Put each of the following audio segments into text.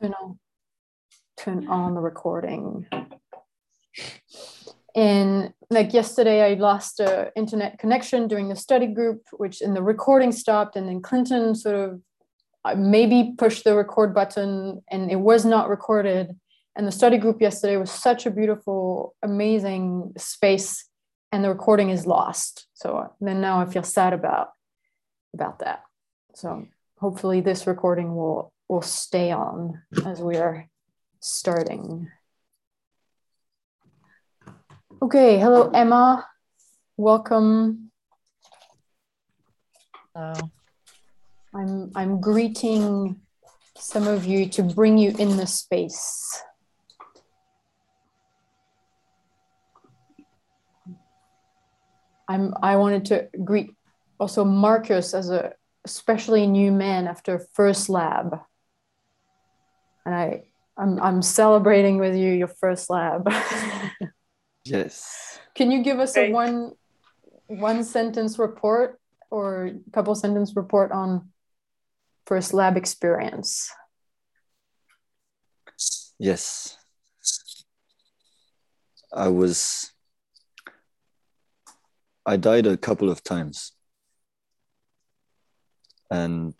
turn on turn on the recording. And like yesterday, I lost a internet connection during the study group, which in the recording stopped, and then Clinton sort of uh, maybe pushed the record button, and it was not recorded. And the study group yesterday was such a beautiful, amazing space, and the recording is lost. So then now I feel sad about about that. So hopefully this recording will will stay on as we are starting. Okay, hello Emma. Welcome. Hello. I'm I'm greeting some of you to bring you in the space. I'm I wanted to greet also Marcus as a especially new man after first lab. And I I'm I'm celebrating with you your first lab. yes. Can you give us a one one sentence report or a couple sentence report on first lab experience? Yes. I was I died a couple of times. And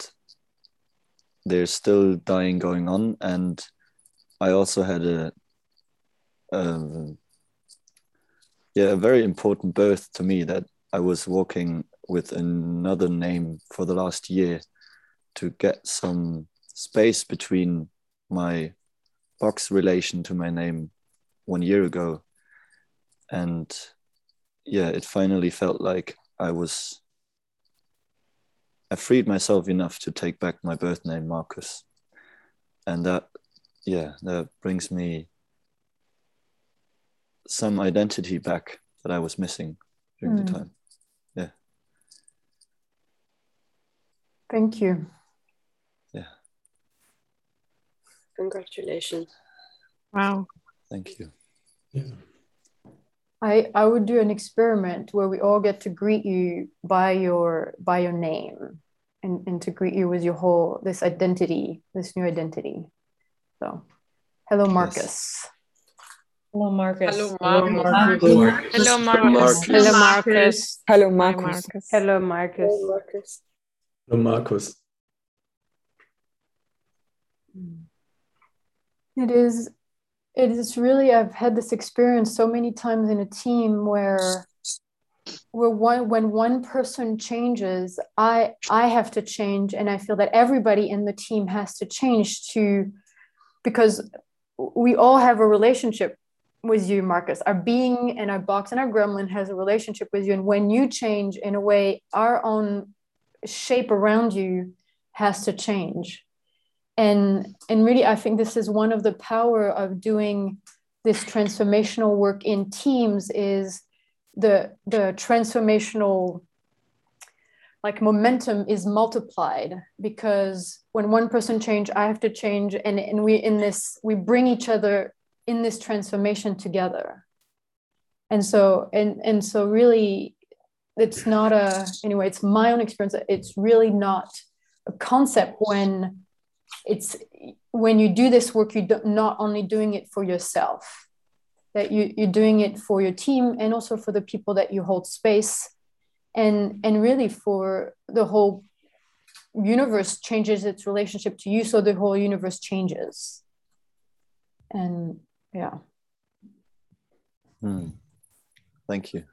there's still dying going on and I also had a, a yeah a very important birth to me that I was walking with another name for the last year to get some space between my box relation to my name one year ago. And yeah it finally felt like I was I freed myself enough to take back my birth name Marcus and that yeah, that brings me some identity back that I was missing during mm. the hmm. time. Yeah. Thank you. Yeah. Congratulations. Wow. Thank you. Yeah. I, I would do an experiment where we all get to greet you by your by your name and and to greet you with your whole this identity, this new identity. So, hello, Marcus. Yes. Hello Marcus. Hello Marcus. Hello Marcus. Hello Marcus. Hello Marcus. Hello Marcus. Hello Marcus. It is it is really I've had this experience so many times in a team where where one when one person changes i i have to change and i feel that everybody in the team has to change to because we all have a relationship with you, Marcus. Our being and our box and our gremlin has a relationship with you. And when you change, in a way, our own shape around you has to change. And and really, I think this is one of the power of doing this transformational work in teams is the the transformational like momentum is multiplied because when one person change i have to change and, and we in this we bring each other in this transformation together. And so and and so really it's not a anyway it's my own experience it's really not a concept when it's when you do this work you're not only doing it for yourself that you, you're doing it for your team and also for the people that you hold space. And and really for the whole universe changes its relationship to you so the whole universe changes. And yeah. Hmm. thank you.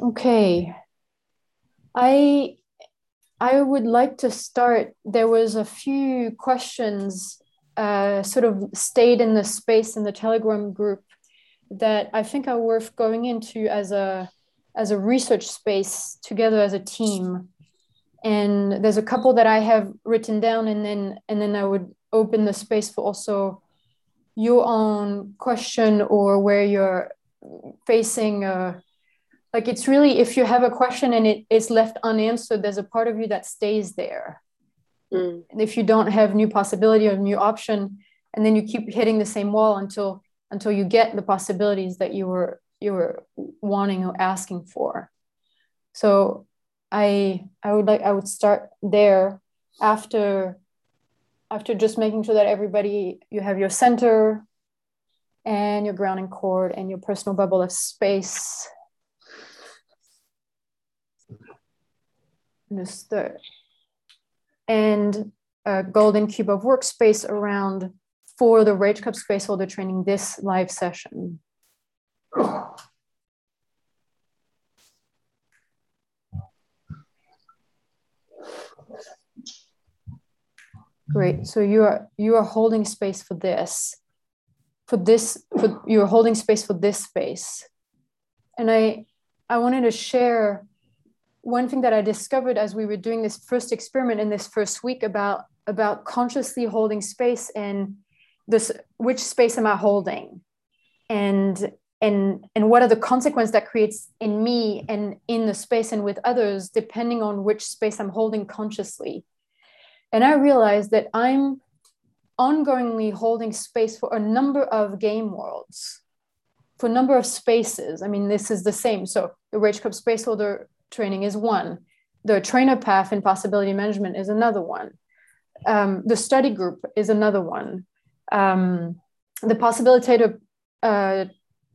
Okay. I i would like to start. There was a few questions uh, sort of stayed in the space in the telegram group that I think are worth going into as a as a research space together as a team. And there's a couple that I have written down, and then and then I would open the space for also your own question or where you're facing a like it's really if you have a question and it is left unanswered there's a part of you that stays there mm. and if you don't have new possibility or new option and then you keep hitting the same wall until until you get the possibilities that you were you were wanting or asking for so I I would like I would start there after after just making sure that everybody you have your center and your grounding cord and your personal bubble of space. Just the and a golden cube of workspace around for the Rage Club Space Holder training this live session. Great. So you are you are holding space for this, for this, for you're holding space for this space. And I I wanted to share one thing that I discovered as we were doing this first experiment in this first week about about consciously holding space and this which space am I holding? And and and what are the consequences that creates in me and in the space and with others depending on which space i'm holding consciously and I realized that I'm ongoingly holding space for a number of game worlds, for a number of spaces. I mean, this is the same. So the Rage Club Space Holder training is one. The trainer path in possibility management is another one. Um, the study group is another one. Um, the possibilitator uh,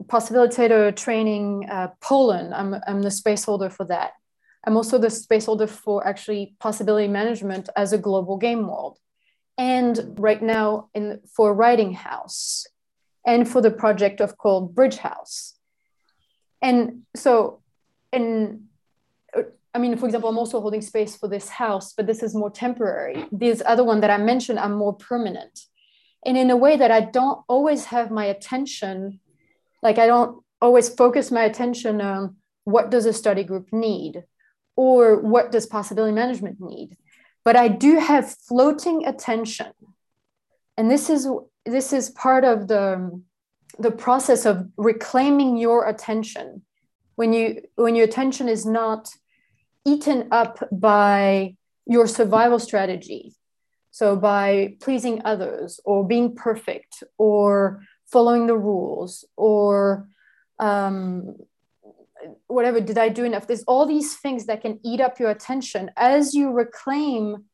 possibilitator training uh, Poland, I'm, I'm the space holder for that. I'm also the space holder for actually possibility management as a global game world. And right now in for Writing House and for the project of called Bridge House. And so, and I mean, for example, I'm also holding space for this house, but this is more temporary. These other one that I mentioned are more permanent. And in a way that I don't always have my attention, like I don't always focus my attention on what does a study group need or what does possibility management need but i do have floating attention and this is this is part of the the process of reclaiming your attention when you when your attention is not eaten up by your survival strategy. So by pleasing others or being perfect or following the rules or um, whatever did i do enough? There's all these things that can eat up your attention as you reclaim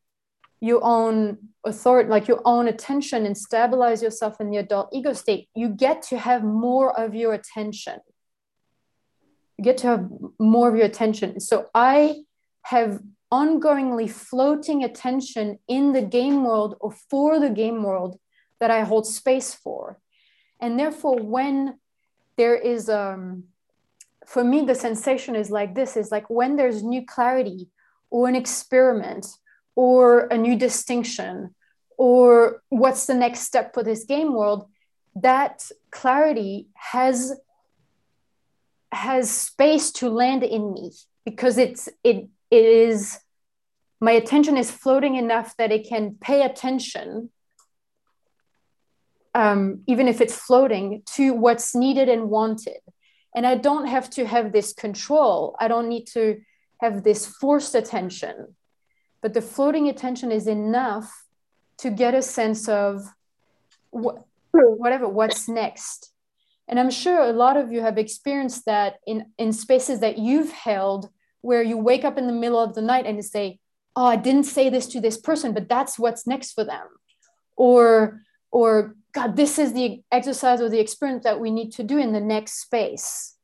your own authority like your own attention and stabilize yourself in the adult ego state. You get to have more of your attention get to have more of your attention. So i have ongoingly floating attention in the game world or for the game world that i hold space for. And therefore when there is um for me the sensation is like this is like when there's new clarity or an experiment or a new distinction or what's the next step for this game world that clarity has has space to land in me because it's it, it is my attention is floating enough that it can pay attention um, even if it's floating to what's needed and wanted. And i don't have to have this control. I don't need to have this forced attention. But the floating attention is enough to get a sense of wh- whatever what's next and i'm sure a lot of you have experienced that in in spaces that you've held where you wake up in the middle of the night and you say oh i didn't say this to this person but that's what's next for them or or God, this is the exercise or the experience that we need to do in the next space.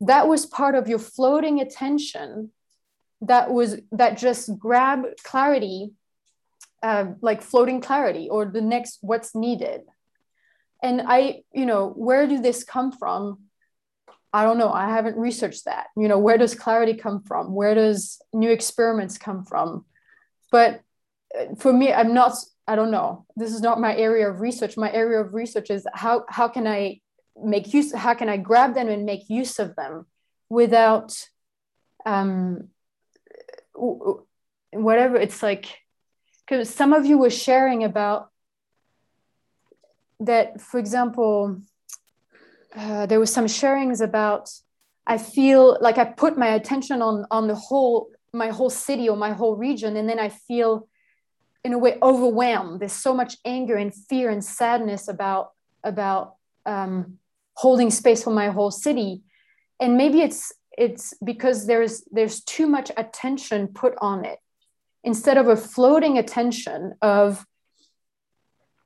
That was part of your floating attention that was that just grab clarity, uh, like floating clarity or the next what's needed. And I, you know, where do this come from? I don't know. I haven't researched that. You know, where does clarity come from? Where does new experiments come from? But uh, for me, I'm not I don't know. This is not my area of research. My area of research is how how can I make use? How can I grab them and make use of them without um, whatever? It's like because some of you were sharing about that. For example, uh, there was some sharings about I feel like I put my attention on on the whole my whole city or my whole region, and then I feel in a way overwhelmed there's so much anger and fear and sadness about about um, holding space for my whole city and maybe it's it's because there's there's too much attention put on it instead of a floating attention of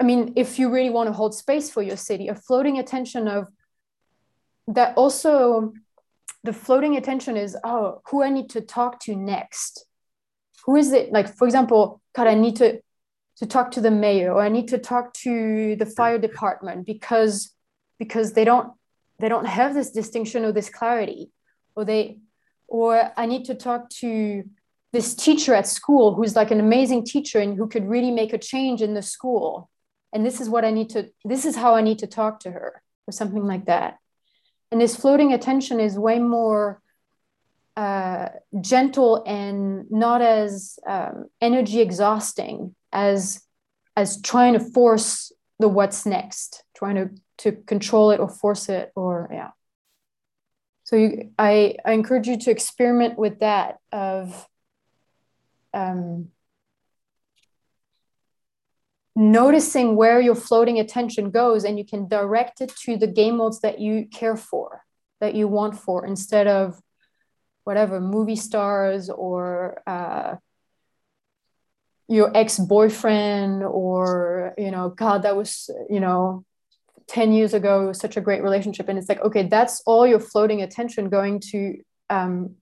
i mean if you really want to hold space for your city a floating attention of that also the floating attention is oh who i need to talk to next. Who is it? Like for example god i need to to talk to the mayor or i need to talk to the fire department because because they don't they don't have this distinction or this clarity. Or they or i need to talk to this teacher at school who's like an amazing teacher and who could really make a change in the school and this is what i need to this is how i need to talk to her or something like that. And this floating attention is way more uh, gentle and not as um, energy exhausting as as trying to force the what's next trying to to control it or force it or yeah. So you, I, I encourage you to experiment with that of um, noticing where your floating attention goes and you can direct it to the game modes that you care for that you want for instead of whatever movie stars or uh, your ex-boyfriend or you know god that was you know 10 years ago such a great relationship. And it's like okay that's all your floating attention going to um,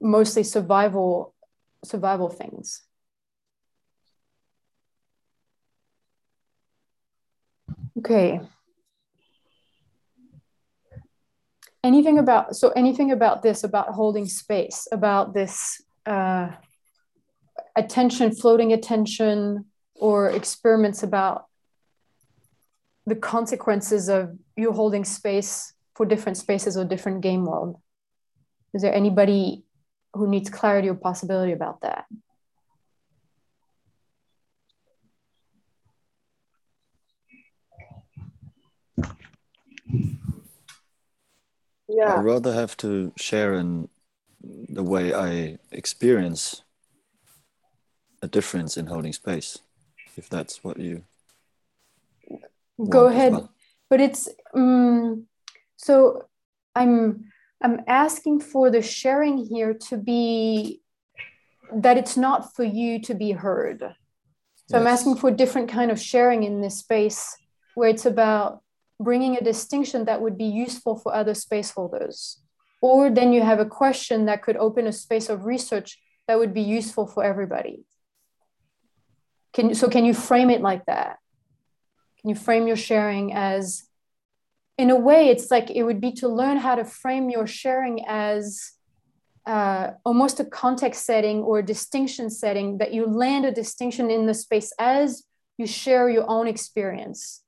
mostly survival survival things okay. Anything about so anything about this about holding space about this uh, attention floating attention or experiments about the consequences of you holding space for different spaces or different game world? Is there anybody who needs clarity or possibility about that yeah i'd rather have to share in the way i experience a difference in holding space if that's what you go ahead well. but it's um, so i'm i'm asking for the sharing here to be that it's not for you to be heard so yes. i'm asking for a different kind of sharing in this space where it's about bringing a distinction that would be useful for other space holders. Or then you have a question that could open a space of research that would be useful for everybody. Can so can you frame it like that? Can you frame your sharing as in a way it's like it would be to learn how to frame your sharing as uh, almost a context setting or a distinction setting that you land a distinction in the space as you share your own experience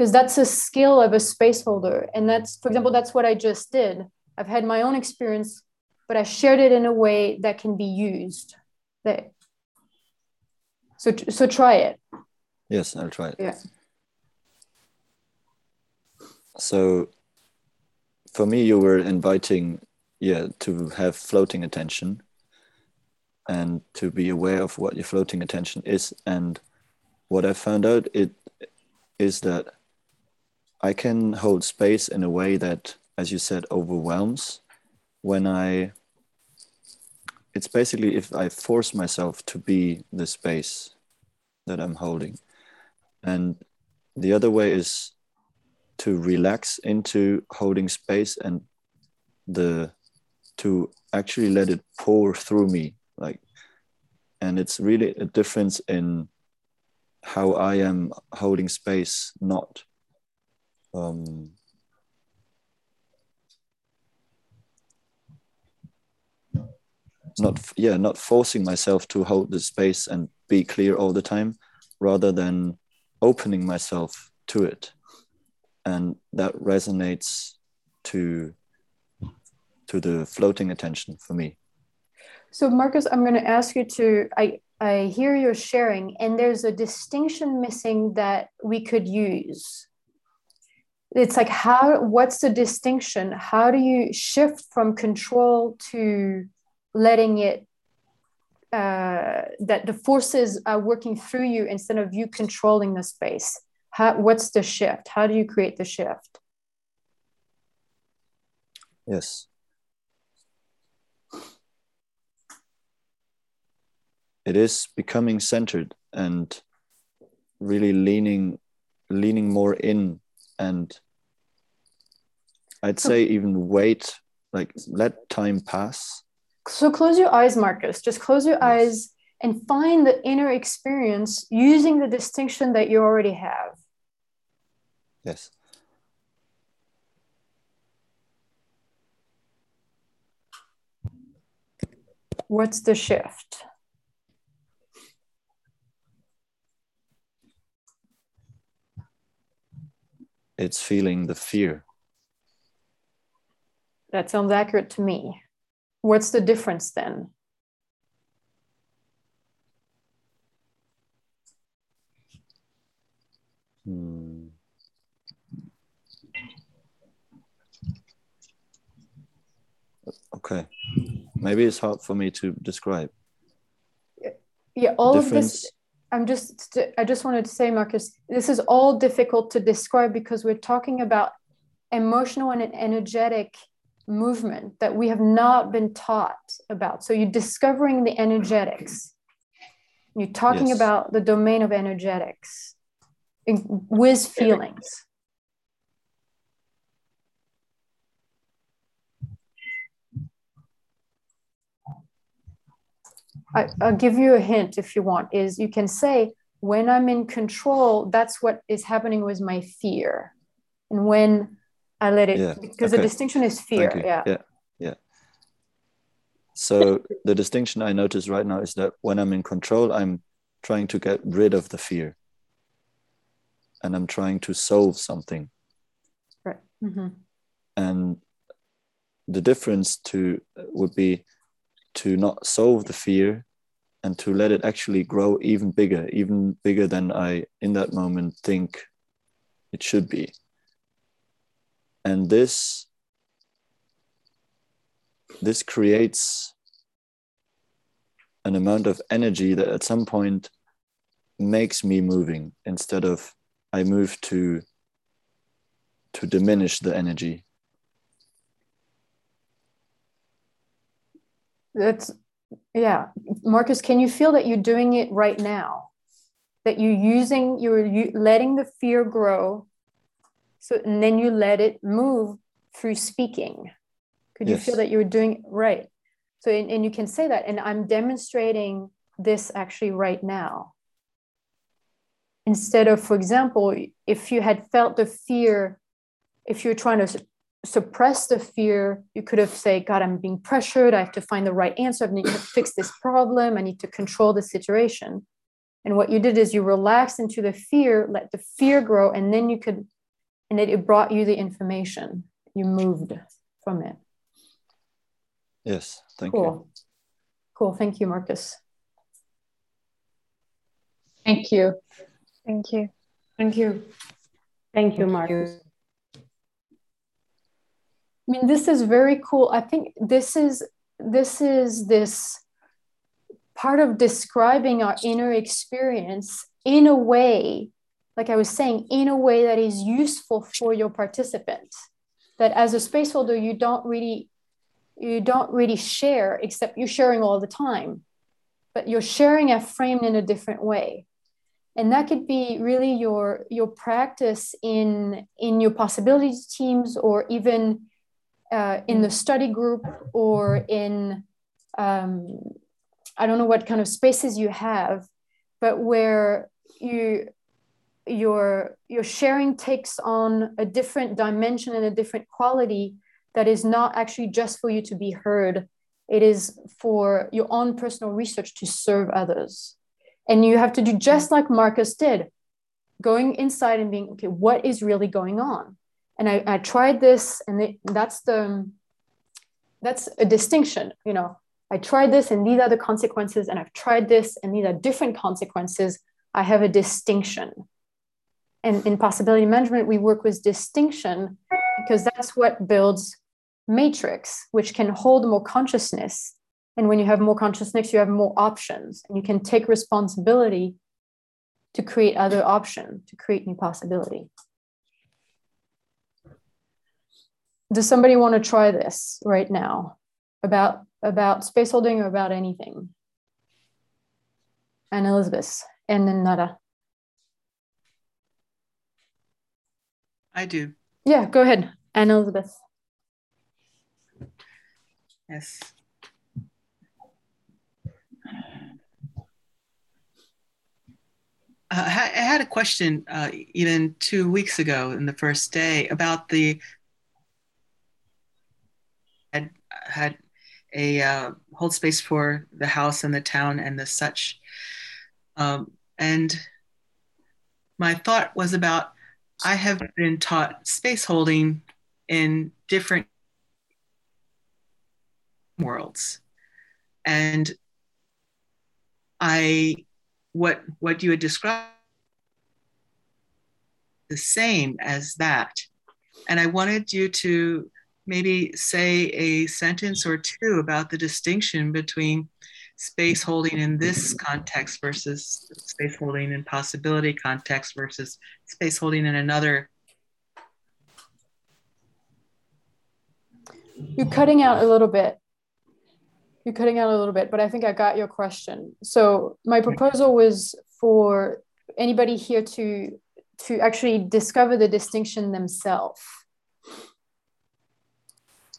because that's a skill of a space holder. And that's for example that's what i just did. I've had my own experience but i shared it in a way that can be used. That so so try it. Yes i'll try it. Yeah. So for me you were inviting yeah to have floating attention and to be aware of what your floating attention is. And what i found out it is that i can hold space in a way that as you said overwhelms. When i it's basically if i force myself to be the space that i'm holding. And the other way is to relax into holding space and the to actually let it pour through me like and it's really a difference in how i am holding space not um, not yeah not forcing myself to hold the space and be clear all the time rather than opening myself to it. And that resonates to to the floating attention for me. So marcus i'm going to ask you to i i hear you're sharing and there's a distinction missing that we could use it's like how what's the distinction? How do you shift from control to letting it uh, that the forces are working through you instead of you controlling the space? How, what's the shift? How do you create the shift? Yes. It is becoming centered and really leaning leaning more in and I'd say even wait, like let time pass. So close your eyes, Marcus. Just close your eyes and find the inner experience using the distinction that you already have. Yes. What's the shift? It's feeling the fear. That sounds accurate to me. What's the difference then? Hmm. Okay. Maybe it's hard for me to describe. Yeah, all of this I'm just I just wanted to say Marcus, this is all difficult to describe because we're talking about emotional and energetic movement that we have not been taught about. So you're discovering the energetics. You're talking yes. about the domain of energetics with feelings. I, will give you a hint if you want is you can say when i'm in control that's what is happening with my fear and when i let it yeah. because okay. the distinction is fear yeah yeah yeah so the distinction i notice right now is that when i'm in control i'm trying to get rid of the fear and i'm trying to solve something right mm-hmm. and the difference to would be to not solve the fear and to let it actually grow even bigger, even bigger than I in that moment think it should be. And this this creates an amount of energy that at some point makes me moving instead of I move to to diminish the energy That's yeah. Marcus, can you feel that you're doing it right now? That you're using, you're letting the fear grow. So, and then you let it move through speaking. Could yes. you feel that you're doing right? So, and, and you can say that, and I'm demonstrating this actually right now. Instead of, for example, if you had felt the fear, if you're trying to suppress the fear. You could have said god i'm being pressured. I have to find the right answer. I need to fix this problem. I need to control the situation. And what you did is you relaxed into the fear let the fear grow and then you could and it, it brought you the information. You moved from it. Yes thank cool. you. Cool. Thank you marcus. Thank you. Thank you. Thank you. Thank you marcus. I mean, this is very cool. I think this is this is this part of describing our inner experience in a way, like I was saying, in a way that is useful for your participant. That as a space holder, you don't really you don't really share, except you're sharing all the time, but you're sharing a framed in a different way and that could be really your your practice in in your possibilities teams or even uh, in the study group or in um, I don't know what kind of spaces you have, but where you your your sharing takes on a different dimension and a different quality that is not actually just for you to be heard. It is for your own personal research to serve others. And you have to do just like marcus did going inside and being okay what is really going on and I, I tried this and it, that's the that's a distinction you know. I tried this and these are the consequences and i've tried this and these are different consequences. I have a distinction. And in possibility management we work with distinction because that's what builds matrix which can hold more consciousness. And when you have more consciousness you have more options and you can take responsibility to create other option to create new possibility does somebody want to try this right now about about space holding or about anything Anne Elizabeth, and then Nada. I do. Yeah, go ahead, Anne Elizabeth. Yes. Uh, I had a question uh, even two weeks ago in the first day about the had a uh, hold space for the house and the town and the such, um, and my thought was about I have been taught space holding in different worlds, and I what what you had described the same as that. And i wanted you to maybe say a sentence or two about the distinction between space holding in this context versus space holding in possibility context versus space holding in another you're cutting out a little bit you're cutting out a little bit, but I think I got your question. So my proposal was for anybody here to to actually discover the distinction themselves.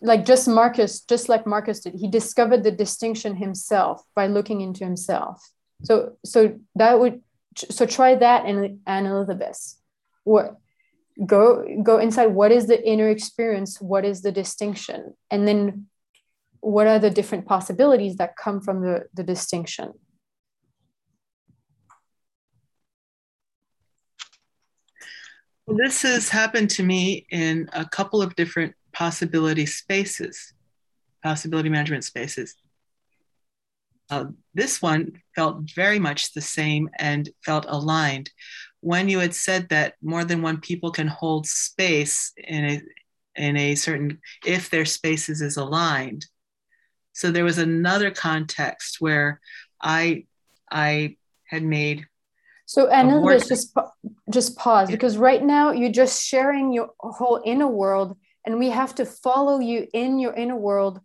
Like just Marcus, just like Marcus did, he discovered the distinction himself by looking into himself. So so that would so try that and Anne Elizabeth. What go go inside what is the inner experience what is the distinction and then what are the different possibilities that come from the, the distinction? This has happened to me in a couple of different possibility spaces, possibility management spaces. Uh, this one felt very much the same and felt aligned. When you had said that more than one people can hold space in a in a certain if their spaces is aligned, so there was another context where I I had made. So Anna, just just pause because right now you're just sharing your whole inner world, and we have to follow you in your inner world,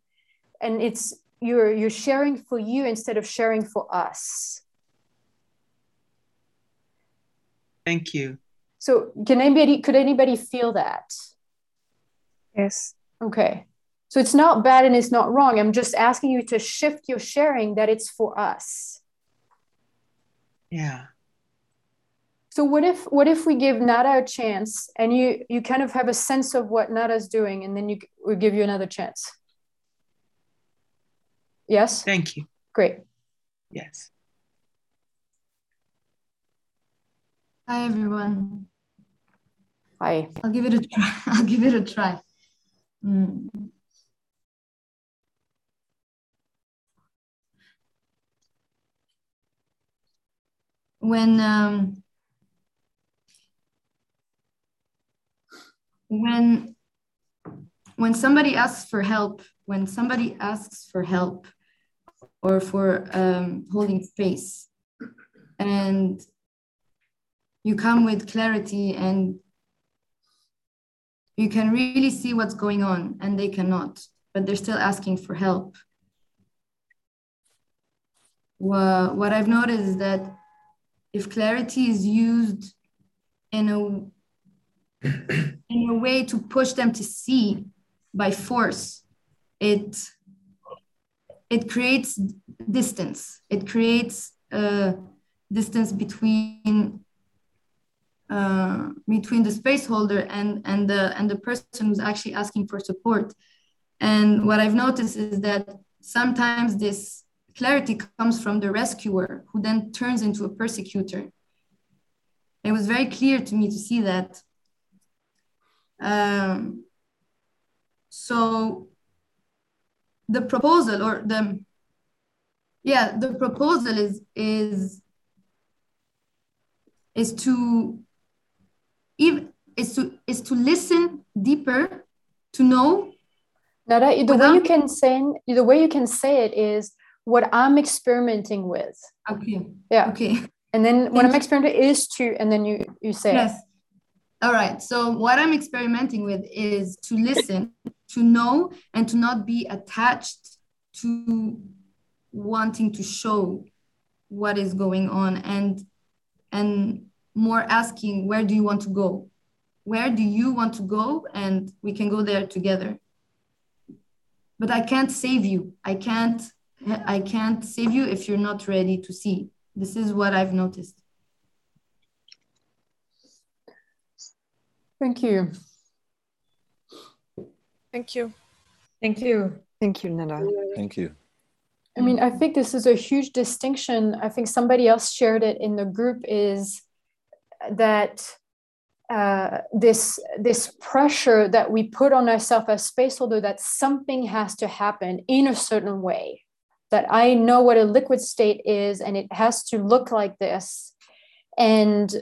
and it's you're you're sharing for you instead of sharing for us. Thank you. So can anybody could anybody feel that? Yes. Okay. So it's not bad and it's not wrong. I'm just asking you to shift your sharing that it's for us. Yeah. So what if what if we give Nada a chance and you you kind of have a sense of what Nada's doing and then you we give you another chance? Yes? Thank you. Great. Yes. Hi everyone. Hi. I'll give it a try. I'll give it a try. Mm. when um, when when somebody asks for help when somebody asks for help or for um, holding space and you come with clarity and you can really see what's going on and they cannot but they're still asking for help. What i've noticed is that if clarity is used in a in a way to push them to see by force it it creates distance it creates a distance between uh, between the space holder and and the and the person who's actually asking for support and what i've noticed is that sometimes this clarity comes from the rescuer who then turns into a persecutor. It was very clear to me to see that. Um, so the proposal or the yeah the proposal is is is to even is to is to listen deeper to know Nada, the way you can say the way you can say it is what I'm experimenting with. Okay. Yeah. Okay. And then what I'm experimenting is to, and then you you say yes. It. All right. So what I'm experimenting with is to listen, to know, and to not be attached to wanting to show what is going on and and more asking where do you want to go? Where do you want to go? And we can go there together. But i can't save you. I can't i can't save you if you're not ready to see. This is what i've noticed thank you Thank you. Thank you. Thank you, Nada. Thank you. I mean, I think this is a huge distinction. I think somebody else shared it in the group is that uh, this this pressure that we put on ourselves as space holder that something has to happen in a certain way that i know what a liquid state is and it has to look like this and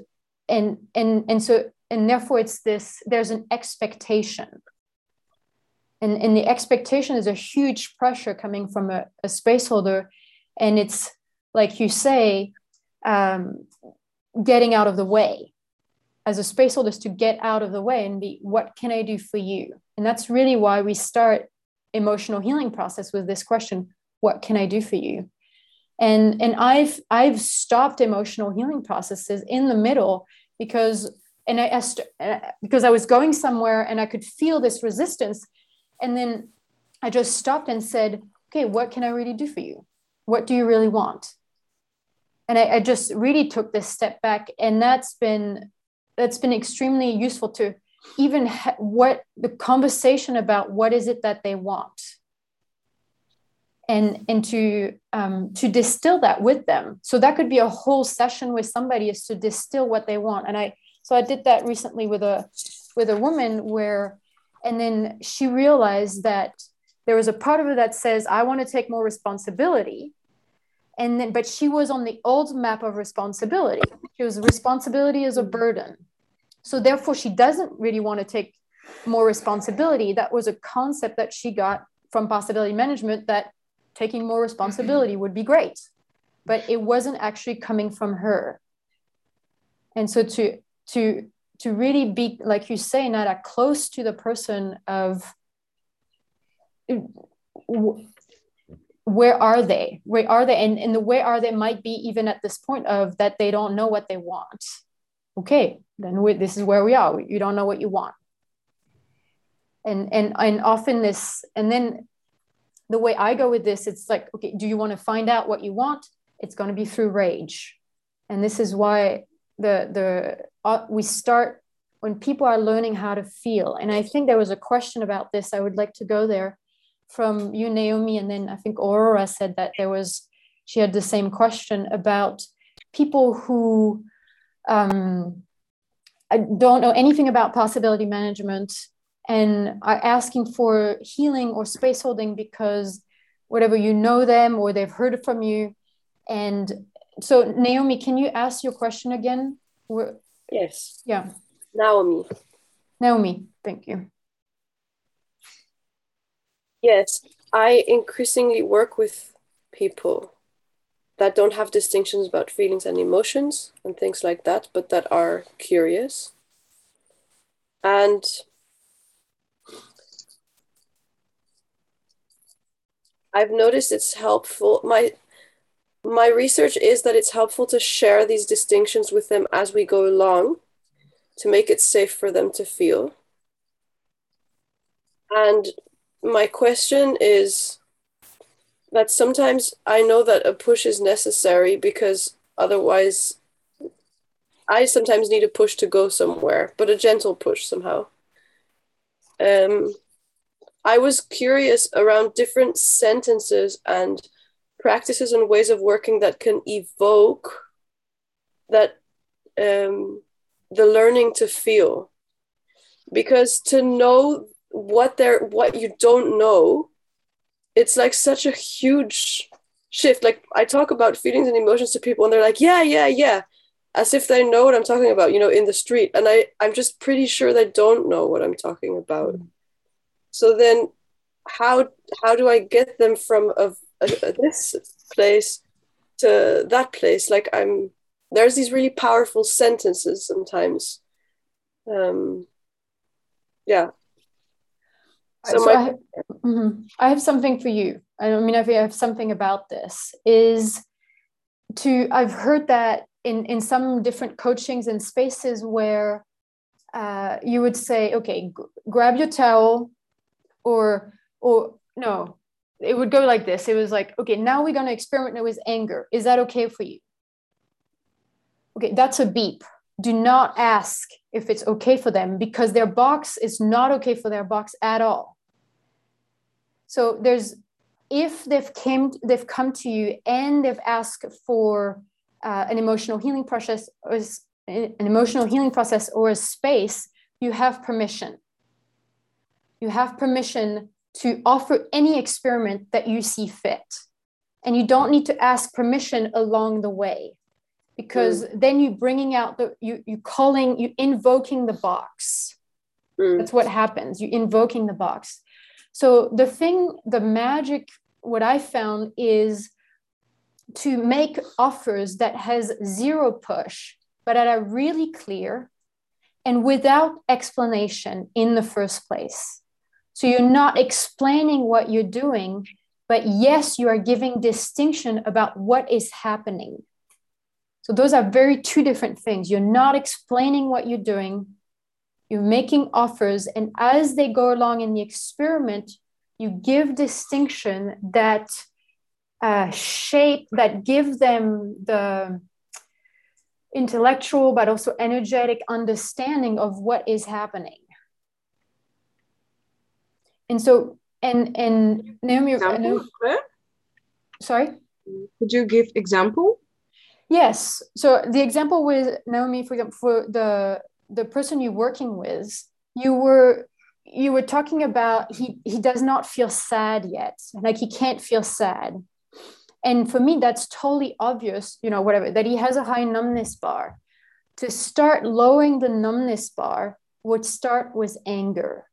and and and so and therefore it's this there's an expectation. And, and the expectation is a huge pressure coming from a, a space holder. And it's like you say um, getting out of the way. As a space holder is to get out of the way and be what can i do for you? And that's really why we start emotional healing process with this question what can i do for you? And and i've i've stopped emotional healing processes in the middle because and i asked uh, because i was going somewhere and i could feel this resistance and then I just stopped and said, okay, what can I really do for you? What do you really want? And I, I just really took this step back. And that's been that's been extremely useful to even ha- what the conversation about what is it that they want and and to um, to distill that with them so that could be a whole session with somebody is to distill what they want and i so i did that recently with a with a woman where and then she realized that there was a part of her that says, I want to take more responsibility. And then, but she was on the old map of responsibility. She was responsibility as a burden. So therefore, she doesn't really want to take more responsibility. That was a concept that she got from possibility management that taking more responsibility would be great. But it wasn't actually coming from her. And so to to to really be like you say not nada close to the person of uh, where are they? Where are they? And, and the where are they might be even at this point of that they don't know what they want. Okay then we, this is where we are. You don't know what you want. And and and often this and then the way i go with this it's like okay do you want to find out what you want? It's going to be through rage. And this is why the the uh, we start when people are learning how to feel. And i think there was a question about this. I would like to go there from you naomi and then i think aurora said that there was she had the same question about people who um, don't know anything about possibility management and are asking for healing or space holding because whatever you know them or they've heard from you and so naomi can you ask your question again Yes. Yeah. Naomi. Naomi, thank you. Yes, I increasingly work with people that don't have distinctions about feelings and emotions and things like that, but that are curious. And I've noticed it's helpful. My my research is that it's helpful to share these distinctions with them as we go along to make it safe for them to feel. And my question is that sometimes I know that a push is necessary because otherwise I sometimes need a push to go somewhere, but a gentle push somehow. Um, I was curious around different sentences and practices and ways of working that can evoke that um, the learning to feel. Because to know what they're what you don't know it's like such a huge shift. Like i talk about feelings and emotions to people and they're like yeah yeah yeah as if they know what i'm talking about you know in the street. And i i'm just pretty sure they don't know what i'm talking about. Mm. so then how how do i get them from a this place to that place like i'm there's these really powerful sentences sometimes. Um yeah. So, so my- I, have, mm-hmm. I have something for you. I mean i have something about this is to I've heard that in in some different coachings and spaces where uh, you would say, okay, g- grab your towel, or or no, it would go like this. It was like, okay, now we're going to experiment with anger. Is that okay for you? Okay, that's a beep. Do not ask if it's okay for them because their box is not okay for their box at all. So there's if they've came they've come to you and they've asked for uh, an emotional healing process or an emotional healing process or a space, you have permission. You have permission to offer any experiment that you see fit. And you don't need to ask permission along the way because mm. then you're bringing out the, you, you calling, you invoking the box. Mm. That's what happens. You invoking the box. So the thing, the magic, what I found is to make offers that has zero push, but that are really clear and without explanation in the first place. So you're not explaining what you're doing, but yes, you are giving distinction about what is happening. So those are very two different things. You're not explaining what you're doing, you're making offers, and as they go along in the experiment, you give distinction that uh, shape, that give them the intellectual but also energetic understanding of what is happening. And so, and and Naomi, example, sorry, could you give example? Yes. So the example with Naomi, for example, for the the person you're working with, you were you were talking about he he does not feel sad yet, like he can't feel sad. And for me, that's totally obvious, you know, whatever, that he has a high numbness bar. To start lowering the numbness bar would start with anger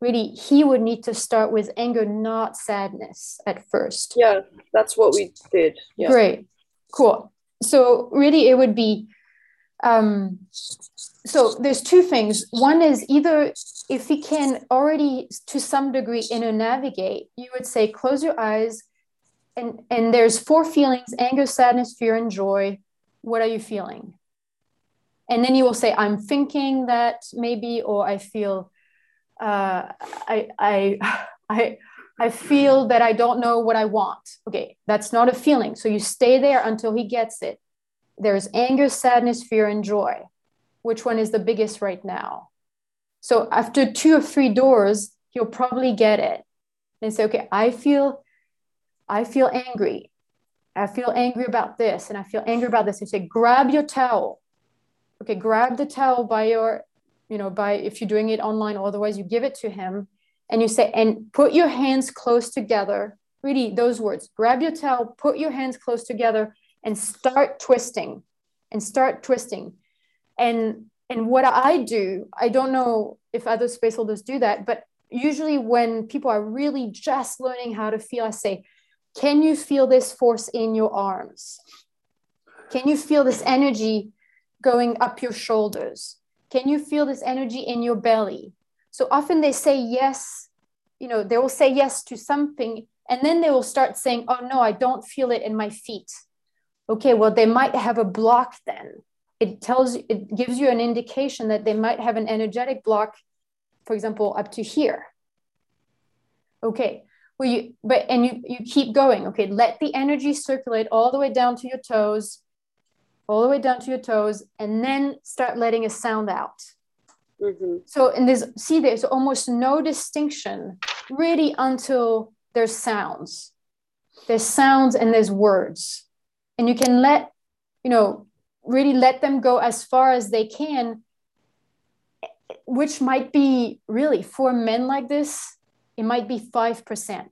really he would need to start with anger not sadness at first. Yeah that's what we did. Yeah. great. Cool. So really it would be um so there's two things. One is either if he can already to some degree inner navigate you would say close your eyes and and there's four feelings anger sadness fear and joy. What are you feeling? And then you will say i'm thinking that maybe or i feel uh, I, I, I, I feel that I don't know what I want. Okay, that's not a feeling. So you stay there until he gets it. There's anger, sadness, fear, and joy. Which one is the biggest right now? So after two or three doors, he'll probably get it and say, okay, I feel, I feel angry. I feel angry about this, and I feel angry about this. And say, grab your towel. Okay, grab the towel by your you know by if you're doing it online otherwise you give it to him and you say and put your hands close together. Really those words grab your towel put your hands close together and start twisting and start twisting. And and what i do i don't know if other space holders do that but usually when people are really just learning how to feel i say can you feel this force in your arms? Can you feel this energy going up your shoulders can you feel this energy in your belly? So often they say yes, you know, they will say yes to something and then they will start saying, oh no, I don't feel it in my feet. Okay, well, they might have a block then. It tells you, it gives you an indication that they might have an energetic block, for example, up to here. Okay, well, you, but, and you, you keep going. Okay, let the energy circulate all the way down to your toes all the way down to your toes, and then start letting a sound out. Mm-hmm. So, in this, see, there's almost no distinction really until there's sounds. There's sounds and there's words. And you can let, you know, really let them go as far as they can, which might be really for men like this, it might be 5%.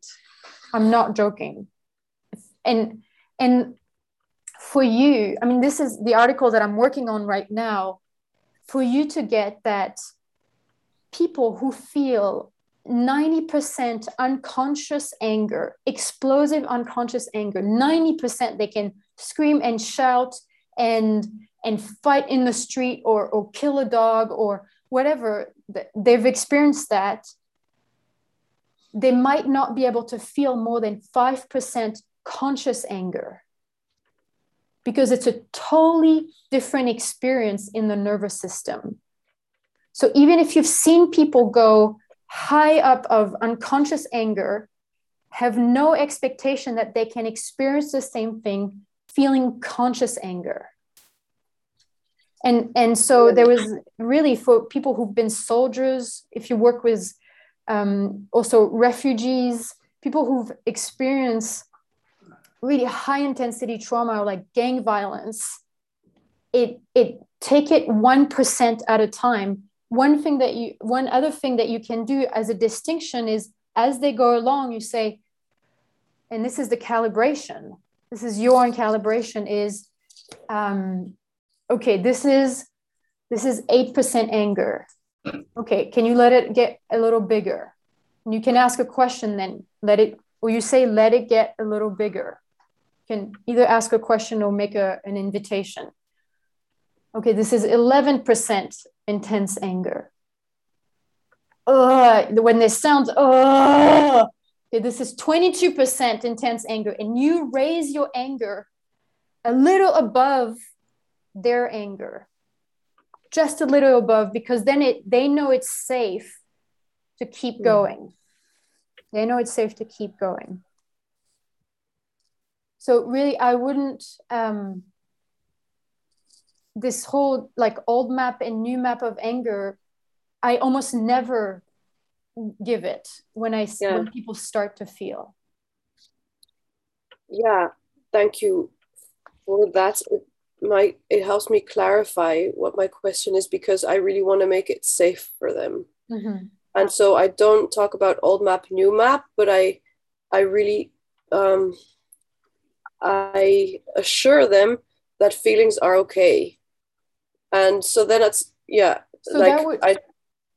I'm not joking. And, and for you, I mean, this is the article that I'm working on right now, for you to get that people who feel 90% unconscious anger, explosive unconscious anger, 90% they can scream and shout and and fight in the street or or kill a dog or whatever they've experienced that they might not be able to feel more than 5% conscious anger because it's a totally different experience in the nervous system. So even if you've seen people go high up of unconscious anger, have no expectation that they can experience the same thing feeling conscious anger. And, and so there was really for people who've been soldiers, if you work with um, also refugees, people who've experienced really high intensity trauma like gang violence, it, it take it 1% at a time. One thing that you one other thing that you can do as a distinction is as they go along you say and this is the calibration. This is your calibration is um, okay this is this is 8% anger. Okay can you let it get a little bigger? And you can ask a question then. Let it or you say let it get a little bigger can either ask a question or make a, an invitation okay this is 11% intense anger. Uh, when they sound, uh, okay, this is 22% intense anger, and you raise your anger a little above their anger, just a little above, because then it they know it's safe to keep hmm. going. They know it's safe to keep going. So really, I wouldn't. Um, this whole like old map and new map of anger i almost never give it when i yeah. when people start to feel yeah thank you for that it, my it helps me clarify what my question is because i really want to make it safe for them mm-hmm. and so i don't talk about old map new map but i i really um i assure them that feelings are okay. And so then it's yeah so like that would, I,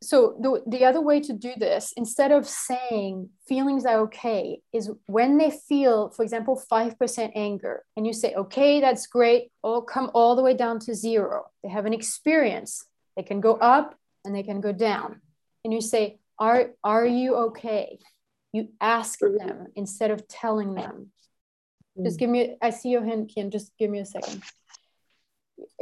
so the, the other way to do this instead of saying feelings are okay is when they feel for example 5% anger and you say okay that's great. Or come all the way down to zero. They have an experience. They can go up and they can go down. And you say are are you okay? You ask mm-hmm. them instead of telling them just mm. give me i see your hand Kim. just give me a second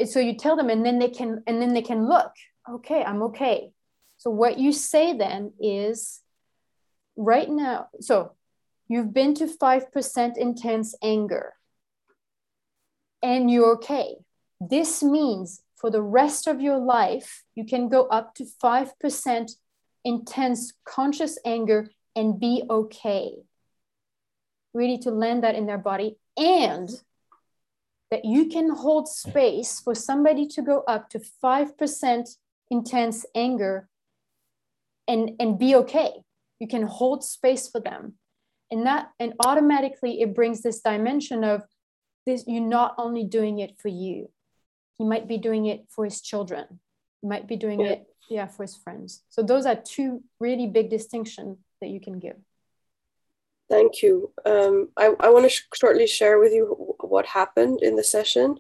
so you tell them and then they can and then they can look okay i'm okay so what you say then is right now so you've been to 5% intense anger and you're okay this means for the rest of your life you can go up to 5% intense conscious anger and be okay really to land that in their body and that you can hold space for somebody to go up to 5% intense anger and, and be okay. You can hold space for them. And that and automatically it brings this dimension of this you're not only doing it for you. He might be doing it for his children. He might be doing yeah. it yeah for his friends. So those are two really big distinctions that you can give. Thank you. Um, I, I want to sh- shortly share with you what happened in the session.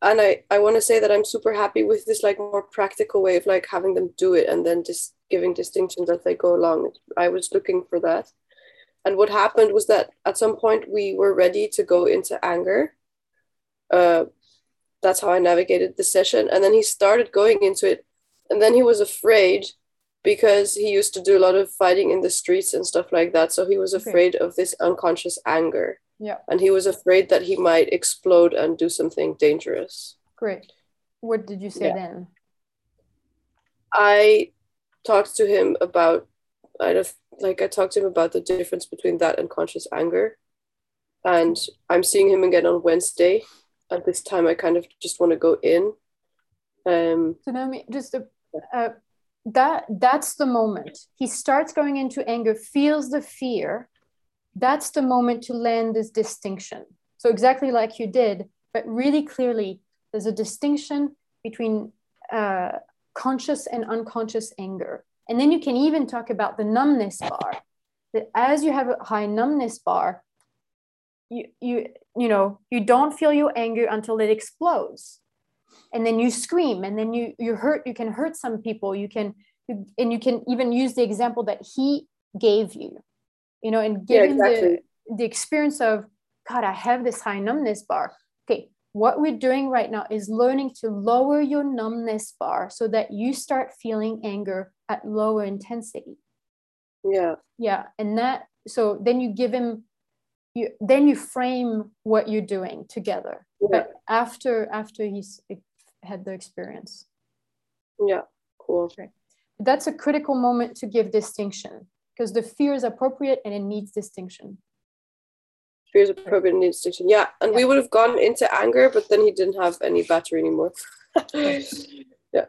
And I, I want to say that I'm super happy with this like more practical way of like having them do it and then just giving distinctions as they go along. I was looking for that. And what happened was that at some point we were ready to go into anger. Uh, that's how I navigated the session. And then he started going into it. And then he was afraid because he used to do a lot of fighting in the streets and stuff like that. So he was afraid okay. of this unconscious anger. Yeah. And he was afraid that he might explode and do something dangerous. Great. What did you say yeah. then? I talked to him about I don't like I talked to him about the difference between that and conscious anger. And I'm seeing him again on Wednesday. At this time I kind of just want to go in. Um so Naomi just a, uh, that that's the moment. He starts going into anger feels the fear. That's the moment to land this distinction. So exactly like you did but really clearly there's a distinction between uh, conscious and unconscious anger. And then you can even talk about the numbness bar. That as you have a high numbness bar you you you know you don't feel your anger until it explodes and then you scream and then you you hurt you can hurt some people you can and you can even use the example that he gave you you know and give yeah, exactly. the, the experience of god i have this high numbness bar okay what we're doing right now is learning to lower your numbness bar so that you start feeling anger at lower intensity. Yeah. Yeah. And that, so then you give him, you then you frame what you're doing together. Yeah. But after after he's had the experience. Yeah. Cool. That's a critical moment to give distinction because the fear is appropriate and it needs distinction. Fear is appropriate and needs distinction. Yeah. And we would have gone into anger, but then he didn't have any battery anymore. yeah.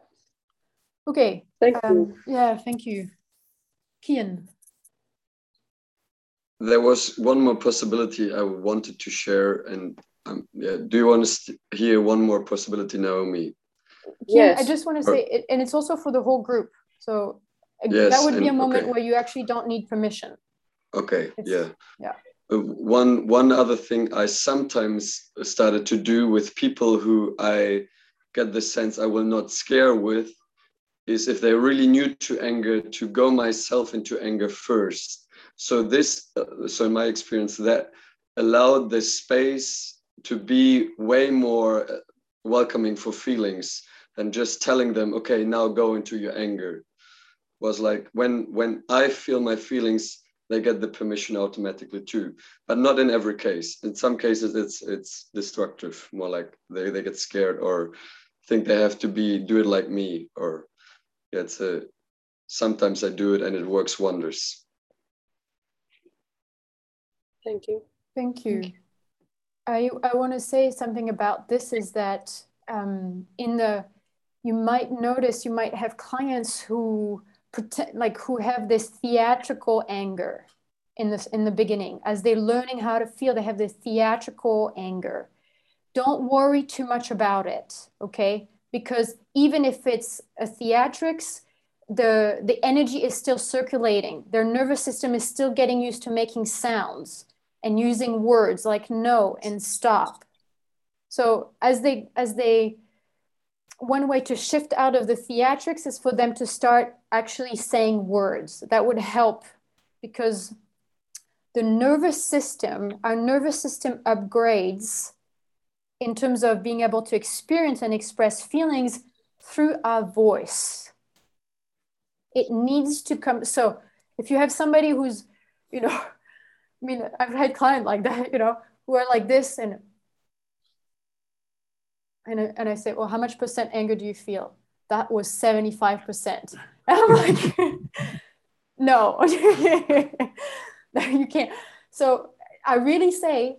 Okay. Thank you. Um, yeah, thank you. Kian. There was one more possibility I wanted to share, and um, yeah, do you want to hear one more possibility, Naomi? Kian, I just want to say, it, and it's also for the whole group. So uh, that Yes, would be a moment okay. where you actually don't need permission. Okay, It's- yeah. yeah. Uh, one one other thing I sometimes started to do with people who I get the sense I will not scare with is if they're really new to anger to go myself into anger first. So this, uh, so in my experience, that allowed the space to be way more uh, welcoming for feelings than just telling them, okay, now go into your anger. Was like when when I feel my feelings, they get the permission automatically too but not in every case in some cases it's it's destructive more like they, they get scared or think they have to be do it like me or yeah, it's a sometimes i do it and it works wonders Thank you. Thank you. I, I want to say something about this is that um, in the, you might notice, you might have clients who pretend, like who have this theatrical anger in this, in the beginning, as they're learning how to feel, they have this theatrical anger. Don't worry too much about it, okay? Because even if it's a theatrics, the, the energy is still circulating. Their nervous system is still getting used to making sounds and using words like no and stop. So as they as they one way to shift out of the theatrics is for them to start actually saying words. That would help because the nervous system, our nervous system upgrades in terms of being able to experience and express feelings through our voice. It needs to come. So if you have somebody who's, you know, I mean, I've had clients like that, you know, who are like this and and I, and I say, well, how much percent anger do you feel? That was 75%. And I'm like, no, you can't. So I really say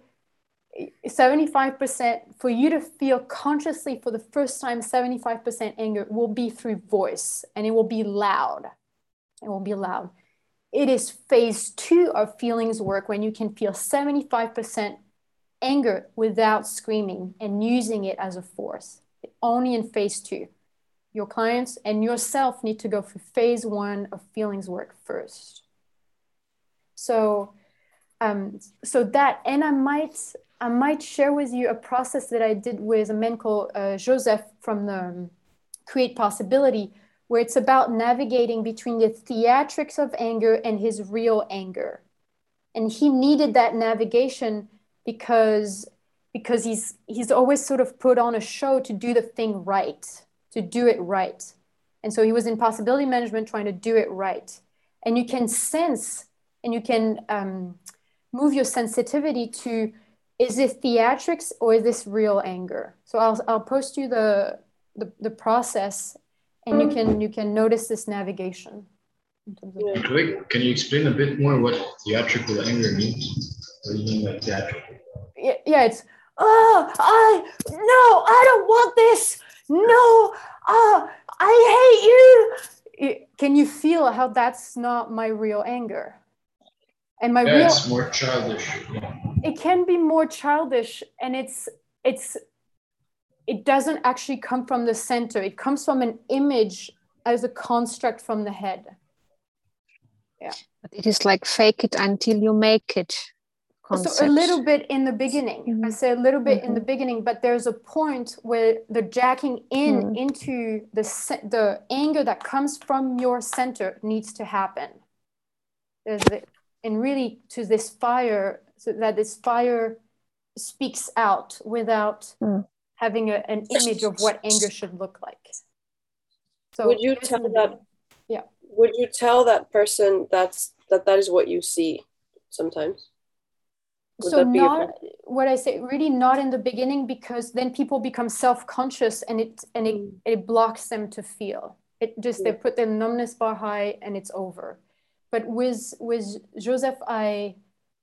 75% for you to feel consciously for the first time, 75% anger will be through voice and it will be loud. It will be loud. It is phase two of feelings work when you can feel 75% anger without screaming and using it as a force. Only in phase two. Your clients and yourself need to go through phase one of feelings work first. So, um, so that, and I might, I might share with you a process that I did with a man called uh, Joseph from the um, Create Possibility, where it's about navigating between the theatrics of anger and his real anger. And he needed that navigation because because he's he's always sort of put on a show to do the thing right to do it right. And so he was in possibility management trying to do it right. And you can sense and you can um, move your sensitivity to is this theatrics or is this real anger? So i'll, I'll post you the, the the process and you can you can notice this navigation in terms of- Quick, can you explain a bit more what theatrical anger means? What do you mean by theatrical? yeah, yeah, it's oh, I no, I don't want this. No, oh, I hate you. It- can you feel how that's not my real anger? And my Yeah, real it's more childish. Yeah. it can be more childish and it's it's it doesn't actually come from the center. It comes from an image as a construct from the head. Yeah. But it is like fake it until you make it. So a little bit in the beginning. I Mhm. say a little bit in the beginning, but there's a point where the jacking in Mm. into the the anger that comes from your center needs to happen. There's the, and really to this fire, so that this fire speaks out without Mm. Having a, an image of what anger should look like. So would you tell that? Yeah. Would you tell that person that's that that is what you see sometimes? Would so not what I say really not in the beginning because then people become self-conscious and it and it, mm. it blocks them to feel. It just yeah. they put their numbness bar high and it's over. But with with Joseph, I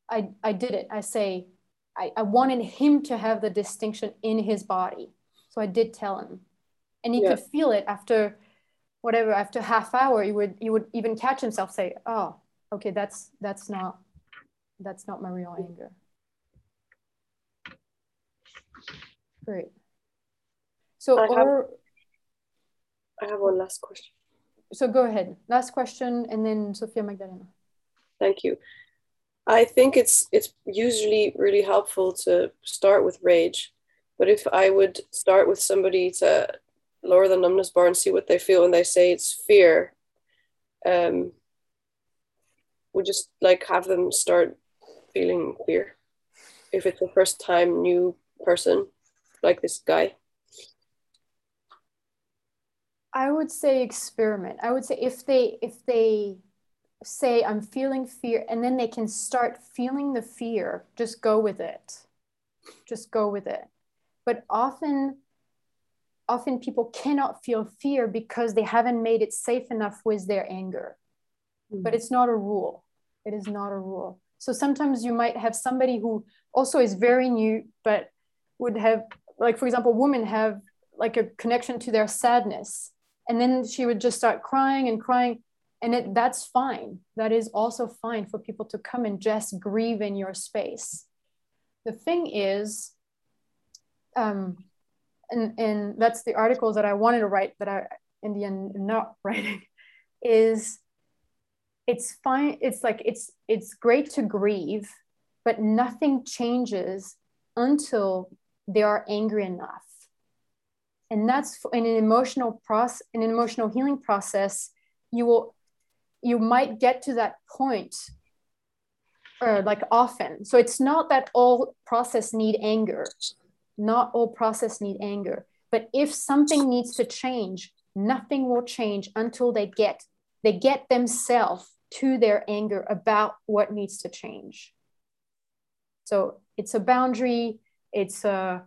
I I did it. I say I, I wanted him to have the distinction in his body. So I did tell him. And he yeah. could feel it after whatever, after half hour, he would he would even catch himself say, Oh, okay, that's that's not that's not my real anger. Great. So I have, I have one last question. So go ahead. Last question and then Sophia Magdalena. Thank you. I think it's it's usually really helpful to start with rage, but if I would start with somebody to lower the numbness bar and see what they feel and they say it's fear, um, we just like have them start feeling fear. If it's the first time new person, like this guy. I would say experiment. I would say if they if they say i'm feeling fear and then they can start feeling the fear just go with it. Just go with it. But often often people cannot feel fear because they haven't made it safe enough with their anger. Mm-hmm. but it's not a rule. It is not a rule. So sometimes you might have somebody who also is very new but would have like for example women have like a connection to their sadness. And then she would just start crying and crying and it, that's fine. That is also fine for people to come and just grieve in your space. The thing is um, and, and that's the articles that i wanted to write that i in the end not writing is it's fine. It's like it's it's great to grieve but nothing changes until they are angry enough. And that's in an emotional process in an emotional healing process you will you might get to that point uh, like often. So it's not that all process need anger. Not all process need anger. But if something needs to change nothing will change until they get they get themselves to their anger about what needs to change. So it's a boundary. It's a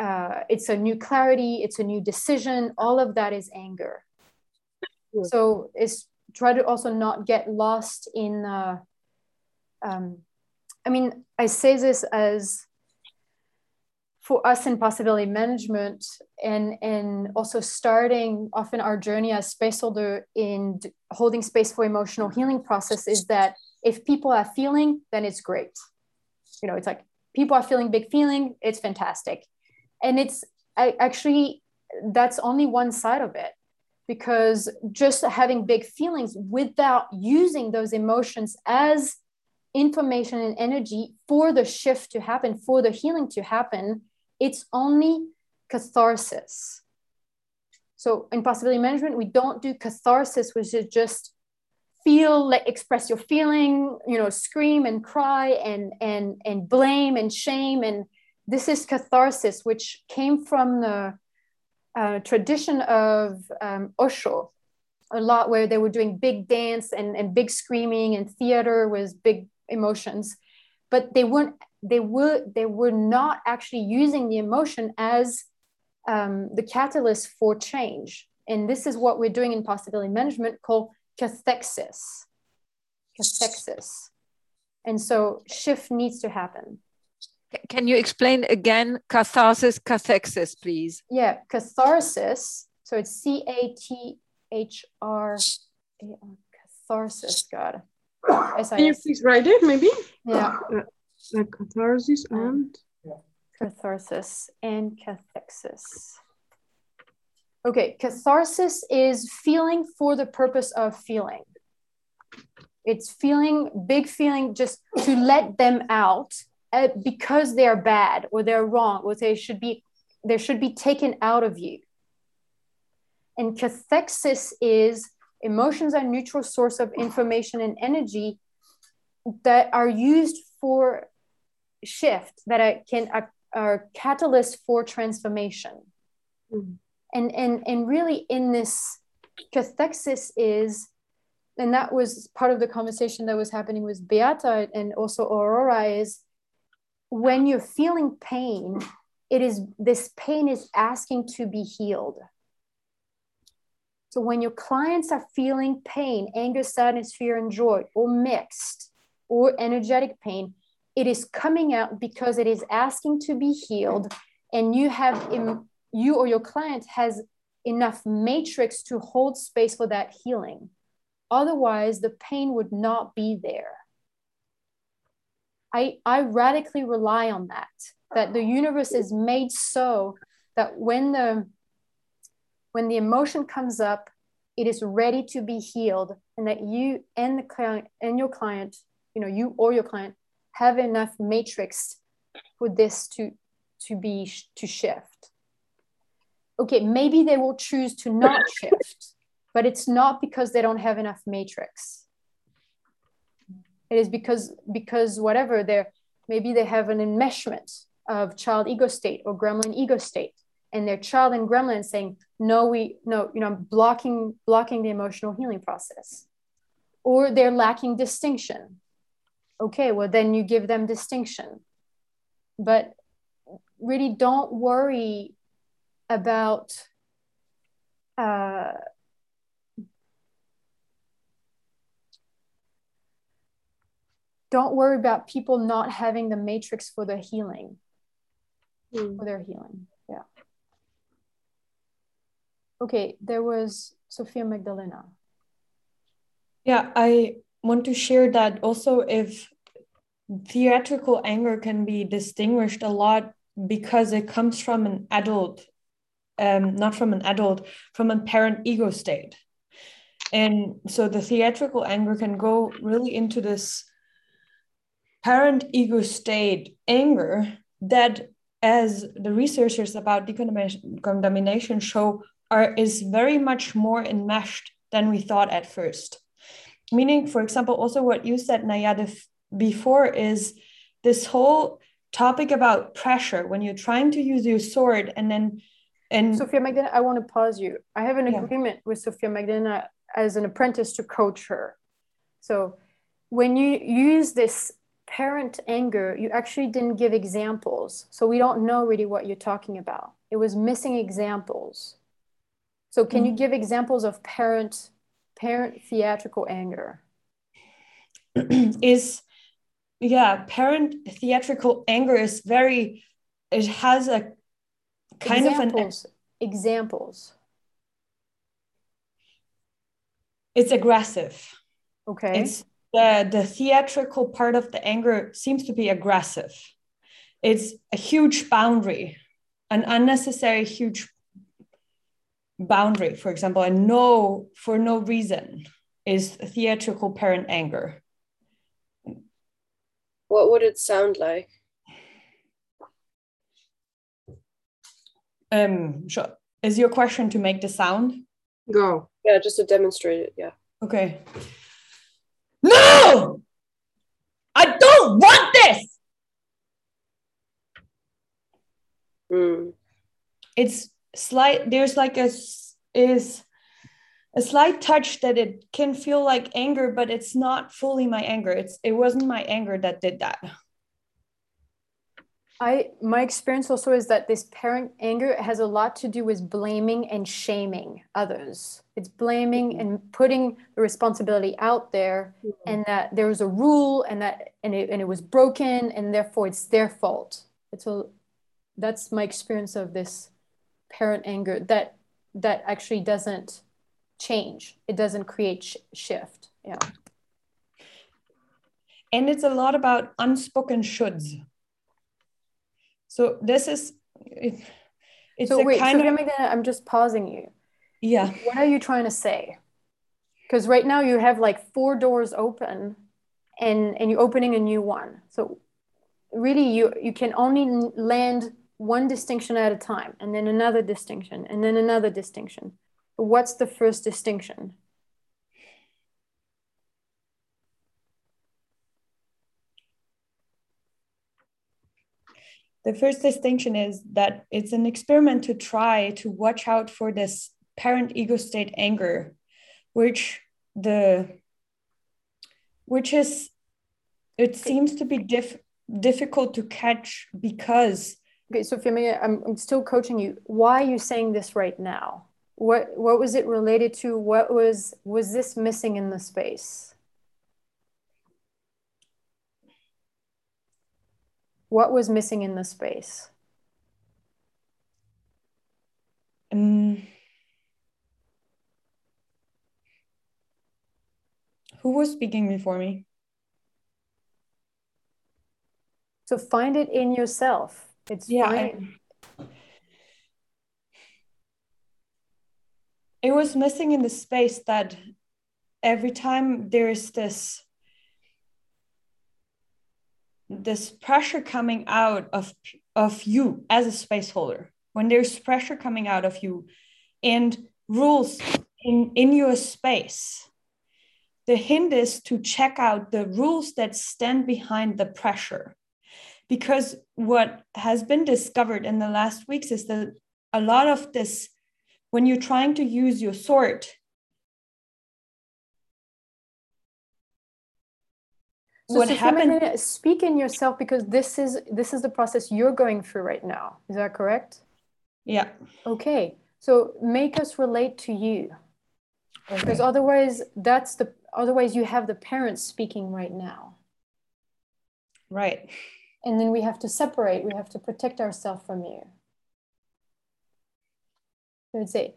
uh, it's a new clarity. It's a new decision. All of that is anger. So it's try to also not get lost in uh, um, i mean i say this as for us in possibility management and and also starting often our journey as space holder in holding space for emotional healing process is that if people are feeling then it's great. You know it's like people are feeling big feeling it's fantastic. And it's I, actually that's only one side of it because just having big feelings without using those emotions as information and energy for the shift to happen, for the healing to happen, it's only catharsis. So in possibility management, we don't do catharsis, which is just feel like express your feeling, you know, scream and cry and and and blame and shame. And this is catharsis, which came from the uh, tradition of um, Osho, a lot where they were doing big dance and, and big screaming and theater with big emotions, but they weren't they were they were not actually using the emotion as um, the catalyst for change. And this is what we're doing in possibility management called cathexis. Cathexis. And so shift needs to happen. Can you explain again catharsis, cathexis, please? Yeah, catharsis. So it's C A T H R A R, catharsis. God. Can you please write it, maybe? Yeah. Uh, like catharsis and catharsis and cathexis. Okay, catharsis is feeling for the purpose of feeling. It's feeling, big feeling, just to let them out uh, because they're bad or they're wrong or they should be they should be taken out of you and cathexis is emotions are neutral source of information and energy that are used for shift that I can are catalysts for transformation. Mm-hmm. And, and, and really in this cathexis is, and that was part of the conversation that was happening with Beata and also Aurora is when you're feeling pain, it is this pain is asking to be healed. So when your clients are feeling pain, anger, sadness, fear, and joy, or mixed, or energetic pain, it is coming out because it is asking to be healed, and you have you or your client has enough matrix to hold space for that healing. Otherwise, the pain would not be there. I, I radically rely on that, that the universe is made so that when the when the emotion comes up, it is ready to be healed, and that you and the client and your client, you know, you or your client have enough matrix for this to to be to shift. Okay, maybe they will choose to not shift, but it's not because they don't have enough matrix. It is because because whatever they're maybe they have an enmeshment of child ego state or gremlin ego state. And their child and gremlin saying no we no you know blocking blocking the emotional healing process. Or they're lacking distinction. Okay well then you give them distinction. But really don't worry about uh, don't worry about people not having the matrix for their healing mm. for their healing yeah Okay, there was Sophia Magdalena. Yeah, I want to share that also if theatrical anger can be distinguished a lot because it comes from an adult, um, not from an adult, from a parent ego state. And so the theatrical anger can go really into this parent ego state anger that, as the researchers about decontamination show, are is very much more enmeshed than we thought at first. Meaning, for example, also what you said, Nayade, before is this whole topic about pressure when you're trying to use your sword and then and Sophia Magdalena, I want to pause you. I have an yeah. agreement with Sophia Magdalena as an apprentice to coach her. So when you use this parent anger, you actually didn't give examples. So we don't know really what you're talking about. It was missing examples. So can mm-hmm. you give examples of parent parent theatrical anger? is yeah, parent theatrical anger is very it has a kind examples, of an examples. It's aggressive. Okay. It's the the theatrical part of the anger seems to be aggressive. It's a huge boundary, an unnecessary huge boundary, for example, and no for no reason is theatrical parent anger. What would it sound like? Um, sure. Is your question to make the sound? Go. Yeah, just to demonstrate it. Yeah. Okay. No! I don't want this! Mm. It's slight there's like a is a slight touch that it can feel like anger but it's not fully my anger it's it wasn't my anger that did that i my experience also is that this parent anger has a lot to do with blaming and shaming others. It's blaming and putting the responsibility out there mm-hmm. and that there was a rule and that and it, and it was broken and therefore it's their fault. It's a that's my experience of this parent anger that that actually doesn't change. It doesn't create sh- shift. Yeah. And it's a lot about unspoken shoulds so this is it, it's so wait kind so of i'm just pausing you yeah what are you trying to say because right now you have like four doors open and and you're opening a new one so really you you can only land one distinction at a time, and then another distinction, and then another distinction. What's the first distinction? The first distinction is that it's an experiment to try to watch out for this parent ego state anger, which the which is it seems to be diff, difficult to catch because okay so Femi, I'm, I'm still coaching you. Why are you saying this right now? What what was it related to? What was was this missing in the space what was missing in the space? Um, who was speaking before me? So find it in yourself. It's yeah fine. I, it was missing in the space that every time there's this this pressure coming out of of you as a space holder when there's pressure coming out of you and rules in in your space the hint is to check out the rules that stand behind the pressure. Because what has been discovered in the last weeks is that a lot of this when you're trying to use your sword so, what happened speak in yourself because this is this is the process you're going through right now. Is that correct? Yeah. Okay. So make us relate to you. Okay. because otherwise that's the otherwise you have the parents speaking right now. Right. And then we have to separate. We have to protect ourselves from you. I would say,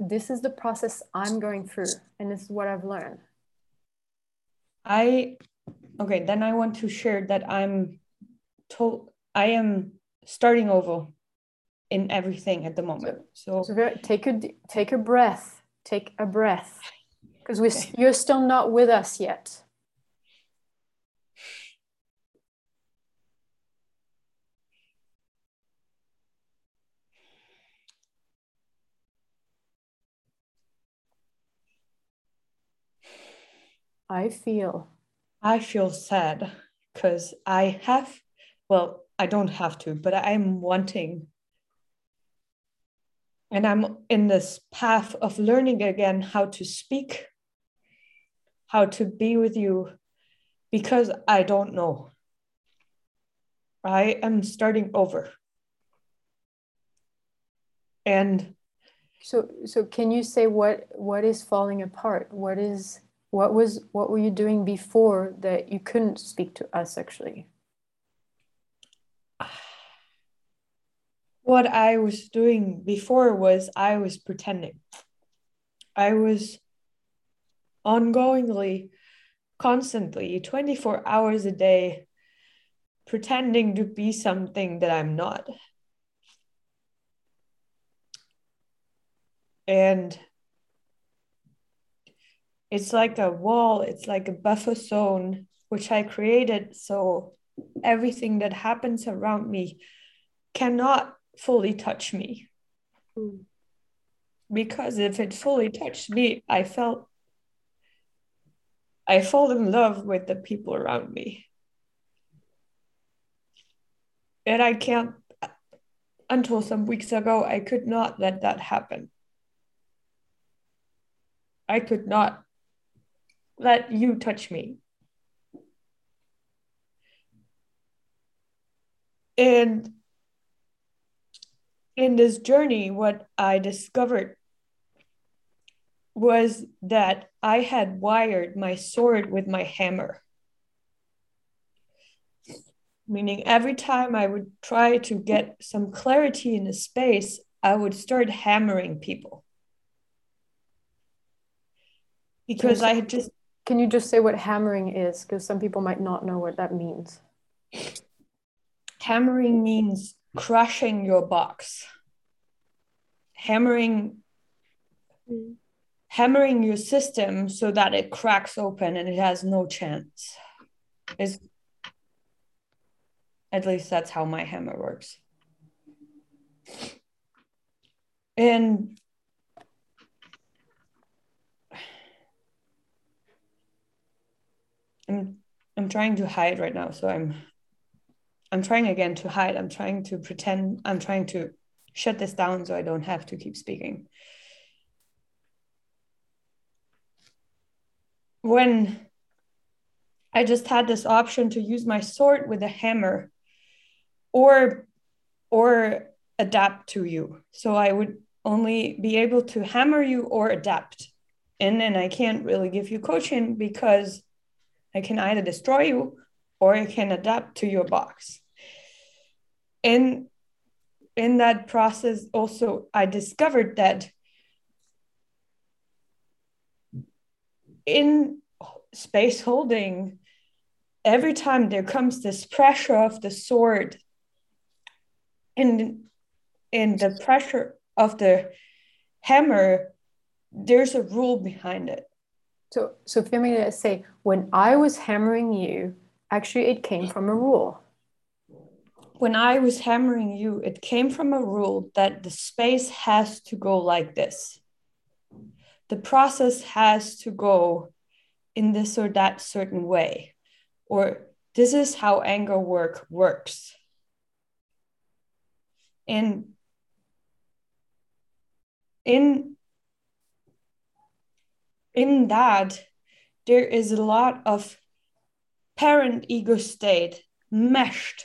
this is the process I'm going through, and this is what I've learned. I, okay, then I want to share that I'm told I am starting over in everything at the moment. So, so, so take a take a breath, take a breath, because we okay. you're still not with us yet. I feel? I feel sad because I have, well, I don't have to, but I'm wanting. And I'm in this path of learning again how to speak, how to be with you, because I don't know. I am starting over. And so so can you say what what is falling apart? What is what was what were you doing before that you couldn't speak to us actually? What i was doing before was i was pretending. I was ongoingly constantly 24 hours a day pretending to be something that i'm not. And it's like a wall it's like a buffer zone which i created so everything that happens around me cannot fully touch me. Mm. because if it fully touched me i felt i fall in love with the people around me. And i can't until some weeks ago i could not let that happen. I could not let you touch me. And in this journey, what I discovered was that I had wired my sword with my hammer. Meaning, every time I would try to get some clarity in a space, I would start hammering people. Because I had just can you just say what hammering is? Because some people might not know what that means. Hammering means crushing your box. Hammering mm. hammering your system so that it cracks open and it has no chance. Is at least that's how my hammer works. And I'm I'm trying to hide right now, so I'm I'm trying again to hide. I'm trying to pretend. I'm trying to shut this down so I don't have to keep speaking. When I just had this option to use my sword with a hammer or or adapt to you. So I would only be able to hammer you or adapt. And then I can't really give you coaching because I can either destroy you or it can adapt to your box. And in that process, also, I discovered that in space holding, every time there comes this pressure of the sword and in the pressure of the hammer, there's a rule behind it. So, so for me to say, when I was hammering you, actually it came from a rule. When I was hammering you, it came from a rule that the space has to go like this. The process has to go in this or that certain way, or this is how anger work works. And in in that there is a lot of parent ego state meshed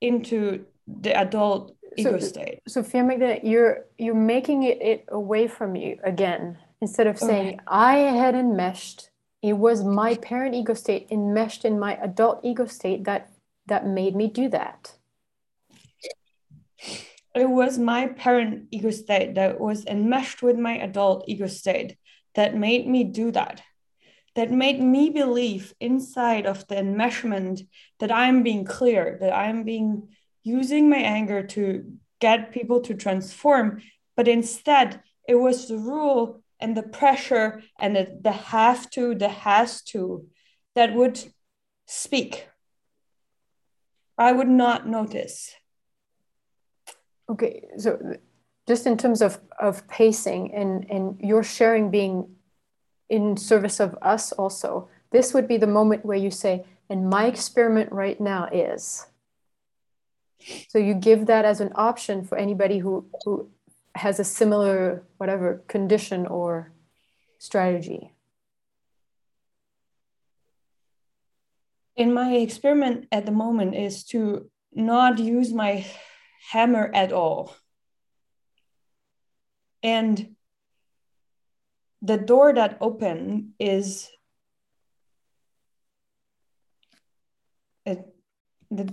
into the adult ego so, state. So feeling that you're you're making it, it away from you again instead of saying okay. I had enmeshed it was my parent ego state enmeshed in my adult ego state that that made me do that it was my parent ego state that was enmeshed with my adult ego state that made me do that that made me believe inside of the enmeshment that i'm being clear that i'm being using my anger to get people to transform but instead it was the rule and the pressure and the, the have to, the has to that would speak. I would not notice. Okay, so just in terms of, of pacing and, and your sharing being in service of us also, this would be the moment where you say, and my experiment right now is. So you give that as an option for anybody who, who has a similar whatever condition or strategy in my experiment at the moment is to not use my hammer at all and the door that open is the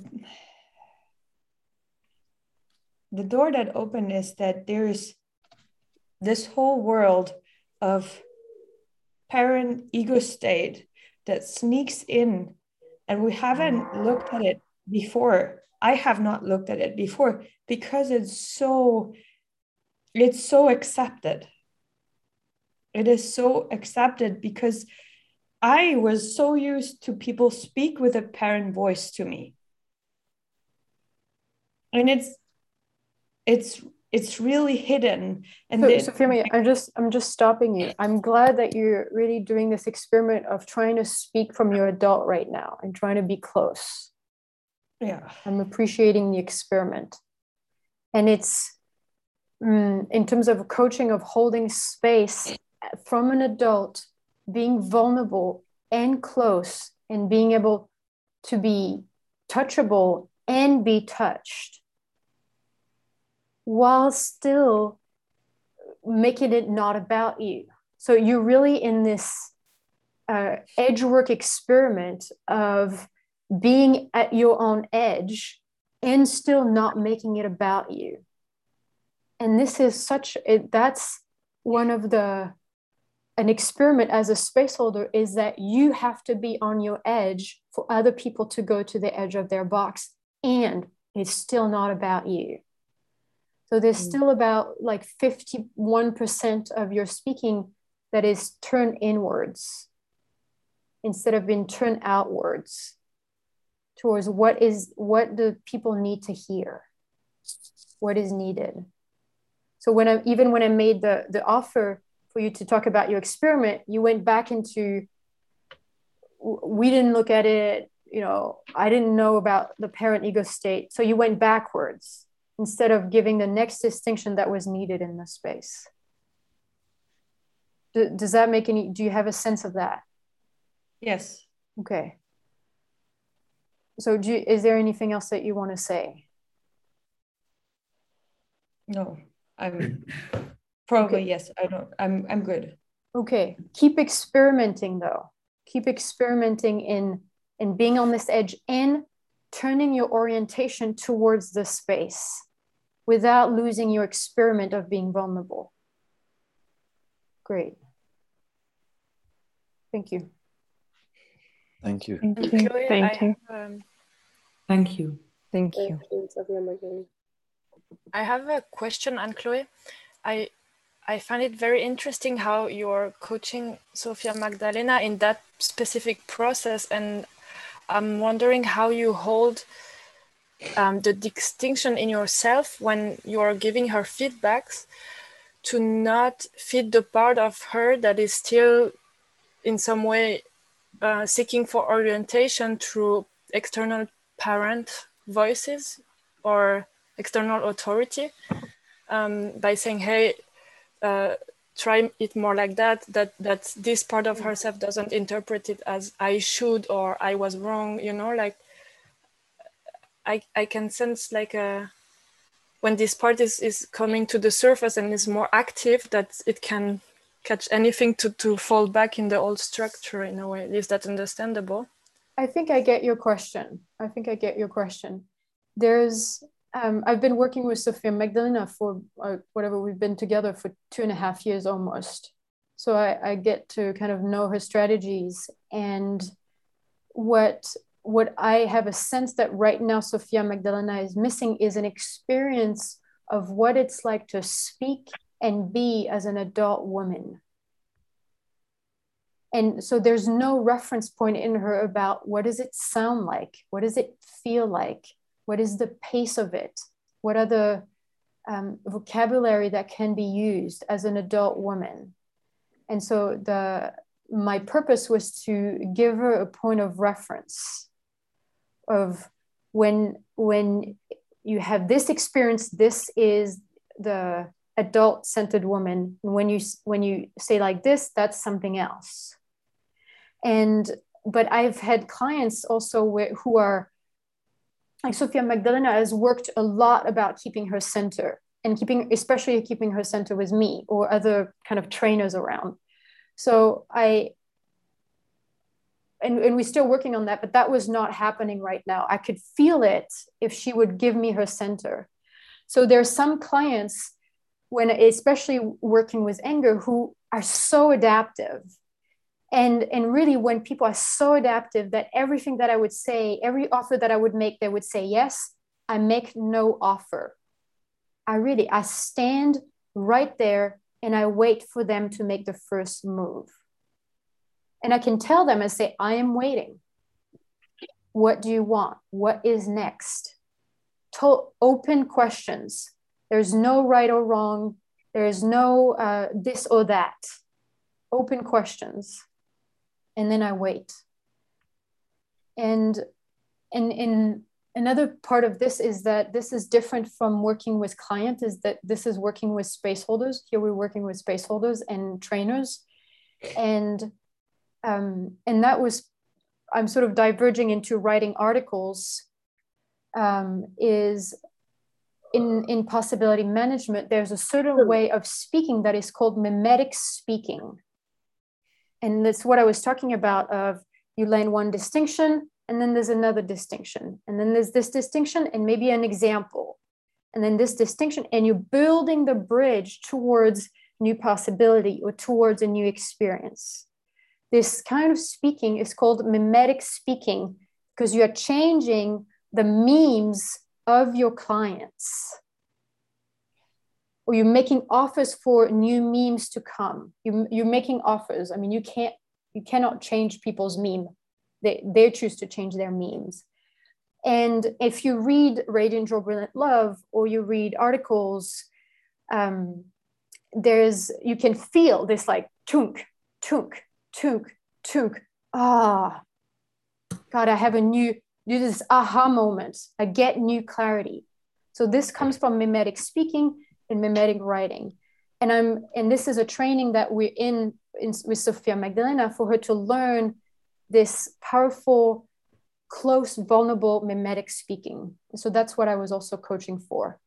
the door that open is that there is this whole world of parent ego state that sneaks in. And we haven't looked at it before. I have not looked at it before because it's so it's so accepted. It is so accepted because i was so used to people speak with a parent voice to me. And it's it's it's really hidden. And so, then, so Femi, i'm just i'm just stopping you. I'm glad that you're really doing this experiment of trying to speak from your adult right now and trying to be close. Yeah. I'm appreciating the experiment. And it's in terms of coaching of holding space from an adult being vulnerable and close and being able to be touchable and be touched while still making it not about you. So you're really in this uh, edge work experiment of being at your own edge and still not making it about you. And this is such it, that's one of the an experiment as a space holder is that you have to be on your edge for other people to go to the edge of their box. And it's still not about you. So there's mm. still about like 51% of your speaking that is turned inwards instead of being turned outwards towards what is what do people need to hear? What is needed so when i even when i made the the offer for you to talk about your experiment you went back into we didn't look at it you know, I didn't know about the parent ego state. So you went backwards instead of giving the next distinction that was needed in the space. D- does that make any, do you have a sense of that? Yes. Okay. So do you, is there anything else that you want to say? No, I'm probably okay. yes. I don't. I'm I'm good. Okay. Keep experimenting though. Keep experimenting in in being on this edge and turning your orientation towards the space without losing your experiment of being vulnerable. Great. Thank you. Thank you. Thank you. Thank you. um, Thank you. Thank you. I have a question, Anne Chloe. I I find it very interesting how you're coaching Sophia Magdalena in that specific process, and I'm wondering how you hold um, the distinction in yourself when you are giving her feedbacks to not feed the part of her that is still in some way uh, seeking for orientation through external parent voices or external authority um, by saying, hey, uh, try it more like that, that, that this part of herself doesn't interpret it as I should or I was wrong, you know, like I, I can sense like a, when this part is, is coming to the surface and is more active, that it can catch anything to, to fall back in the old structure in a way. Is that understandable? I think I get your question. I think I get your question. There's, um, I've been working with Sophia Magdalena for uh, whatever we've been together for two and a half years almost. So I, I get to kind of know her strategies and what what I have a sense that right now Sophia Magdalena is missing is an experience of what it's like to speak and be as an adult woman. And so there's no reference point in her about what does it sound like? What does it feel like? What is the pace of it? What are the um, vocabulary that can be used as an adult woman? And so the my purpose was to give her a point of reference of when when you have this experience this is the adult centered woman when you when you say like this that's something else and but i've had clients also where, who are like sophia magdalena has worked a lot about keeping her center and keeping especially keeping her center with me or other kind of trainers around. So i and, and we're still working on that but that was not happening right now. I could feel it if she would give me her center. So there's some clients when especially working with anger who are so adaptive and and really when people are so adaptive that everything that i would say every offer that i would make they would say yes i make no offer i really i stand right there and i wait for them to make the first move and i can tell them and say i am waiting what do you want what is next to- open questions there's no right or wrong. There's no uh, this or that. Open questions. And then I wait. And, and in another part of this is that this is different from working with clients is that this is working with space holders. Here we're working with space holders and trainers. And um, and that was I'm sort of diverging into writing articles um, is in, in possibility management, there's a certain way of speaking that is called memetic speaking. And that's what I was talking about of you land one distinction and then there's another distinction. And then there's this distinction and maybe an example. And then this distinction, and you're building the bridge towards new possibility or towards a new experience. This kind of speaking is called memetic speaking because you are changing the memes of your clients or you're making offers for new memes to come. You, you're making offers. I mean you can't you cannot change people's meme. They, they choose to change their memes. And if you read radiant joy brilliant love or you read articles um, there's you can feel this like tunk tunk tunk tunk. Ah God, I have a new, this aha moment. I get new clarity. So this comes from memetic speaking and memetic writing. And I'm, and this is a training that we're in, in with Sophia Magdalena for her to learn this powerful, close, vulnerable memetic speaking. So that's what I was also coaching for.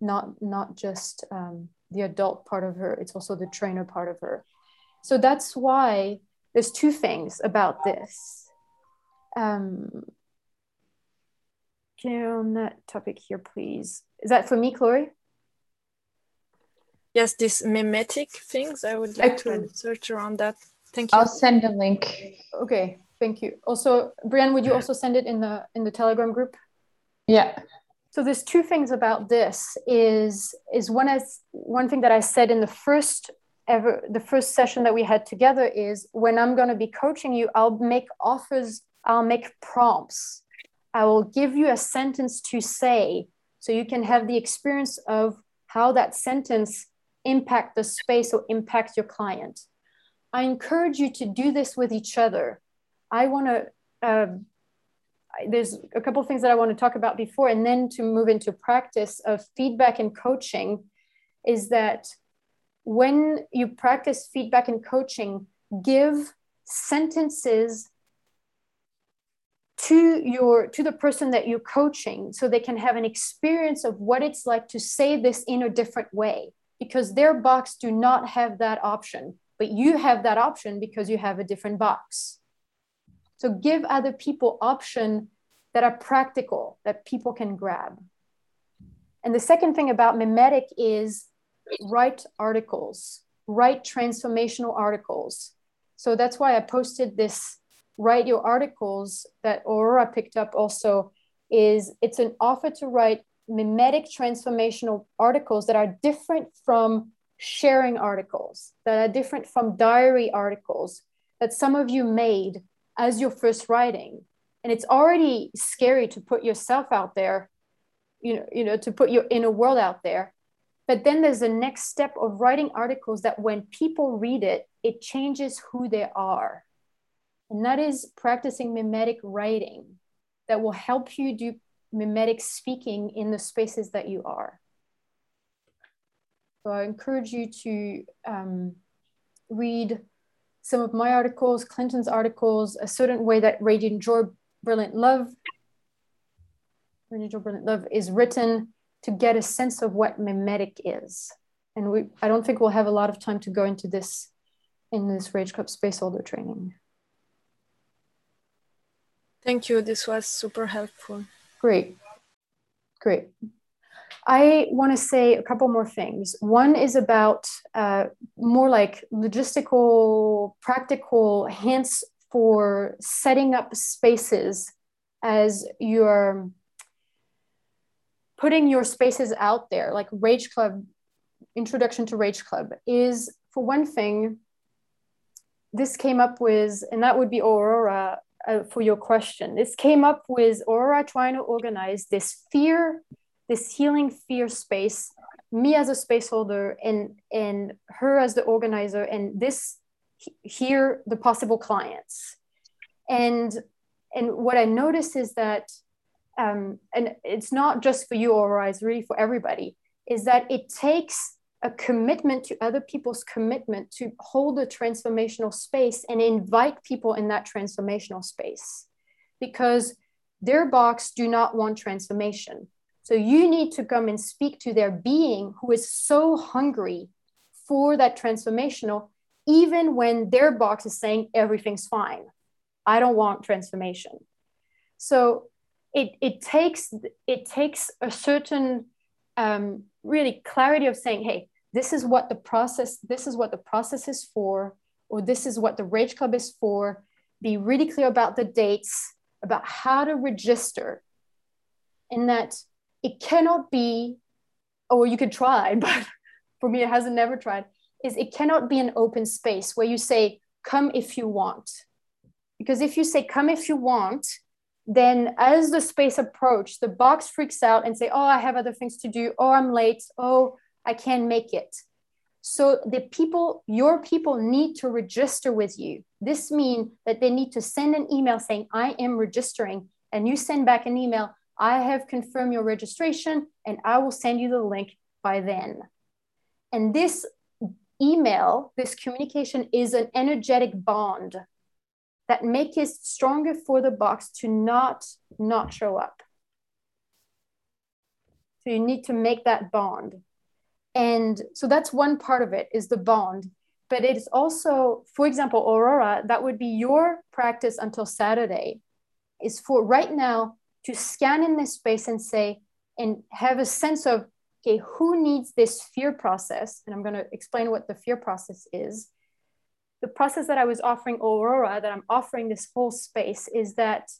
Not, not just um, the adult part of her, it's also the trainer part of her. So that's why there's two things about this. Um, on that topic here, please? Is that for me, Chloe? Yes, these memetic things. I would like to research around that. Thank you. I'll send a link. Okay, thank you. Also, Brian, would you also send it in the in the Telegram group? Yeah. So there's two things about this. Is is one as one thing that I said in the first ever the first session that we had together is when I'm going to be coaching you, I'll make offers, I'll make prompts. I will give you a sentence to say so you can have the experience of how that sentence impact the space or impact your client. I encourage you to do this with each other. I want to uh, there's a couple things that I want to talk about before, and then to move into practice of feedback and coaching is that when you practice feedback and coaching, give sentences to your to the person that you're coaching so they can have an experience of what it's like to say this in a different way because their box do not have that option but you have that option because you have a different box so give other people option that are practical that people can grab and the second thing about memetic is write articles, write transformational articles. So that's why I posted this write your articles that Aurora picked up also is it's an offer to write memetic transformational articles that are different from sharing articles, that are different from diary articles that some of you made as your first writing. And it's already scary to put yourself out there, you know, you know, to put your inner world out there. But then there's the next step of writing articles that when people read it, it changes who they are. And that is practicing memetic writing that will help you do memetic speaking in the spaces that you are. So I encourage you to um, read some of my articles, Clinton's articles, a certain way that Radiant Joy, Brilliant Love, Radiant Joy, Brilliant Love is written to get a sense of what memetic is. And we, I don't think we'll have a lot of time to go into this in this Rage Club Space Holder training. Thank you. This was super helpful. Great. Great. I want to say a couple more things. One is about uh, more like logistical, practical hints for setting up spaces as you're putting your spaces out there, like Rage Club, introduction to Rage Club, is for one thing, this came up with, and that would be Aurora uh, for your question. This came up with Aurora trying to organize this fear, this healing fear space, me as a space holder, and and her as the organizer, and this here the possible clients. And and what I noticed is that um, and it's not just for you or it's really for everybody, is that it takes a commitment to other people's commitment to hold a transformational space and invite people in that transformational space because their box do not want transformation. So you need to come and speak to their being who is so hungry for that transformational, even when their box is saying everything's fine. I don't want transformation. So it, it takes it takes a certain um, really clarity of saying, hey, this is what the process, this is what the process is for, or this is what the Rage Club is for. Be really clear about the dates, about how to register, and that it cannot be, or you could try, but for me, it hasn't never tried, is it cannot be an open space where you say, come if you want. Because if you say, come if you want, then as the space approach the box freaks out and say oh i have other things to do oh i'm late oh i can't make it So the people, your people need to register with you. This means that they need to send an email saying, I am registering. And you send back an email, I have confirmed your registration and I will send you the link by then. And this email, this communication is an energetic bond that make it stronger for the box to not not show up. So you need to make that bond. And so that's one part of it is the bond. But it is also, for example, Aurora, that would be your practice until Saturday, is for right now to scan in this space and say, and have a sense of, okay, who needs this fear process? And I'm going to explain what the fear process is. The process that I was offering Aurora, that I'm offering this whole space, is that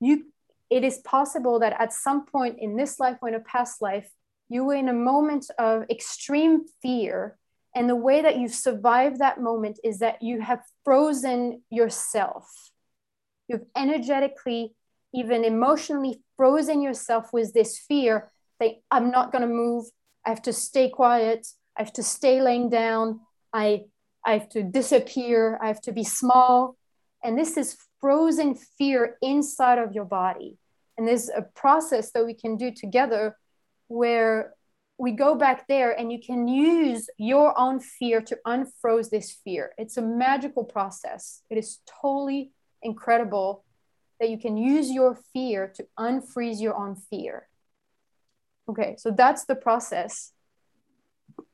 you it is possible that at some point in this life or in a past life, you were in a moment of extreme fear. And the way that you survive that moment is that you have frozen yourself. You've energetically, even emotionally frozen yourself with this fear that I'm not going to move. I have to stay quiet. I have to stay laying down. I, I have to disappear. I have to be small. And this is frozen fear inside of your body. And there's a process that we can do together where we go back there and you can use your own fear to unfroze this fear. It's a magical process. It is totally incredible that you can use your fear to unfreeze your own fear. Okay, so that's the process.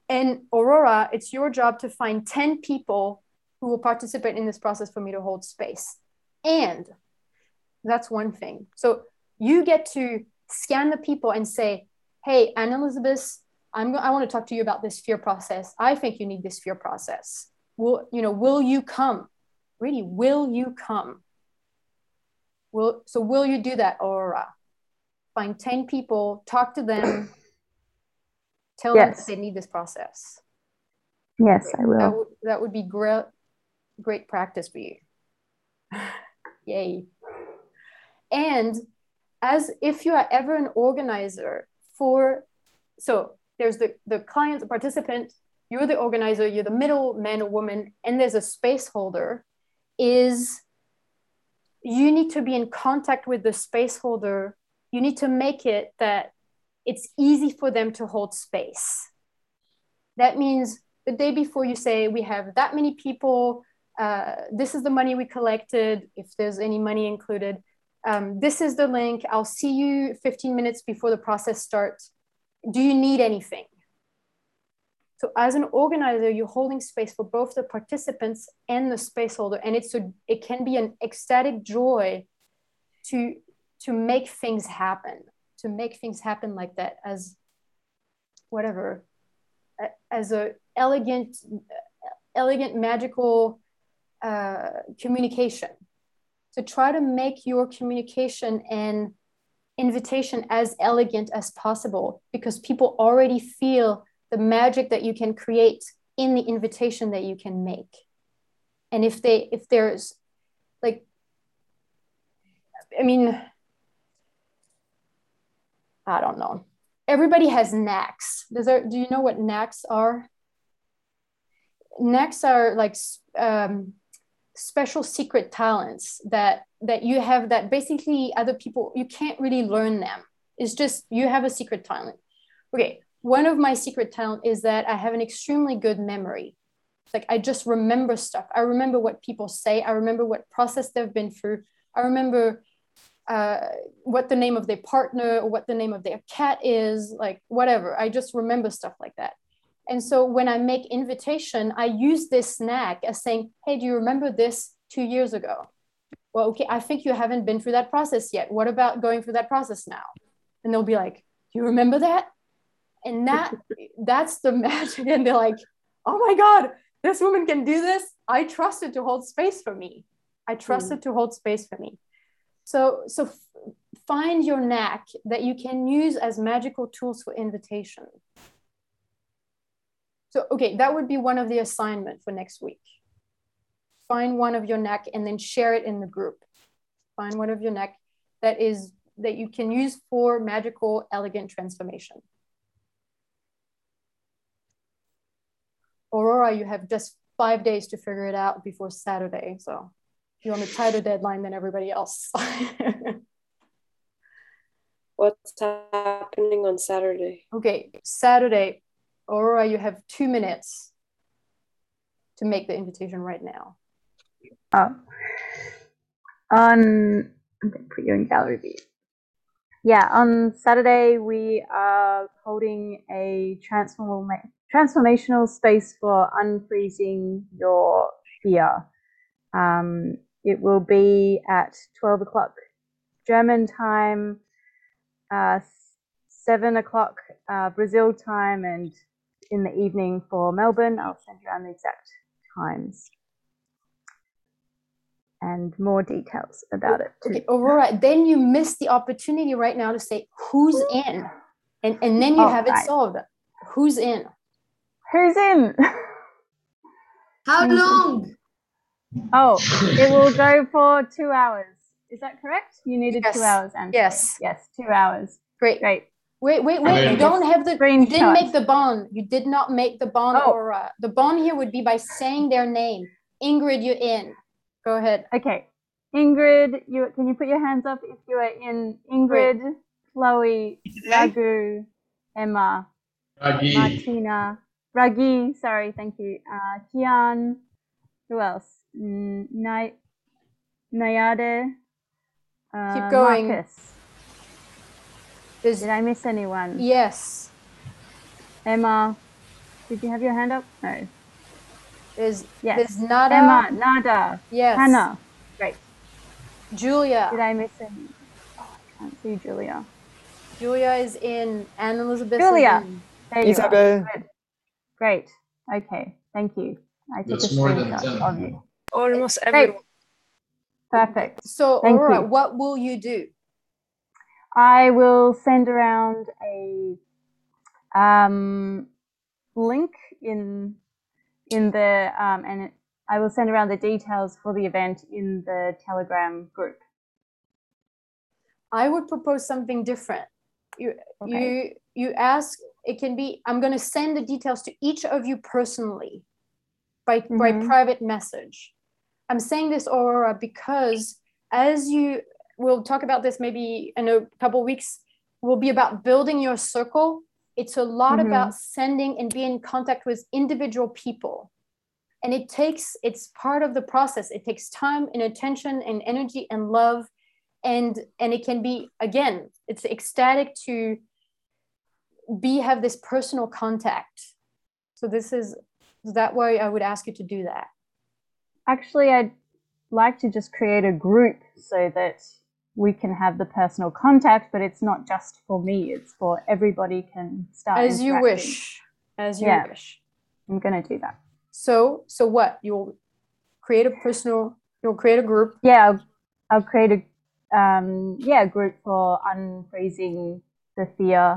And Aurora, it's your job to find 10 people who will participate in this process for me to hold space. And that's one thing. So you get to scan the people and say, hey, Anne Elizabeth, I'm, I want to talk to you about this fear process. I think you need this fear process. Will, you know, will you come? Really, will you come? Will, so will you do that, Aurora? Find 10 people, talk to them, tell yes. them they need this process. Yes, I will. That, that would be great, great practice for you. Yay. And as if you are ever an organizer for, so there's the, the client, the participant, you're the organizer, you're the middle man or woman, and there's a space holder, is you need to be in contact with the space holder. You need to make it that it's easy for them to hold space. That means the day before you say, we have that many people, uh, this is the money we collected, if there's any money included. Um, this is the link. I'll see you 15 minutes before the process starts. Do you need anything? So as an organizer, you're holding space for both the participants and the space holder. And it's a, it can be an ecstatic joy to, to make things happen, to make things happen like that as whatever, as a elegant, elegant, magical uh, communication. So try to make your communication and invitation as elegant as possible because people already feel the magic that you can create in the invitation that you can make. And if they if there's like I mean I don't know. Everybody has knacks. Does there, do you know what knacks are? Knacks are like um, special secret talents that that you have that basically other people you can't really learn them it's just you have a secret talent okay one of my secret talent is that i have an extremely good memory like i just remember stuff i remember what people say i remember what process they've been through i remember uh, what the name of their partner or what the name of their cat is like whatever i just remember stuff like that and so when I make invitation, I use this snack as saying, hey, do you remember this two years ago? Well, okay, I think you haven't been through that process yet. What about going through that process now? And they'll be like, do you remember that? And that that's the magic. And they're like, oh my God, this woman can do this. I trust it to hold space for me. I trust mm. it to hold space for me. So so find your knack that you can use as magical tools for invitation. So, okay, that would be one of the assignment for next week. Find one of your neck and then share it in the group. Find one of your neck that is that you can use for magical, elegant transformation. Aurora, you have just five days to figure it out before Saturday. So you're on a tighter deadline than everybody else. What's happening on Saturday? Okay, Saturday, Aurora, you have two minutes to make the invitation right now. Oh. On, I'm going to put you in gallery view. Yeah, on Saturday, we are holding a transform transformational space for unfreezing your fear. Um, it will be at 12 o'clock German time, uh, 7 o'clock uh, Brazil time, and in the evening for Melbourne. I'll send you around the exact times and more details about it. Too. Okay, Aurora, then you miss the opportunity right now to say who's in, and and then you oh, have right. it solved. Who's in? Who's in? How long? Oh, it will go for two hours. Is that correct? You needed yes. two hours, and yes, yes, two hours. Great, great. Wait, wait, wait! You don't have the. You didn't make the bond. You did not make the bond, oh. Aurora. The bond here would be by saying their name. Ingrid, you're in. Go ahead. Okay. Ingrid, you can you put your hands up if you are in Ingrid, Great. Chloe, Raghu, Emma, Ragi. Martina, Ragi, sorry, thank you. Uh, Kian, who else? Nay- Nayade. Uh, Keep going. Marcus. Did I miss anyone? Yes. Emma, did you have your hand up? No. Is yes. There's Nada. Emma, Nada. Yes. Hannah. Great. Julia. Did I miss any? Oh, I can't see Julia. Julia is in. Anne Elizabeth. Julia. There you Isabel. Good. Great. Okay. Thank you. I took That's a screenshot of you. Almost everyone. Perfect. So, Thank Aurora, you. what will you do? I will send around a um, link in in the um, and I will send around the details for the event in the Telegram group. I would propose something different. You okay. you you ask. It can be. I'm going to send the details to each of you personally, by mm-hmm. by private message. I'm saying this, Aurora, because as you we'll talk about this maybe in a couple weeks. Will be about building your circle it's a lot mm-hmm. about sending and being in contact with individual people. And it takes, it's part of the process. It takes time and attention and energy and love. And and it can be again, it's ecstatic to be have this personal contact. So this is that way I would ask you to do that. Actually, I'd like to just create a group so that we can have the personal contact, but it's not just for me, it's for everybody can start. As you wish. As you yeah, wish. I'm gonna do that. So so what? You'll create a personal you'll create a group. Yeah, I'll, I'll create a um yeah, group for unfreezing the fear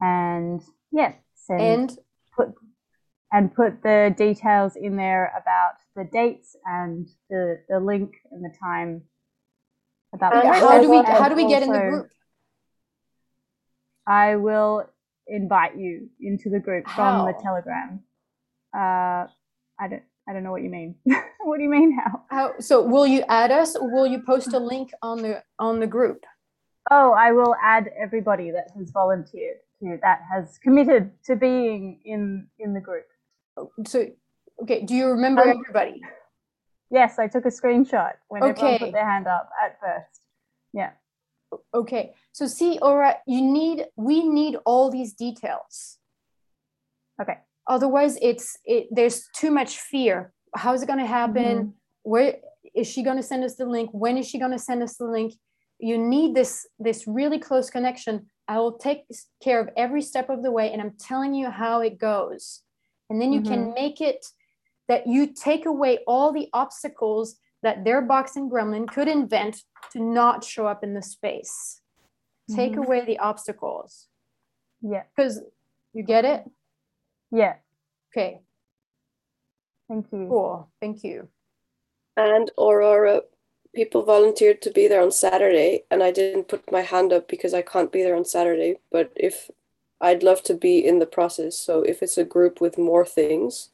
and yeah, send, and put and put the details in there about the dates and the, the link and the time about how do we how do we get in the group? I will invite you into the group how? from the Telegram. Uh, I don't I don't know what you mean. what do you mean how? How so will you add us or will you post a link on the on the group? Oh, I will add everybody that has volunteered to that has committed to being in in the group. So okay, do you remember um, everybody? Yes, I took a screenshot when okay. everyone put their hand up at first. Yeah. Okay. So see, Aura, you need we need all these details. Okay. Otherwise, it's it. There's too much fear. How is it going to happen? Mm-hmm. Where is she going to send us the link? When is she going to send us the link? You need this this really close connection. I will take care of every step of the way, and I'm telling you how it goes. And then you mm-hmm. can make it that you take away all the obstacles that their boxing gremlin could invent to not show up in the space. Take mm-hmm. away the obstacles. Yeah. Because you get it? Yeah. Okay. Thank you. Cool. Thank you. And Aurora, people volunteered to be there on Saturday, and I didn't put my hand up because I can't be there on Saturday. But if I'd love to be in the process, so if it's a group with more things,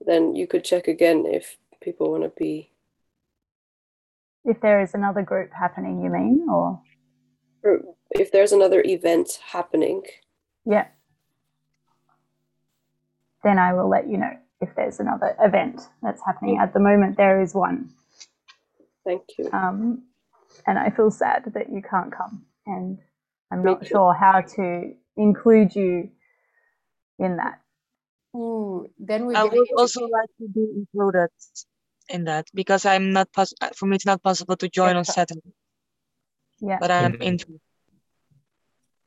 then you could check again if people want to be. If there is another group happening, you mean, or? if there's another event happening. Yeah. Then I will let you know if there's another event that's happening. At the moment, there is one. Thank you. Um, and I feel sad that you can't come, and I'm not sure how to include you in that. Ooh, then we. I would also like to be included in that because I'm not pos- for me it's not possible to join on Saturday. Yeah. But I'm interested.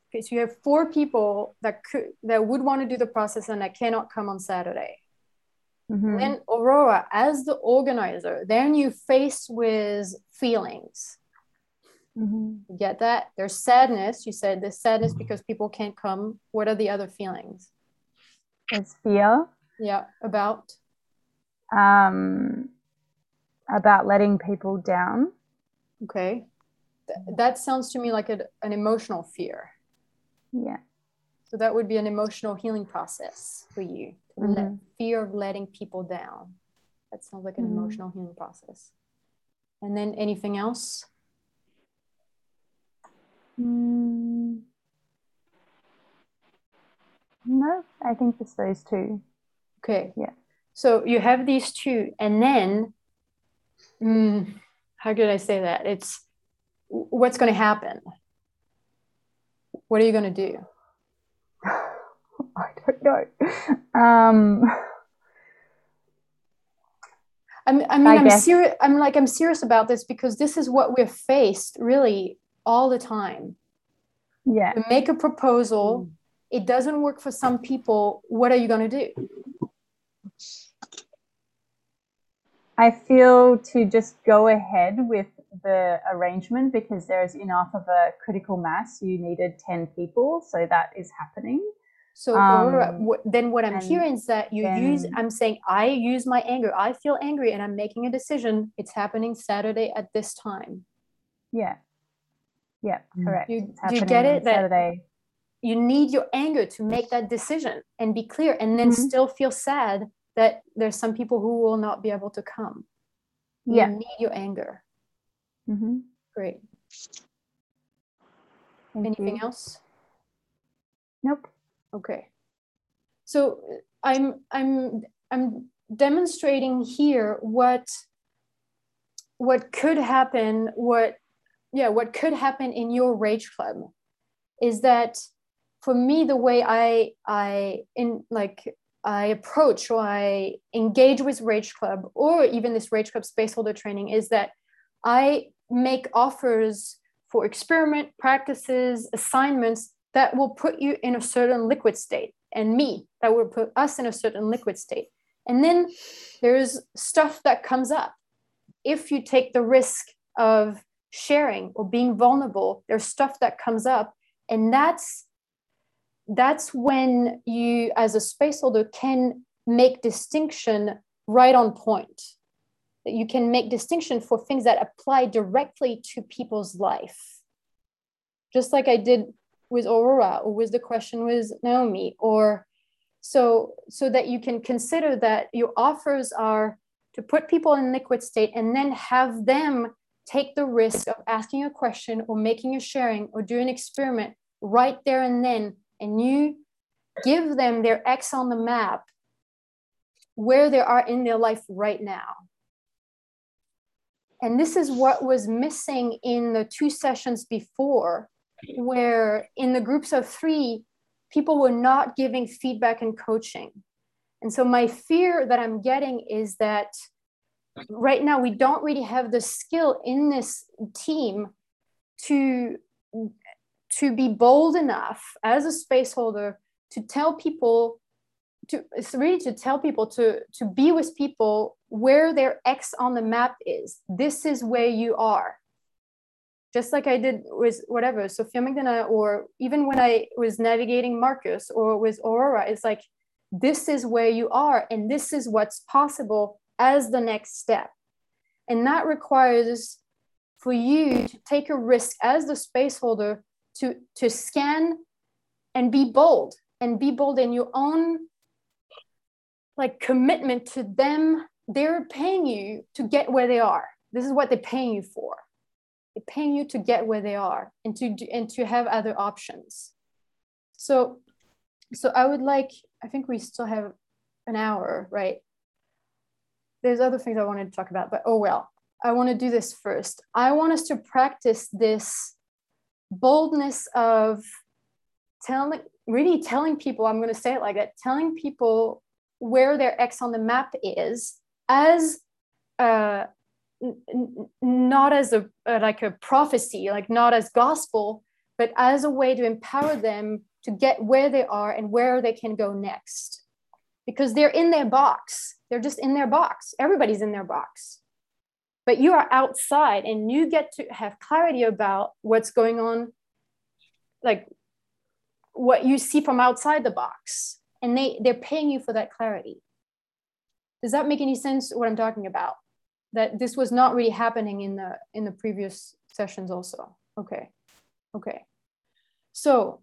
Okay, so you have four people that could that would want to do the process and that cannot come on Saturday. Mhm. Then Aurora, as the organizer, then you face with feelings. Mhm. You get that? There's sadness. You said there's sadness because people can't come. What are the other feelings? There's fear Yeah, about um, about letting people down. okay. Th- that sounds to me like a, an emotional fear. Yeah. So that would be an emotional healing process for you. to let- fear of letting people down. That sounds like an Mhm. emotional healing process. And then anything else? Mm. No, I think it's those two. Okay. Yeah. So you have these two, and then, mm, how could I say that? It's what's going to happen. What are you going to do? I don't know. Um, I'm, I mean, I I'm serious. I'm like, I'm serious about this because this is what we're faced really all the time. yeah. You make a proposal, it doesn't work for some people. What are you going to do? I feel to just go ahead with the arrangement because there's enough of a critical mass. You needed 10 people, so that is happening. So Um, Aurora, then what I'm hearing is that you use, I'm saying, I use my anger. I feel angry and I'm making a decision. It's happening Saturday at this time. Yeah. Yeah, correct. You- do you get it that- Saturday. You need your anger to make that decision and be clear and then Mhm. still feel sad that there's some people who will not be able to come. You Yeah. need your anger. Mm-hmm. Great. Thank Anything you. else? Nope. Okay. So uh, I'm I'm I'm demonstrating here what what could happen, what yeah, what could happen in your rage club is that for me the way I I in like I approach or I engage with Rage Club or even this Rage Club Spaceholder training is that I make offers for experiment practices, assignments that will put you in a certain liquid state, and me that will put us in a certain liquid state. And then there's stuff that comes up. If you take the risk of sharing or being vulnerable, there's stuff that comes up, and that's that's when you as a space holder can make distinction right on point. That you can make distinction for things that apply directly to people's life. Just like i did with aurora or with the question with naomi or so so that you can consider that your offers are to put people in liquid state and then have them take the risk of asking a question or making a sharing or do an experiment right there and then and you give them their X on the map where they are in their life right now. And this is what was missing in the two sessions before, where in the groups of three, people were not giving feedback and coaching. And so my fear that I'm getting is that right now we don't really have the skill in this team to to be bold enough as a space holder to tell people to it's really to tell people to to be with people where their x on the map is. This is where you are. Just like i did with whatever sophia magdalena or even when i was navigating marcus or with aurora it's like this is where you are and this is what's possible as the next step. And that requires for you to take a risk as the space holder to to scan and be bold and be bold in your own like commitment to them. They're paying you to get where they are. This is what they're paying you for. They're paying you to get where they are and to and to have other options. So so i would like i think we still have an hour right there's other things i wanted to talk about but oh well i want to do this first. I want us to practice this boldness of telling really telling people i'm going to say it like that telling people where their x on the map is as uh, n- not as a uh, like a prophecy like not as gospel but as a way to empower them to get where they are and where they can go next because they're in their box. They're just in their box. Everybody's in their box. But you are outside and you get to have clarity about what's going on like what you see from outside the box. And they they're paying you for that clarity. Does that make any sense what i'm talking about? That this was not really happening in the in the previous sessions also. Okay. Okay. So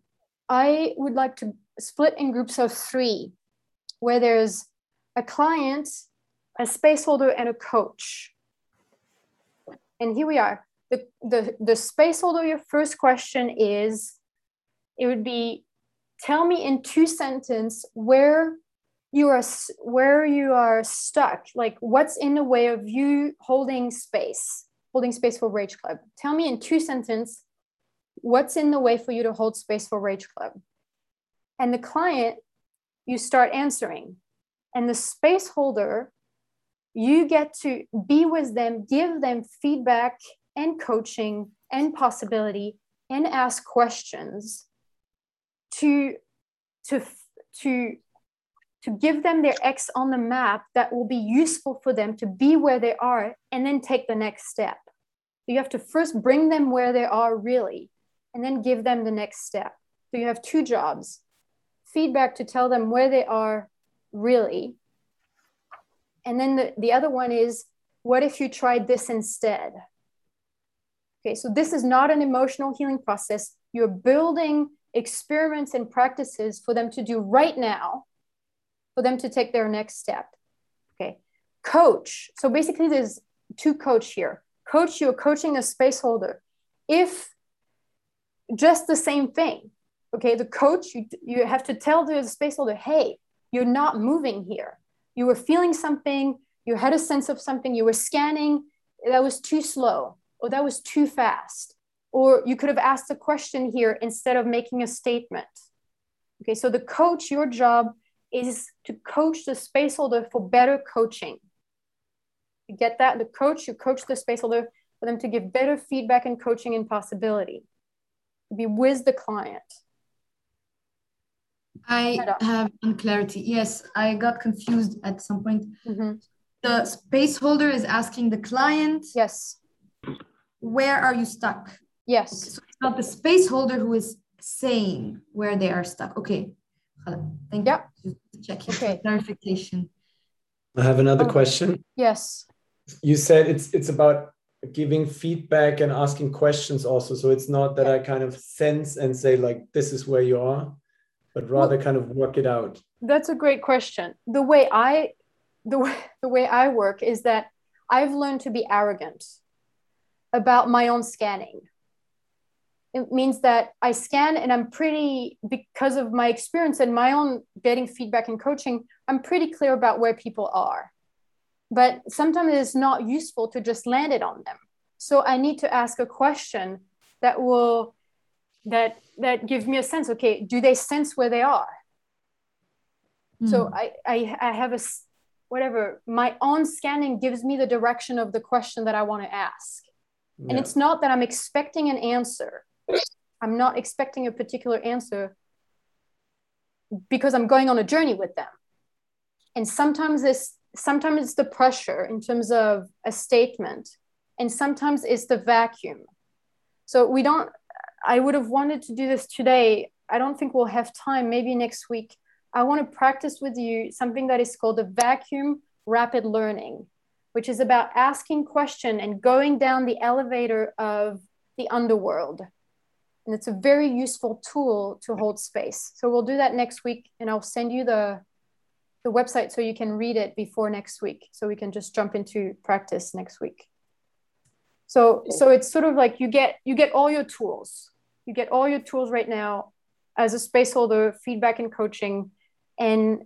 i would like to split in groups of three where there's a client a space holder and a coach. And here we are. The the, the space holder your first question is it would be tell me in two sentences where you are where you are stuck. Like what's in the way of you holding space holding space for rage club? Tell me in two sentences what's in the way for you to hold space for rage club? And the client you start answering and the space holder you get to be with them give them feedback and coaching and possibility and ask questions to to to to give them their X on the map that will be useful for them to be where they are and then take the next step. You have to first bring them where they are really and then give them the next step. So you have two jobs feedback to tell them where they are really. And then the, the other one is what if you tried this instead? Okay, so this is not an emotional healing process. You're building experiments and practices for them to do right now for them to take their next step. Okay. Coach. So basically, there's two coach here. Coach, you're coaching a space holder. If just the same thing, okay, the coach, you, you have to tell the space holder, hey, you're not moving here. You were feeling something, you had a sense of something, you were scanning, that was too slow, or that was too fast. Or you could have asked a question here instead of making a statement. Okay, so the coach, your job is to coach the space holder for better coaching. You get that? The coach, you coach the space holder for them to give better feedback and coaching and possibility. Be with the client. I have unclarity. Yes, I got confused at some point. Mm-hmm. The space holder is asking the client. Yes. Where are you stuck? Yes. Okay, so it's not the space holder who is saying where they are stuck. Okay. Thank you. Just checking okay. clarification. I have another oh, question. Yes. You said it's it's about giving feedback and asking questions also. So it's not that yeah. I kind of sense and say like this is where you are, but rather well, kind of work it out. That's a great question. The way I the way the way I work is that I've learned to be arrogant about my own scanning it means that I scan and I'm pretty, because of my experience and my own getting feedback and coaching, I'm pretty clear about where people are. But sometimes it's not useful to just land it on them. So I need to ask a question that will, that, that gives me a sense, okay, do they sense where they are? Mm. So I, I, I have a, whatever, my own scanning gives me the direction of the question that I want to ask. Yeah. And it's not that I'm expecting an answer I'm not expecting a particular answer because I'm going on a journey with them. And sometimes this sometimes it's the pressure in terms of a statement, and sometimes it's the vacuum. So we don't I would have wanted to do this today. I don't think we'll have time, maybe next week. I want to practice with you something that is called the vacuum rapid learning, which is about asking question and going down the elevator of the underworld and it's a very useful tool to hold space. So we'll do that next week, and I'll send you the the website so you can read it before next week so we can just jump into practice next week so so it's sort of like you get you get all your tools you get all your tools right now as a space holder feedback and coaching and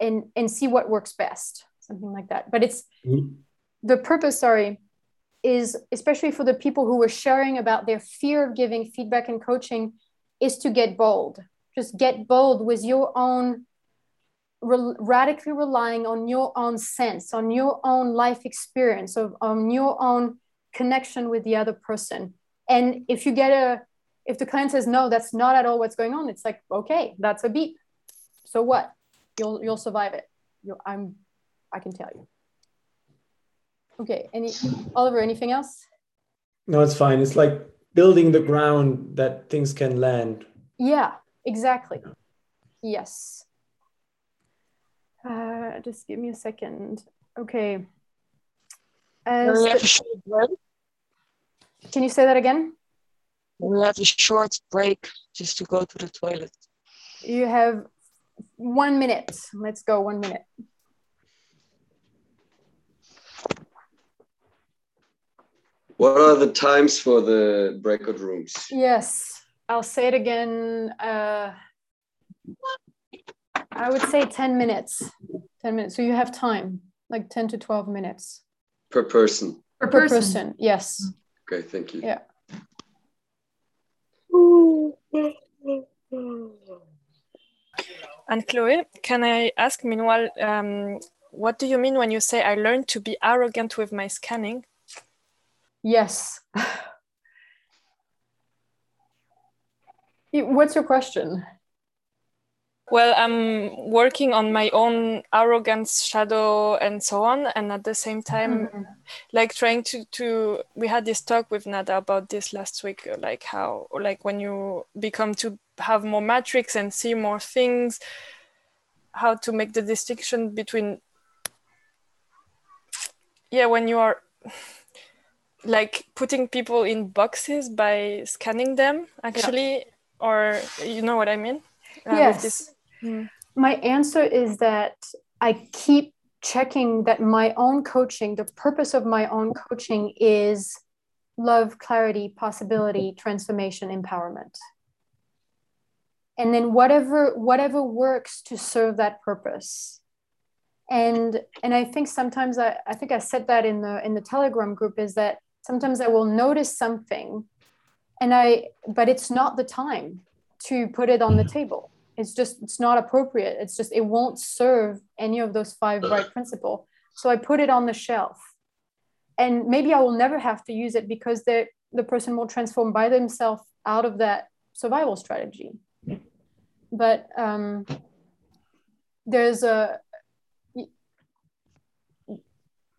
and and see what works best something like that. But it's mm-hmm. the purpose sorry is especially for the people who were sharing about their fear of giving feedback and coaching is to get bold. Just get bold with your own re- radically relying on your own sense on your own life experience of on your own connection with the other person. And if you get a if the client says no that's not at all what's going on it's like okay that's a beep. So what? You'll you'll survive it. You i'm i can tell you. Okay any oliver anything else? No it's fine. It's like building the ground that things can land. Yeah exactly. Yes. Uh, just give me a second. Okay. As the, can you say that again we have a short break just to go to the toilet you have one minute let's go one minute What are the times for the breakout rooms? Yes, I'll say it again. Uh, I would say 10 minutes. 10 minutes. So you have time, like 10 to 12 minutes. Per person? Per, per person. person. yes. Okay, thank you. Yeah. And Chloe, can I ask meanwhile, um, what do you mean when you say I learned to be arrogant with my scanning? Yes. What's your question? Well, I'm working on my own arrogance shadow and so on, and at the same time, mm-hmm. like trying to to. We had this talk with Nada about this last week, like how like when you become to have more matrix and see more things, how to make the distinction between. Yeah, when you are like putting people in boxes by scanning them actually yeah. or you know what i mean uh, yes mm. my answer is that i keep checking that my own coaching the purpose of my own coaching is love clarity possibility transformation empowerment and then whatever whatever works to serve that purpose. And and i think sometimes i, I think i said that in the in the telegram group is that sometimes i will notice something and i but it's not the time to put it on the mm-hmm. table. It's just it's not appropriate. It's just it won't serve any of those five right principle. So i put it on the shelf. And maybe i will never have to use it because the the person will transform by themselves out of that survival strategy but um, there's a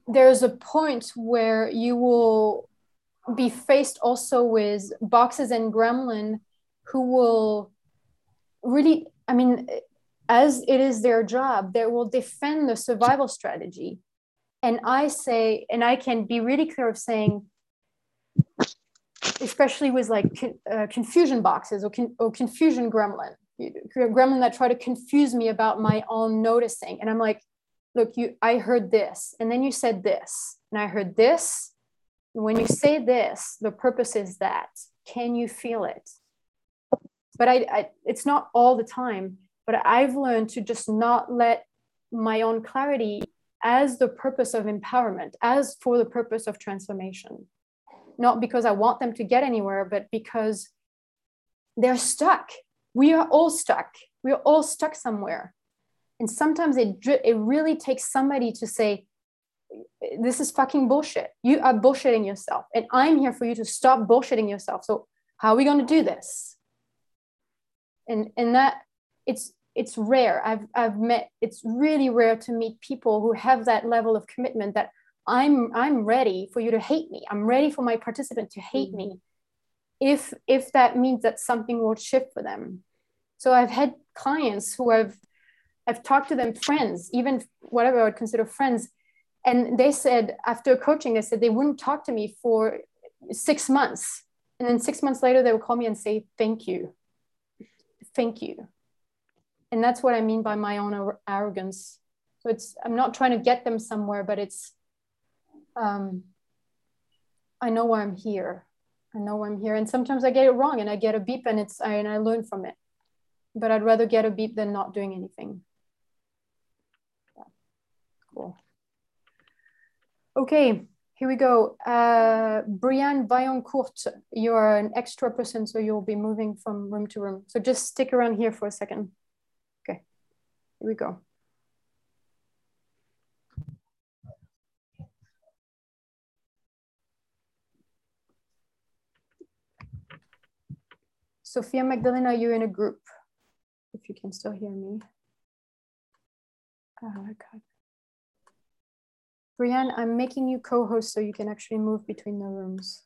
there's a point where you will be faced also with boxes and gremlin who will really i mean as it is their job they will defend the survival strategy. And i say and i can be really clear of saying especially with like uh, confusion boxes or, con- or confusion gremlin gremlin that try to confuse me about my own noticing. And i'm like look you i heard this and then you said this and i heard this. When you say this the purpose is that. Can you feel it? But I, I it's not all the time but i've learned to just not let my own clarity as the purpose of empowerment as for the purpose of transformation. Not because i want them to get anywhere but because they're stuck we are all stuck. We are all stuck somewhere. And sometimes it it really takes somebody to say this is fucking bullshit. You are bullshitting yourself. And i'm here for you to stop bullshitting yourself. So how are we going to do this? And and that it's it's rare. I've i've met it's really rare to meet people who have that level of commitment that i'm i'm ready for you to hate me. I'm ready for my participant to hate mm-hmm. me. If if that means that something will shift for them so i've had clients who have I've talked to them, friends, even whatever I would consider friends. And they said, after coaching, they said they wouldn't talk to me for six months. And then six months later, they would call me and say, Thank you. Thank you. and that's what I mean by my own arrogance. So it's I'm not trying to get them somewhere, but it's um, I know why I'm here. I know why I'm here, and sometimes I get it wrong, and I get a beep, and it's I, and I learn from it. But I'd rather get a beep than not doing anything. Yeah. Cool. Okay, here we go. Uh, Brianne Vaillancourt, you're an extra person, so you'll be moving from room to room. So just stick around here for a second. Okay, here we go. Sophia Magdalena, you're in a group. You can still hear me. Oh my God. Brianne, I'm making you co-host so you can actually move between the rooms.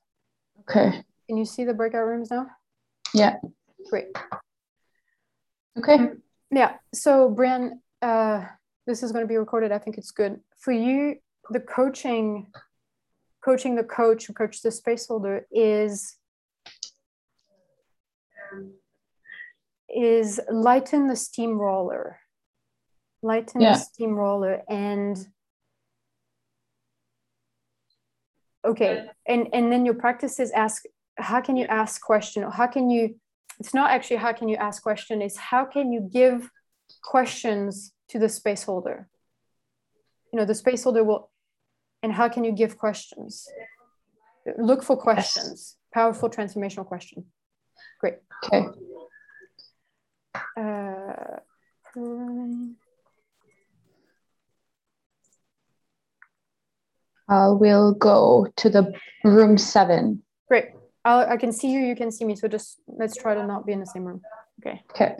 Okay. Can you see the breakout rooms now? Yeah. Great. Okay. Um, yeah. So Brianne, uh, this is going to be recorded. I think it's good for you. The coaching, coaching the coach who coach the space holder is is lighten the steamroller. Lighten Yeah. the steamroller and okay and and then your practice is ask how can you ask question how can you it's not actually how can you ask question it's how can you give questions to the space holder you know the space holder will and how can you give questions look for questions powerful transformational question great Okay. Uh, I will go to the room seven. Great. I'll, I can see you, you can see me. So just let's try to not be in the same room. Okay. Okay.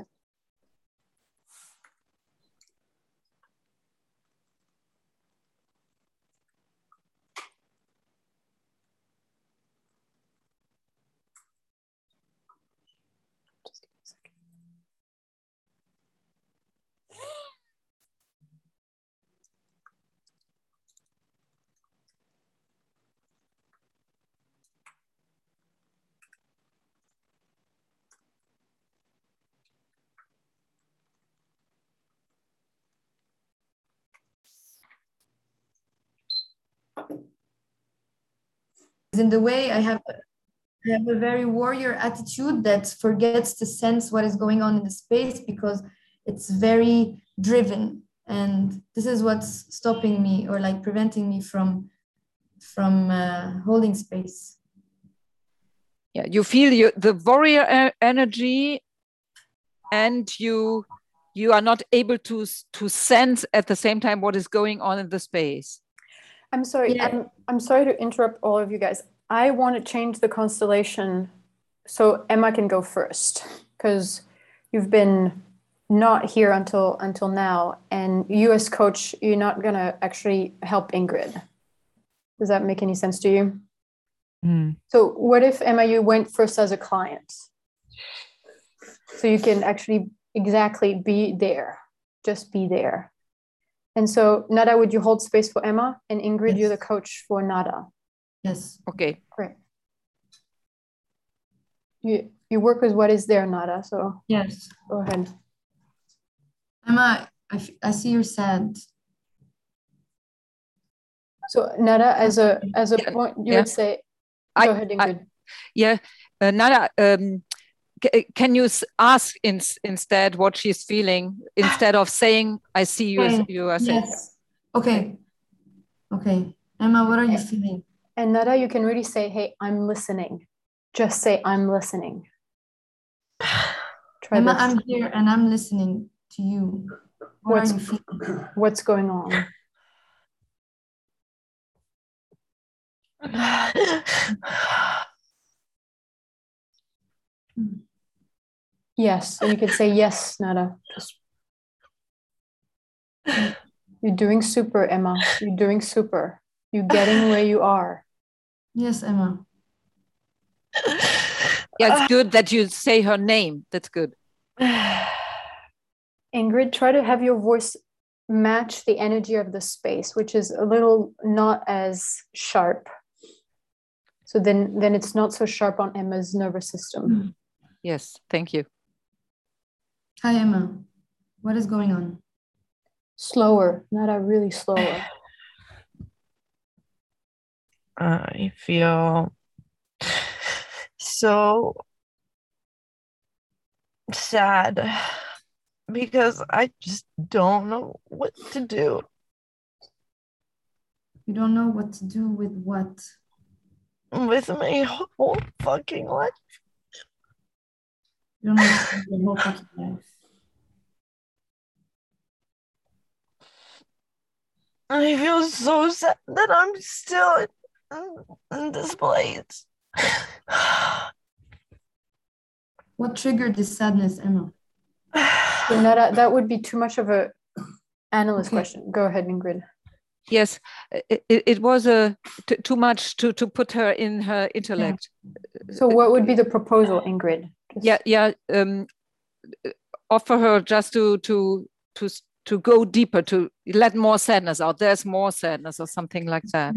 In the way I have I have a very warrior attitude that forgets to sense what is going on in the space because it's very driven. And this is what's stopping me or like preventing me from from uh, holding space. Yeah you feel you, the warrior energy and you you are not able to to sense at the same time what is going on in the space I'm sorry. I'm, I'm sorry to interrupt all of you guys. I want to change the constellation so Emma can go first because you've been not here until until now, and you as coach, you're not gonna actually help Ingrid. Does that make any sense to you? Hmm. So what if Emma, you went first as a client, so you can actually exactly be there, just be there. And so, Nada, would you hold space for Emma? And Ingrid, you're the coach for Nada. Yes. Okay. Great. You you work with what is there, Nada. So yes. Go ahead. Emma I, f- I see you're sad So Nada, as a as a point, you yeah. would say, I- go ahead, Ingrid. yeah uh, nada um, c- can you ask in, instead what she's feeling instead of saying i see you as Okay. you are saying yes okay okay Emma what are you feeling and Nada, you can really say, "Hey, I'm listening." Just say, "I'm listening." Try Emma this. I'm here and I'm listening to you what What's are you feeling what's going on? Yes, and you can say yes, Nada. You're doing super, Emma. You're doing super. You're getting where you are. yes Emma yeah it's good that you say her name that's good Ingrid, try to have your voice match the energy of the space, which is a little not as sharp. So then, then it's not so sharp on Emma's nervous system. yes thank you hi Emma What is going on? Slower, Nada, really slower. I feel so sad because I just don't know what to do. You don't know what to do with what? With my whole fucking life. You don't know what to do with your whole fucking life. I feel so sad that I'm still in, in this place. What triggered this sadness, Emma? So that, that would be too much of a analyst question. Go ahead, Ingrid. Yes, it, it, it was a t- too much to to put her in her intellect. So what would be the proposal, Ingrid? Yeah, yeah. Um, offer her just to to to s- to go deeper, to let more sadness out. There's more sadness, or something like that.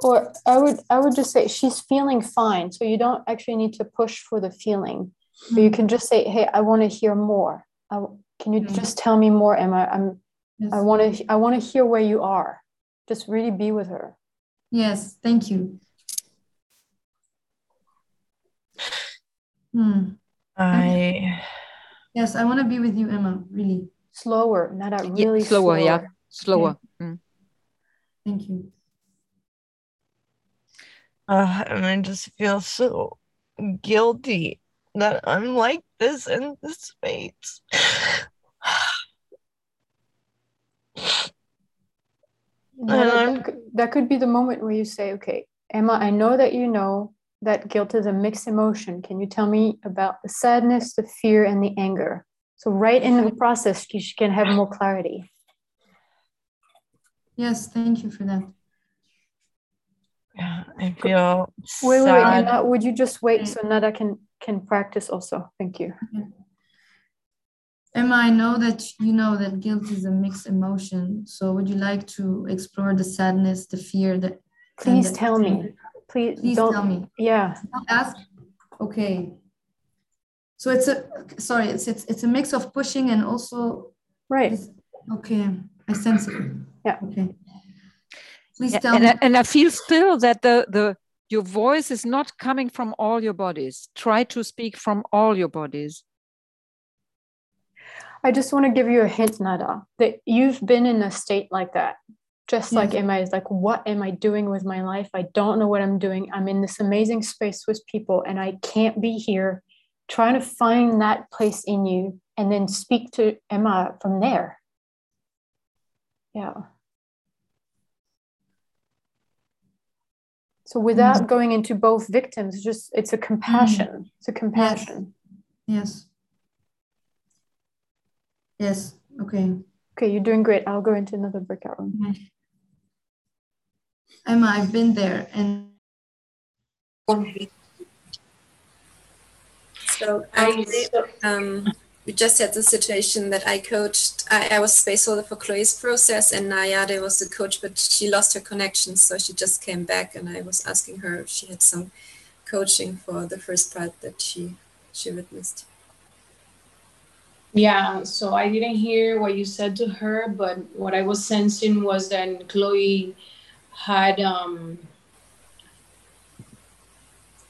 Or I would I would just say she's feeling fine. So you don't actually need to push for the feeling. But you can just say, "Hey, I want to hear more. I, can you just tell me more, Emma? I'm I want to I want to hear where you are. Just really be with her." Yes, thank you. Hmm. I Yes, I want to be with you, Emma. Really. Slower, Nada, Yeah, really slower, yeah, slower. slower. Mm. Thank you. uh, and I just feel so guilty that I'm like this in this space. No, And that, that could, that could be the moment where you say, okay, Emma, I know that you know that guilt is a mixed emotion. Can you tell me about the sadness, the fear, and the anger? So, right in the process, you can have more clarity. Yes, thank you for that. I feel Wait, wait, wait. sad. Nada, would you just wait so Nada can can practice also? Thank you. Emma, I know that you know that guilt is a mixed emotion. So would you like to explore the sadness, the fear, that and Please the- tell me. Please, Please don't, tell me. Yeah. Ask. Okay. So it's a sorry, it's it's it's a mix of pushing and also right. Okay, I sense it. Yeah. Okay. Please Yeah, tell and, me. I, and I feel still that the the your voice is not coming from all your bodies. Try to speak from all your bodies. I just want to give you a hint, Nada, that you've been in a state like that. Just like Yes. Emma is like, what am I doing with my life? I don't know what I'm doing. I'm in this amazing space with people and I can't be here. Trying to find that place in you and then speak to Emma from there. Yeah. So without mm-hmm. going into both victims, just it's a mm-hmm. compassion. It's a compassion. Yes. Yes. Okay. Okay, you're doing great. I'll go into another breakout room. Emma, I've been there and So I um, we just had the situation that I coached. I, I was space holder for Chloe's process, and Nayade was the coach, but she lost her connection, so she just came back, and I was asking her if she had some coaching for the first part that she she witnessed. Yeah, so I didn't hear what you said to her, but what I was sensing was that Chloe had um,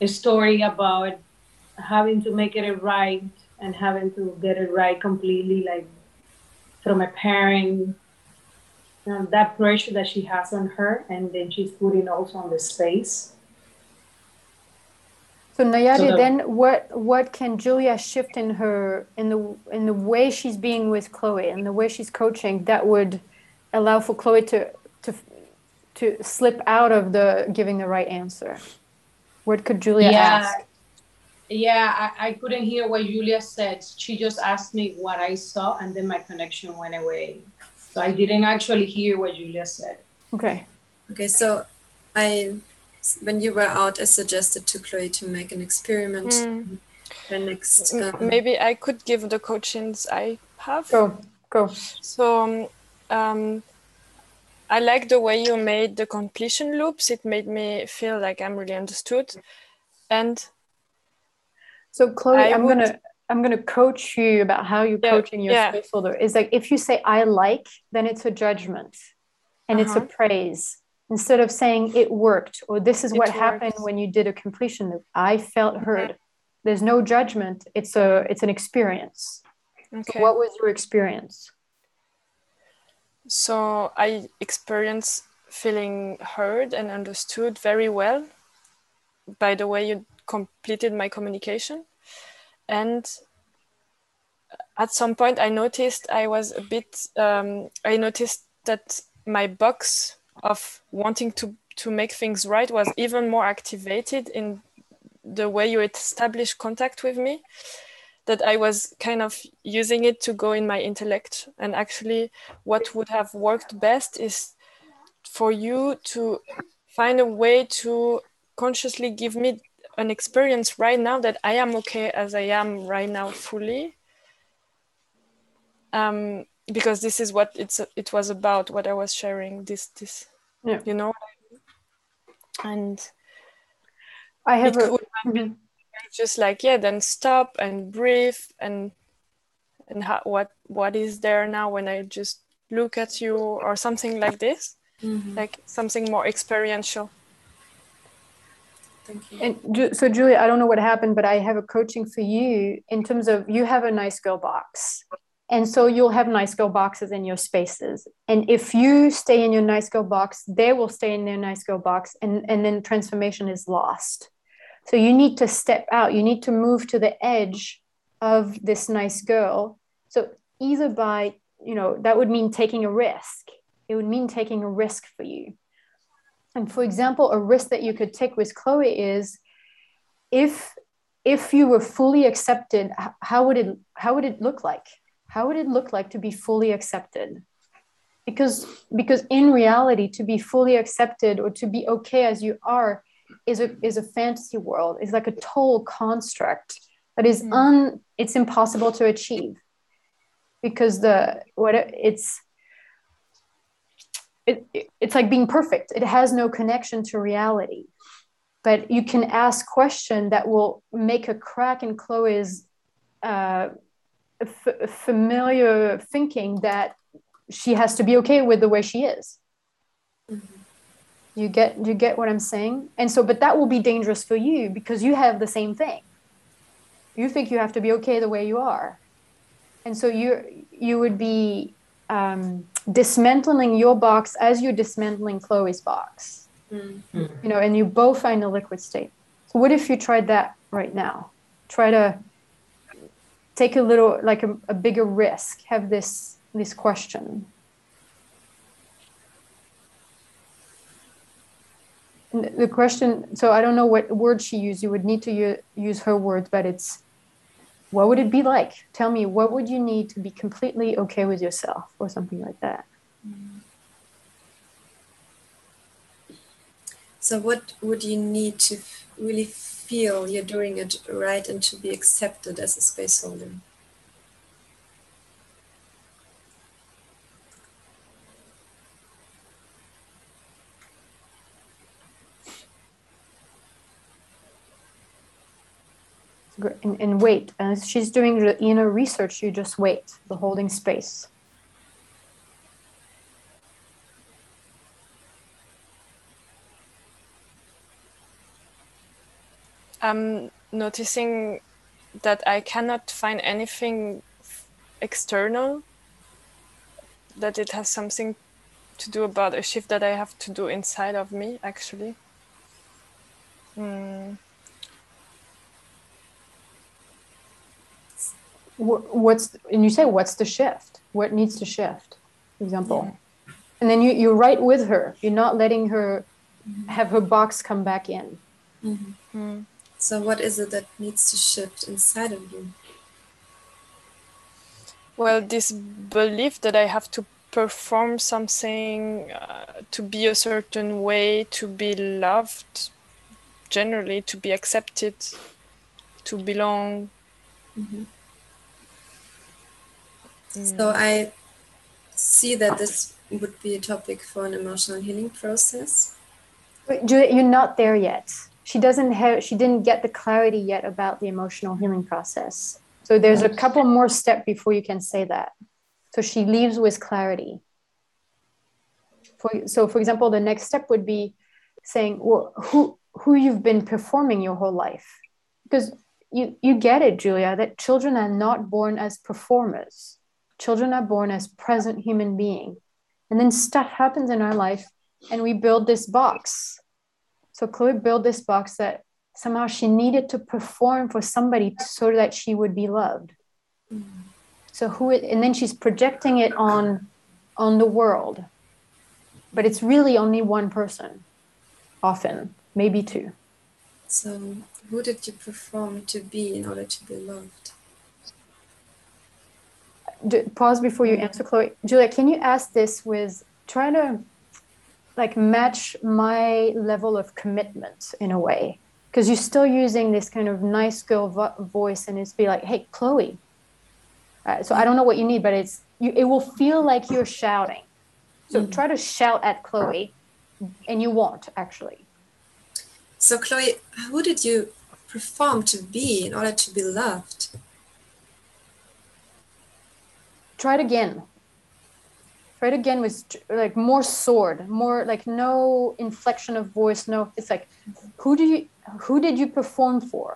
a story about having to make it right and having to get it right completely, like from a parent. Um, that pressure that she has on her, and then she's putting also on the space. So Nayade, So the- then what what can Julia shift in her in the in the way she's being with Chloe and the way she's coaching that would allow for Chloe to to to slip out of the giving the right answer? What could Julia ask? Yeah, I, I couldn't hear what Julia said. She just asked me what I saw, and then my connection went away. So I didn't actually hear what Julia said. Okay. Okay, so I when you were out, I suggested to Chloe to make an experiment. Mm. The next um, Maybe I could give the coachings I have. Go, go. So um, um, I like the way you made the completion loops. It made me feel like I'm really understood. And So Chloe, I I'm would- gonna I'm gonna coach you about how you're Yeah, coaching your yeah. space holder. Is like if you say I like, then it's a judgment and it's a Uh-huh. praise. Instead of saying it worked or this is It what happened when you did a completion loop. I felt heard. There's no judgment. It's a it's an experience. So Okay. what was your experience? So I experience feeling heard and understood very well by the way you completed my communication. And at some point, I noticed I was a bit, um, I noticed that my box of wanting to, to make things right was even more activated in the way you establish contact with me that I was kind of using it to go in my intellect. And actually, what would have worked best is for you to find a way to consciously give me an experience right now that I am okay as I am right now fully. Um, because this is what it's it was about what I was sharing this this Yeah. you know and I have a could have been just like yeah then stop and breathe and and how, what what is there now when i just look at you or something like this Mhm. like something more experiential Thank you. And so, Julia, I don't know what happened, but I have a coaching for you in terms of you have a nice girl box. And so you'll have nice girl boxes in your spaces. And if you stay in your nice girl box, they will stay in their nice girl box, and, and then transformation is lost. So you need to step out, you need to move to the edge of this nice girl. So either by, you know, that would mean taking a risk, it would mean taking a risk for you. And for example, a risk that you could take with Chloe is if if you were fully accepted, how would it how would it look like? How would it look like to be fully accepted? Because because in reality, to be fully accepted or to be okay as you are is a is a fantasy world. It's like a total construct that is hmm. un it's impossible to achieve because the what it's it, it- it's like being perfect. It has no connection to reality. But you can ask question that will make a crack in chloe's uh, f- familiar thinking that she has to be okay with the way she is. You get you get what i'm saying? And so but that will be dangerous for you because you have the same thing. You think you have to be okay the way you are. And so you you would be um, dismantling your box as you're dismantling chloe's box. Mm. you know and you both find a liquid state. So what if you tried that right now? Try to take a little like a, a bigger risk have this this question. The question so i don't know what word she used. You would need to u- use her words but it's what would it be like tell me what would you need to be completely okay with yourself or something like that So, what would you need to really feel you're doing it right and to be accepted as a space holder? And, and wait as she's doing the inner research you just wait the holding space. I'm noticing that i cannot find anything external that it has something to do about a shift that i have to do inside of me actually. Mm. What's and you say what's the shift? What needs to shift? For example and then you, you're right with her. You're not letting her have her box come back in. Mhm. So, what is it that needs to shift inside of you? Well, this belief that I have to perform something, uh, to be a certain way, to be loved, generally, to be accepted, to belong. Mhm. So, I see that this would be a topic for an emotional healing process. But Juliet, you're not there yet she doesn't have she didn't get the clarity yet about the emotional healing process So there's a couple more steps before you can say that. So she leaves with clarity. For, so, for example, the next step would be saying, well, who, who you've been performing your whole life. Because you, you get it, Julia, that children are not born as performers. Children are born as present human being. And then stuff happens in our life and we build this box. So Chloe built this box that somehow she needed to perform for somebody so that she would be loved. Mm-hmm. So who and then she's projecting it on on the world. But it's really only one person, often, maybe two. So who did you perform to be in order to be loved? Pause before you answer, Chloe. Julia, can you ask this with trying to like match my level of commitment in a way? Because you're still using this kind of nice girl vo- voice, and it's be like, "Hey, Chloe." Uh, so I don't know what you need, but it's you. It will feel like you're shouting. So mm. try to shout at Chloe, and you won't actually. So Chloe, who did you perform to be in order to be loved? Try it again. Try it again with like more sword more like no inflection of voice no it's like who do you who did you perform for?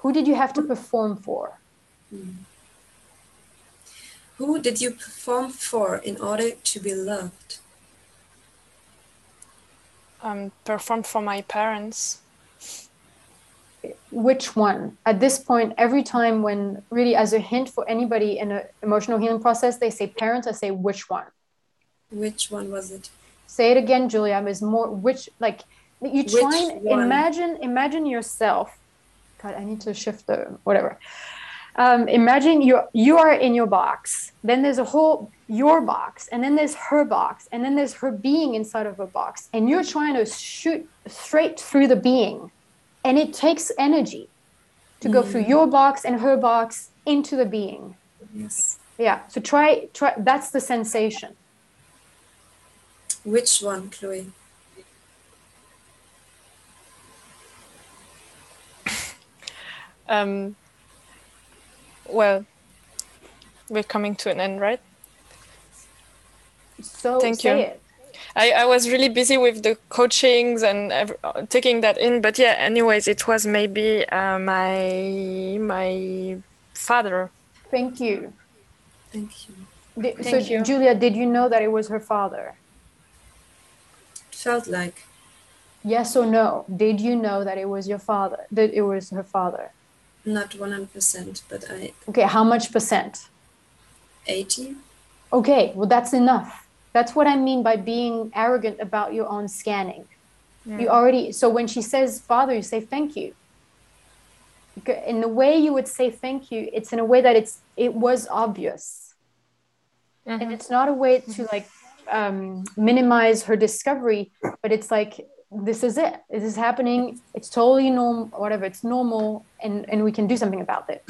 Who did you have to perform for? Who did you perform for in order to be loved? Um perform for my parents which one? At this point every time when really as a hint for anybody in an emotional healing process they say parents i say which one? Which one was it? Say it again julia. Is more which like you try and imagine imagine yourself. God i need to shift the whatever. Um, imagine you you are in your box. Then there's a whole your box. And then there's her box. And then there's her being inside of a box. And you're trying to shoot straight through the being and it takes energy to go through mm. your box and her box into the being. Yes. Yeah. So try try that's the sensation. Which one chloe? Um well we're coming to an end right? So thank you. it. I, I was really busy with the coachings and every, taking that in. But yeah, anyways, it was maybe uh, my my father. Thank you. Thank you. Did, Thank so, you. Julia, did you know that it was her father? felt like. Yes or no? Did you know that it was your father? That it was her father? Not one hundred percent, but I. Okay, how much percent? Eighty. Okay, well that's enough that's what I mean by being arrogant about your own scanning. Yeah. You already, so when she says father, you say thank you. In the way you would say thank you, it's in a way that it's it was obvious. Mm-hmm. And it's not a way to like um, minimize her discovery, but it's like this is it. This is happening. It's totally normal, whatever. It's normal, and and we can do something about it.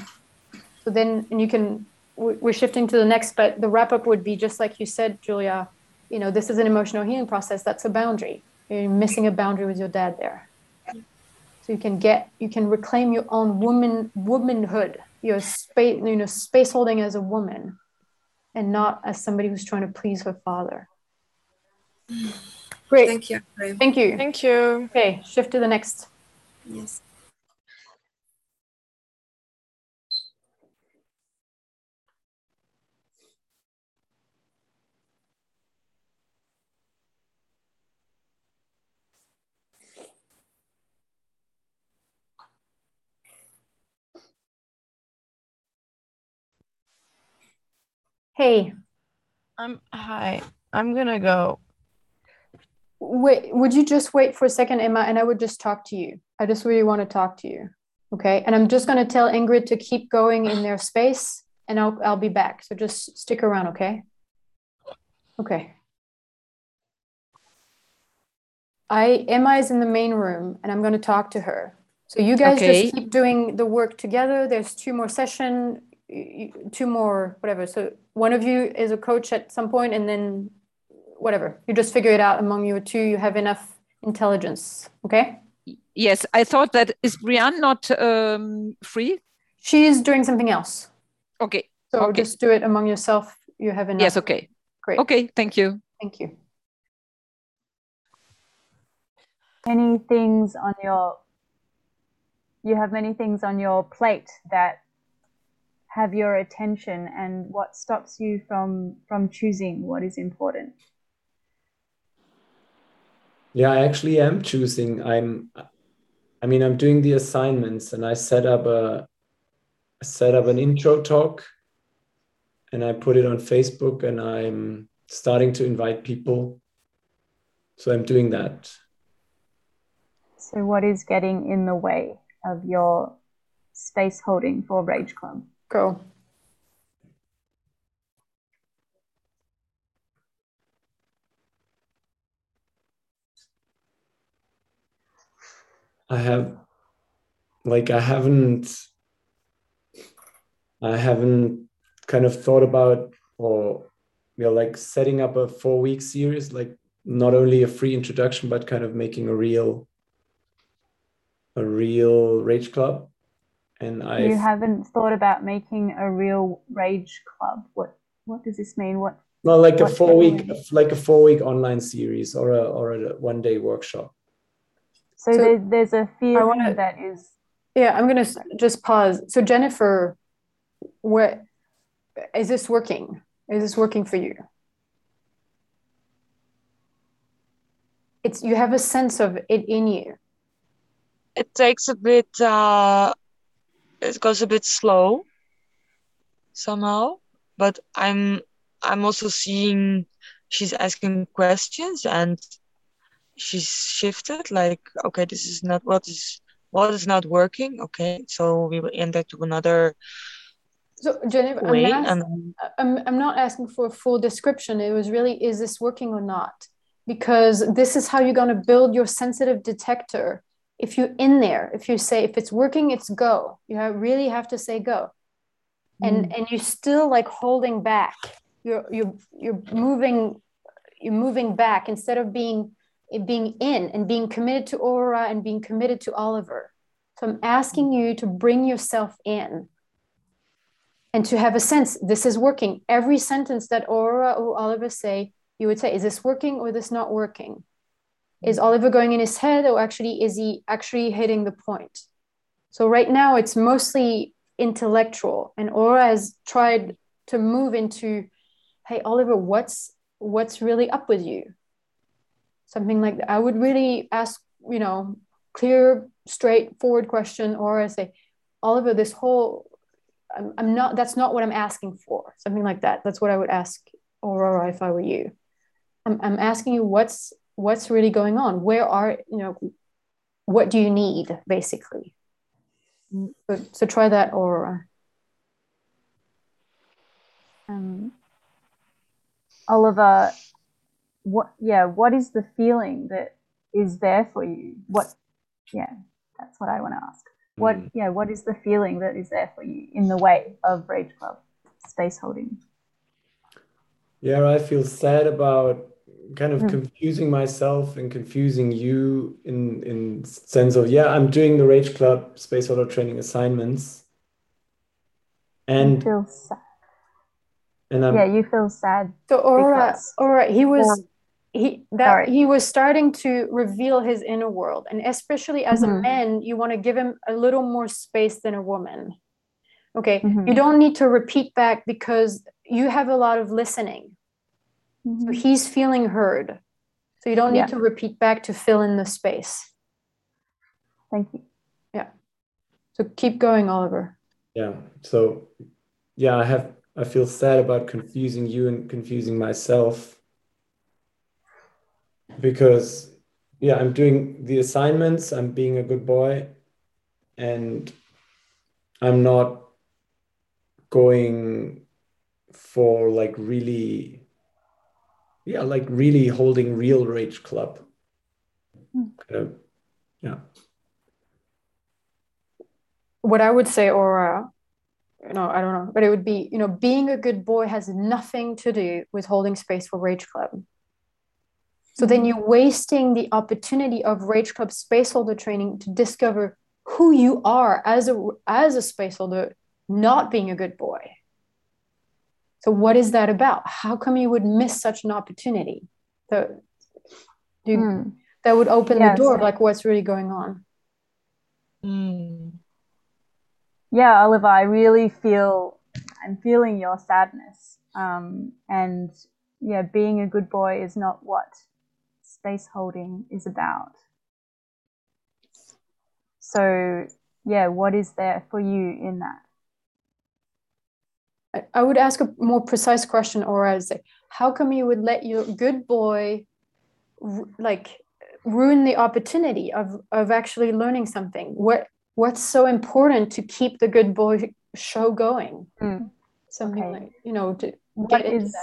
So then, and you can. We're shifting to the next, but the wrap up would be just like you said, Julia you know, this is an emotional healing process. That's a boundary. You're missing a boundary with your dad there. So you can get, you can reclaim your own woman, womanhood, your space, you know, space holding as a woman, and not as somebody who's trying to please her father. Great. Thank you. Thank you. Thank you. Okay, shift to the next. Yes. Hey. I'm hi. I'm gonna go. Wait, would you just wait for a second, Emma, and I would just talk to you. I just really want to talk to you. Okay. And I'm just gonna tell Ingrid to keep going in their space and I'll I'll be back. So just stick around, okay? Okay. I Emma is in the main room and I'm gonna talk to her. So you guys okay. just keep doing the work together. There's two more session two more whatever so one of you is a coach at some point and then whatever you just figure it out among you two you have enough intelligence okay yes i thought that is brianne not um, free She's doing something else. Okay. So okay. just do it among yourself. You have enough. Yes, okay. Great. Okay, thank you. Thank you. Any things on your you have many things on your plate that have your attention and what stops you from from choosing what is important? Yeah i actually am choosing. I'm i mean i'm doing the assignments and i set up a I set up an intro talk and i put it on facebook and i'm starting to invite people. So i'm doing that. So what is getting in the way of your space holding for rage club go. I have like I haven't I haven't kind of thought about or you know like setting up a four week series like not only a free introduction but kind of making a real a real rage club and I you haven't thought about making a real rage club what what does this mean what no like a four week like a four week online series or a or a one day workshop so, so there, there's a feeling wanna, that is. Yeah, I'm gonna just pause. So Jennifer, what is this working? Is this working for you? It's you have a sense of it in you. It takes a bit. uh It goes a bit slow. Somehow, but I'm. I'm also seeing she's asking questions and she's shifted like okay this is not what is what is not working okay so we will enter to another so Jennifer, I'm, not. I'm, I'm not asking for a full description it was really is this working or not because this is how you're going to build your sensitive detector if you're in there if you say if it's working it's go you have, really have to say go and mm. and you're still like holding back you're you're you're moving you're moving back instead of being being in and being committed to aura and being committed to Oliver. So I'm asking you to bring yourself in and to have a sense this is working. Every sentence that aura or Oliver say, you would say, is this working or this not working? Is Oliver going in his head or actually is he actually hitting the point? So right now it's mostly intellectual and Aura has tried to move into, hey Oliver, what's what's really up with you? something like that. I would really ask, you know, clear, straightforward question, or I say, Oliver, this whole, I'm, I'm not, that's not what I'm asking for. Something like that. That's what I would ask Aurora if I were you. I'm, I'm asking you what's, what's really going on? Where are, you know, what do you need basically? So, so try that, or Um, Oliver, what yeah what is the feeling that is there for you what yeah that's what i want to ask what mm. yeah what is the feeling that is there for you in the way of rage club space holding yeah i feel sad about kind of mm. confusing myself and confusing you in in sense of yeah i'm doing the rage club space holder training assignments and you feel sad and I'm, yeah you feel sad so aurora aurora he was he that Sorry. he was starting to reveal his inner world and especially as mm-hmm. a man you want to give him a little more space than a woman okay mm-hmm. you don't need to repeat back because you have a lot of listening mm-hmm. so he's feeling heard. So you don't need yeah. to repeat back to fill in the space. Thank you. Yeah. So keep going oliver. Yeah. So yeah i have i feel sad about confusing you and confusing myself. Because yeah i'm doing the assignments i'm being a good boy and i'm not going for like really yeah like really holding real rage club. Hmm. Kind of yeah. What i would say or uh, you know i don't know but it would be you know being a good boy has nothing to do with holding space for rage club. So then hmm. you're wasting the opportunity of Rage Club Spaceholder training to discover who you are as a as a space holder not being a good boy so what is that about how come you would miss such an opportunity so you, mm. that would open yes. the door of like what's really going on mm. yeah oliver i really feel i'm feeling your sadness um, and yeah being a good boy is not what space holding is about so, yeah, what is there for you in that? I would ask a more precise question, or I would say, how come you would let your good boy like ruin the opportunity of of actually learning something? What what's so important to keep the good boy show going? Mm. Something okay. like you know to what is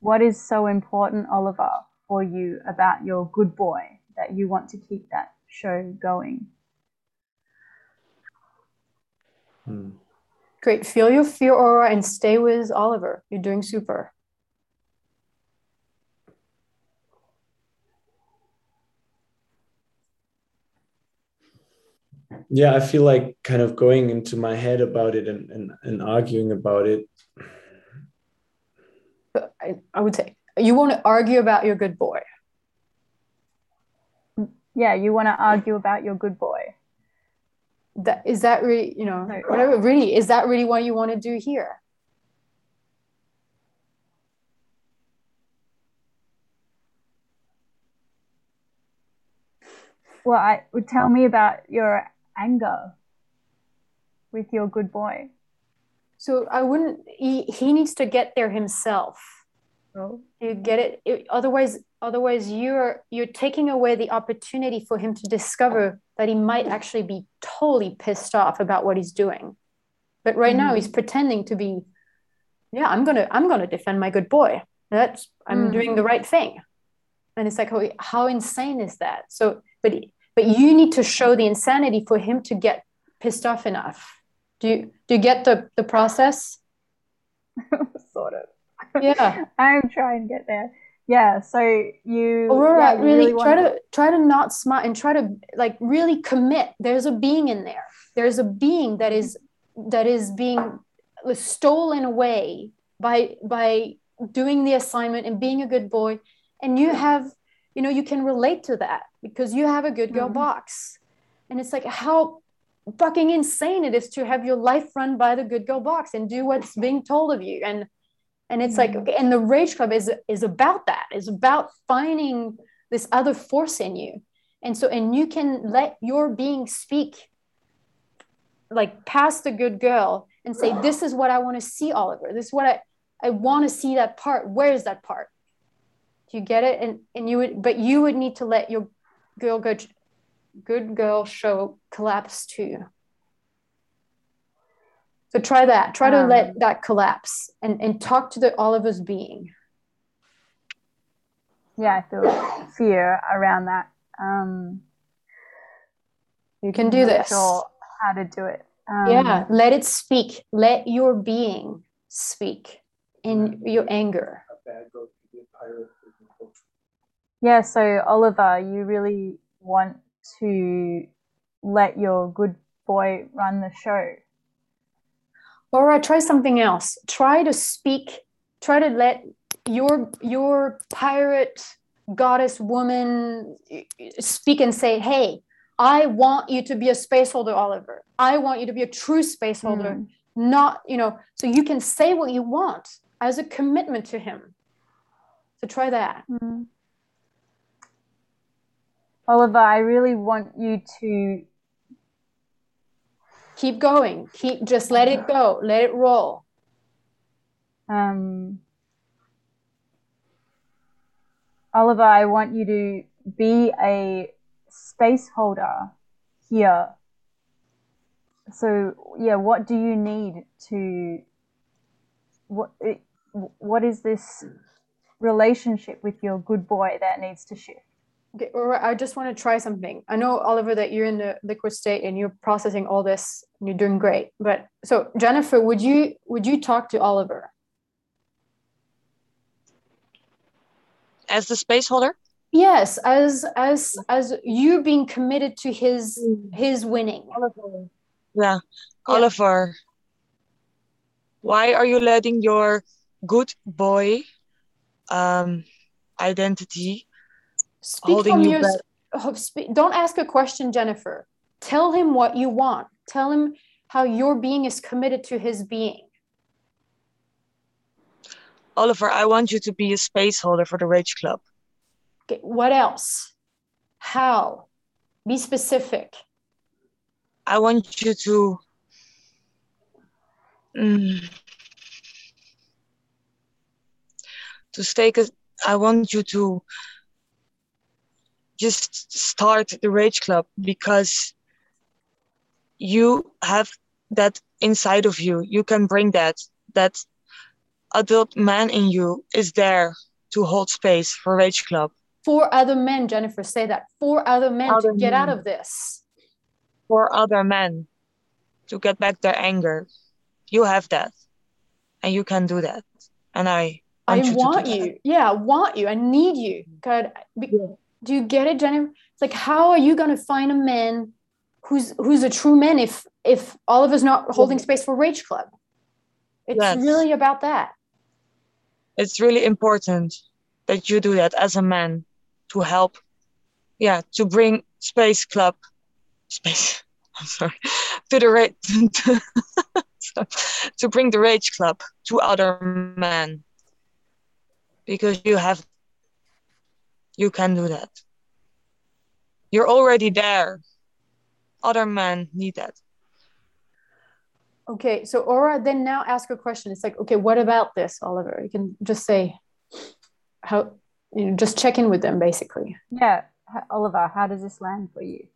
what is so important, Oliver, for you about your good boy that you want to keep that show going. Hmm. Great. Feel your fear aura and stay with Oliver. You're doing super. Yeah, I feel like kind of going into my head about it and, and, and arguing about it. I, I would say you want to argue about your good boy yeah, you want to argue about your good boy. That is that really, you know, whatever really is that really what you want to do here? Well, I would tell me about your anger with your good boy. So I wouldn't. He, he needs to get there himself. Oh. You get it? it. Otherwise, otherwise you're you're taking away the opportunity for him to discover that he might actually be totally pissed off about what he's doing but right mm. now he's pretending to be yeah i'm gonna i'm gonna defend my good boy that's i'm mm. doing the right thing and it's like oh, how insane is that so but but you need to show the insanity for him to get pissed off enough do you do you get the the process sort of yeah. I'm trying to get there. Yeah so you aurora yeah, you really, really try to... to try to not smile and try to like really commit. There's a being in there. There's a being that is that is being stolen away by by doing the assignment and being a good boy. And you have you know you can relate to that because you have a good girl mm-hmm. box. And it's like how fucking insane it is to have your life run by the good girl box and do what's being told of you. And and it's mm-hmm. like okay, and the rage club is is about that it's about finding this other force in you. And so and you can let your being speak like past the good girl and say this is what i want to see oliver. This is what i i want to see that part. Where is that part? Do you get it? And and you would but you would need to let your girl go good girl show collapse too so try that. Try to um, let that collapse and, and talk to the all of us being. Yeah, I feel fear around that. Um, you can do this. Sure how to do it. Um, yeah, let it speak. Let your being speak in your anger. Yeah, so Oliver, you really want to let your good boy run the show or try something else. Try to speak try to let your your pirate goddess woman speak and say hey i want you to be a space holder oliver. I want you to be a true space holder. Mm. not you know so you can say what you want as a commitment to him. So try that. Mm. oliver i really want you to keep going. Keep just let it go. Let it roll. Um oliver i want you to be a space holder here. So yeah what do you need to what what is this relationship with your good boy that needs to shift Okay, or I just want to try something. I know, Oliver, that you're in the liquid state and you're processing all this and you're doing great. But so Jennifer, would you would you talk to Oliver? As the space holder? yes as as as you being committed to his his winning Oliver. Yeah. Oliver. Why are you letting your good boy um identity speak from you your don't ask a question jennifer. Tell him what you want. Tell him how your being is committed to his being. Oliver, I want you to be a space holder for the Rage Club. okay, what else? How? Be specific. I want you to mm, to stake a, I want you to just start the Rage Club because you have that inside of you. You can bring that. That adult man in you is there to hold space for Rage Club. for other men jennifer say that for other men Other to get out of this for other men to get back their anger. You have that, and you can do that. And I I want you want you. Yeah, I want you. I need you. God, be- do you get it, Jennifer? It's like how are you going to find a man who's who's a true man if if Oliver's not holding space for Rage Club? It's Yes. really about that. It's really important that you do that as a man to help, yeah, to bring Space Club, space. I'm sorry, to the rage, to bring the Rage Club to other men, because you have, you can do that. You're already there. Other men need that. Okay, so Aura then now ask a question. It's like, okay, what about this, Oliver? You can just say how you know, just check in with them basically. Yeah, Oliver, how does this land for you?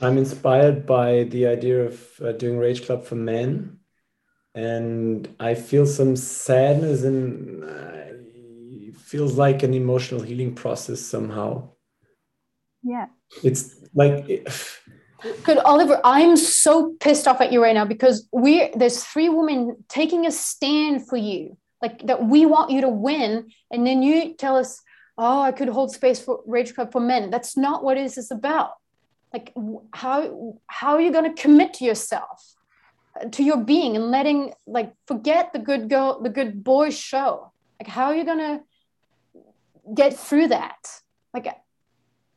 I'm inspired by the idea of uh, doing Rage Club for Men, and I feel some sadness and uh, it feels like an emotional healing process somehow. Yeah. It's like Good, Oliver. I'm so pissed off at you right now because we there's three women taking a stand for you, like that we want you to win, and then you tell us, "Oh, I could hold space for Rage Club for men." That's not what this is about. Like, how how are you going to commit to yourself, to your being, and letting like forget the good girl, the good boy show? Like, how are you going to get through that? Like,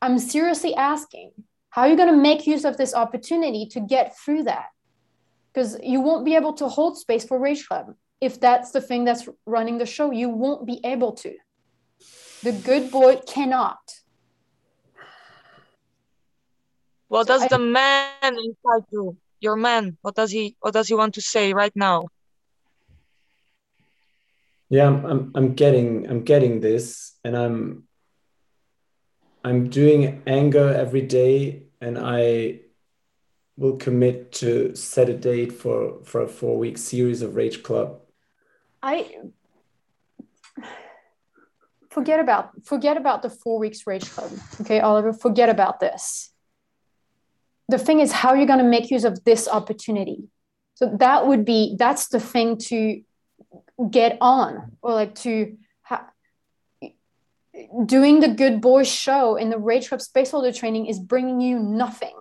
I'm seriously asking, how are you going to make use of this opportunity to get through that? Because you won't be able to hold space for Rage Club. If that's the thing that's running the show, you won't be able to. The good boy cannot. What does the man inside you, your man, what does he, what does he want to say right now? Yeah, I'm, I'm I'm getting I'm getting this, and I'm I'm doing anger every day, and I will commit to set a date for for a four week series of Rage Club. I forget about forget about the four weeks Rage Club. Okay, Oliver, forget about this. The thing is how you're going to make use of this opportunity. So that would be that's the thing to get on or like to ha- doing the good boy show in the Rage Club Space Holder training is bringing you nothing.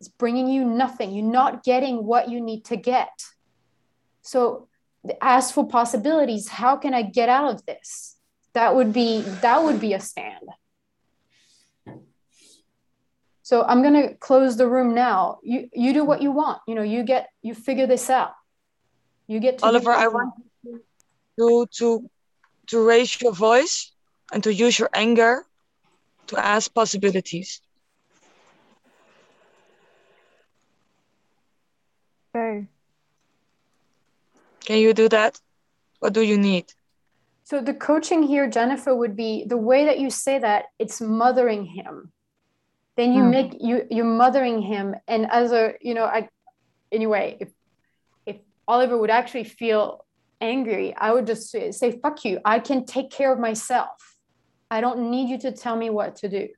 It's bringing you nothing. You're not getting what you need to get. So ask for possibilities. How can I get out of this? That would be that would be a stand. So I'm gonna close the room now. You you do what you want. You know, you get you figure this out. You get to Oliver, I want you to to raise your voice and to use your anger to ask possibilities. Go. Can you do that? What do you need? So the coaching here, Jennifer, would be the way that you say that it's mothering him. Then you Hmm. make you you're mothering him, and as a you know, I anyway, if Oliver would actually feel angry, I would just say, say "fuck you." I can take care of myself. I don't need you to tell me what to do.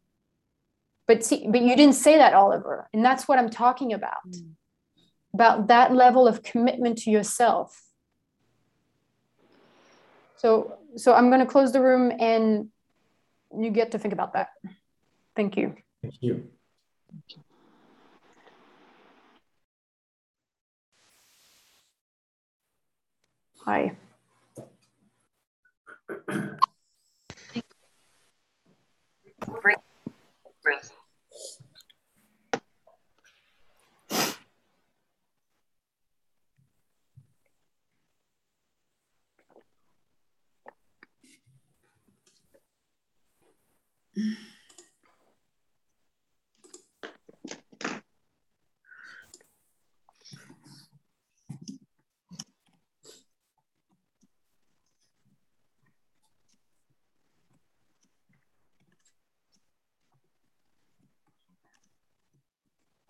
But see, but you didn't say that, Oliver, and that's what I'm talking about. Mm. About that level of commitment to yourself. So so I'm going to close the room and you get to think about that. Thank you. Thank you. Hi.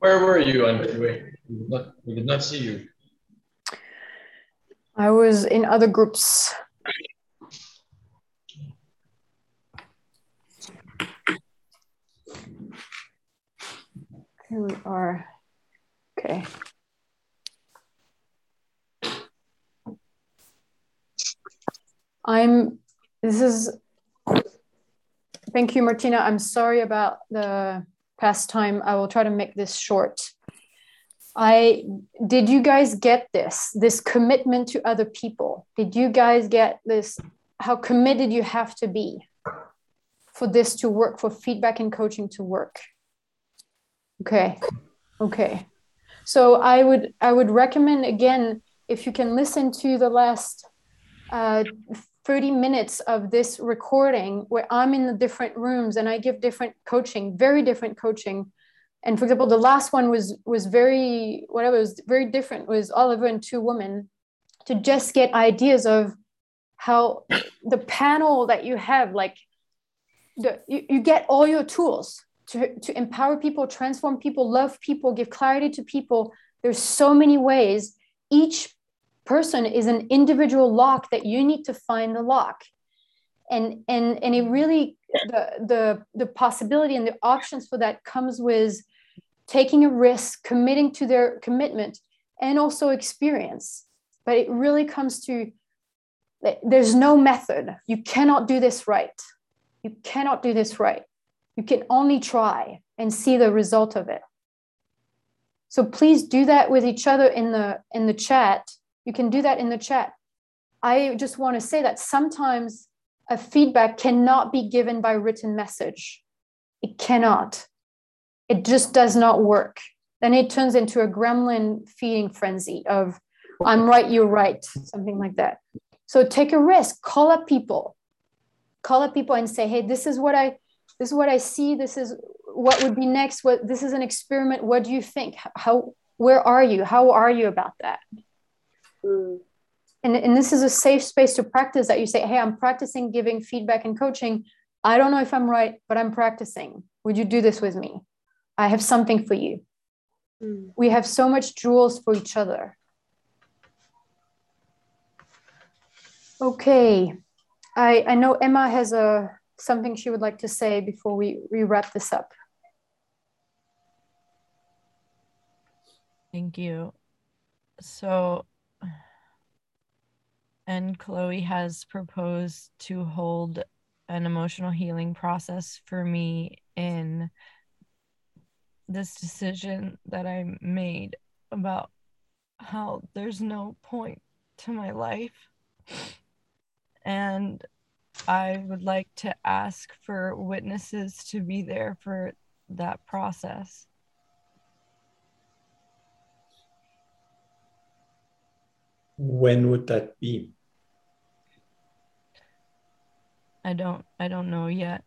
Where were you? We did not, we did not see you. I was in other groups. Here we are. Okay. I'm, this is, thank you, Martina. I'm sorry about the past time. I will try to make this short. I did you guys get this this commitment to other people? Did you guys get this how committed you have to be for this to work for feedback and coaching to work? Okay. Okay. So I would I would recommend again if you can listen to the last uh, 30 minutes of this recording where I'm in the different rooms and I give different coaching, very different coaching. And for example the last one was was very whatever was very different was oliver and two women to just get ideas of how the panel that you have like the you, you get all your tools to, to empower people transform people love people give clarity to people. There's so many ways. Each person is an individual lock that you need to find the lock and and and it really the the the possibility and the options for that comes with taking a risk, committing to their commitment, and also experience. But it really comes to there's no method. You cannot do this right. You cannot do this right. You can only try and see the result of it. So please do that with each other in the in the chat. You can do that in the chat. I just want to say that sometimes a feedback cannot be given by written message. It cannot it just does not work. Then it turns into a gremlin feeding frenzy of, I'm right, you're right, something like that. So take a risk, call up people, call up people and say, hey, this is what I, this is what I see. This is what would be next. What this is an experiment. What do you think? How, where are you? How are you about that? Mm. And, and this is a safe space to practice that you say, hey, I'm practicing giving feedback and coaching. I don't know if I'm right, but I'm practicing. Would you do this with me? I have something for you. Mm. We have so much jewels for each other. Okay. I, I know Emma has a something she would like to say before we, we wrap this up. Thank you. So, and Chloe has proposed to hold an emotional healing process for me in this decision that I made about how there's no point to my life. And I would like to ask for witnesses to be there for that process. When would that be? I don't I don't know yet.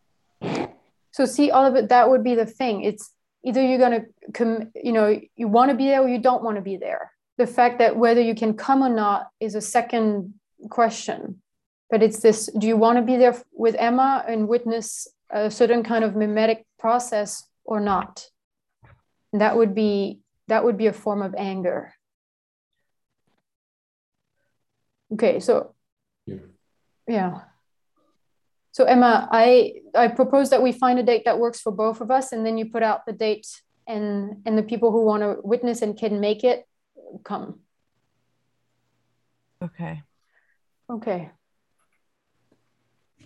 So see all of it that would be the thing. It's either you're going to come you know you want to be there or you don't want to be there the fact that whether you can come or not is a second question but it's this do you want to be there with emma and witness a certain kind of memetic process or not and that would be that would be a form of anger okay so yeah, yeah. So Emma, I I propose that we find a date that works for both of us, and then you put out the date, and and the people who want to witness and can make it come. Okay. Okay.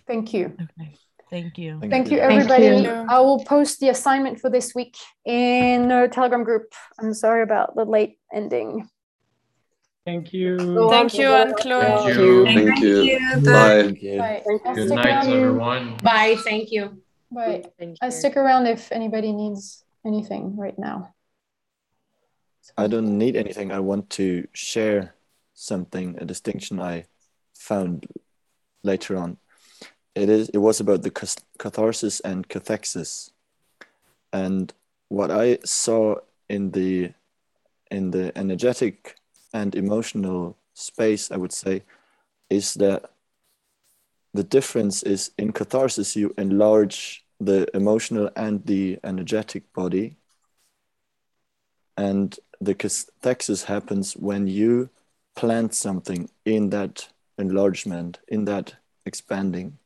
Thank you. Okay. Thank you. Thank, Thank you, everybody. Thank you. I will post the assignment for this week in the Telegram group. I'm sorry about the late ending. Thank you. Thank you, Anne Chloe. Thank you. Thank, Thank you. you. Bye. Thank you. Bye. Good night, everyone. Bye. Thank you. Bye. I uh, stick around if anybody needs anything right now. I don't need anything. I want to share something, a distinction I found later on. It is. It was about the catharsis and cathexis, and what I saw in the in the energetic and emotional space, I would say, is that the difference is in catharsis you enlarge the emotional and the energetic body, and the cathexis happens when you plant something in that enlargement, in that expanding.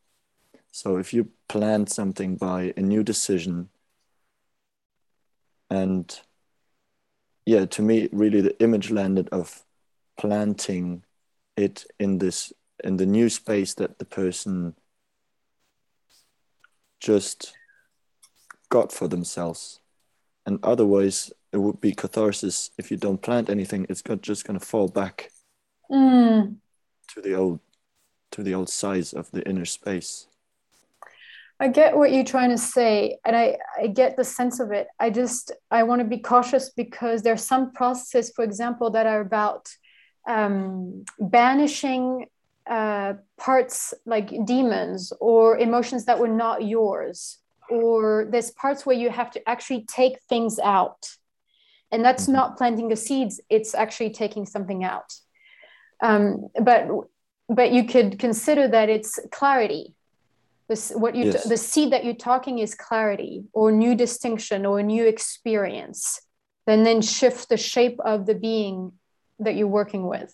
So if you plant something by a new decision, and yeah, to me, really the image landed of planting it in this in the new space that the person just got for themselves. And otherwise, it would be catharsis. If you don't plant anything, it's just going to fall back mm. to the old to the old size of the inner space. I get what you're trying to say, and I, I get the sense of it. I just I want to be cautious because there are some processes, for example, that are about um, banishing uh, parts like demons or emotions that were not yours, or there's parts where you have to actually take things out, and that's mm-hmm. not planting the seeds; it's actually taking something out. Um, but but you could consider that it's clarity this what you yes. the seed that you're talking is clarity or new distinction or new experience then then shift the shape of the being that you're working with.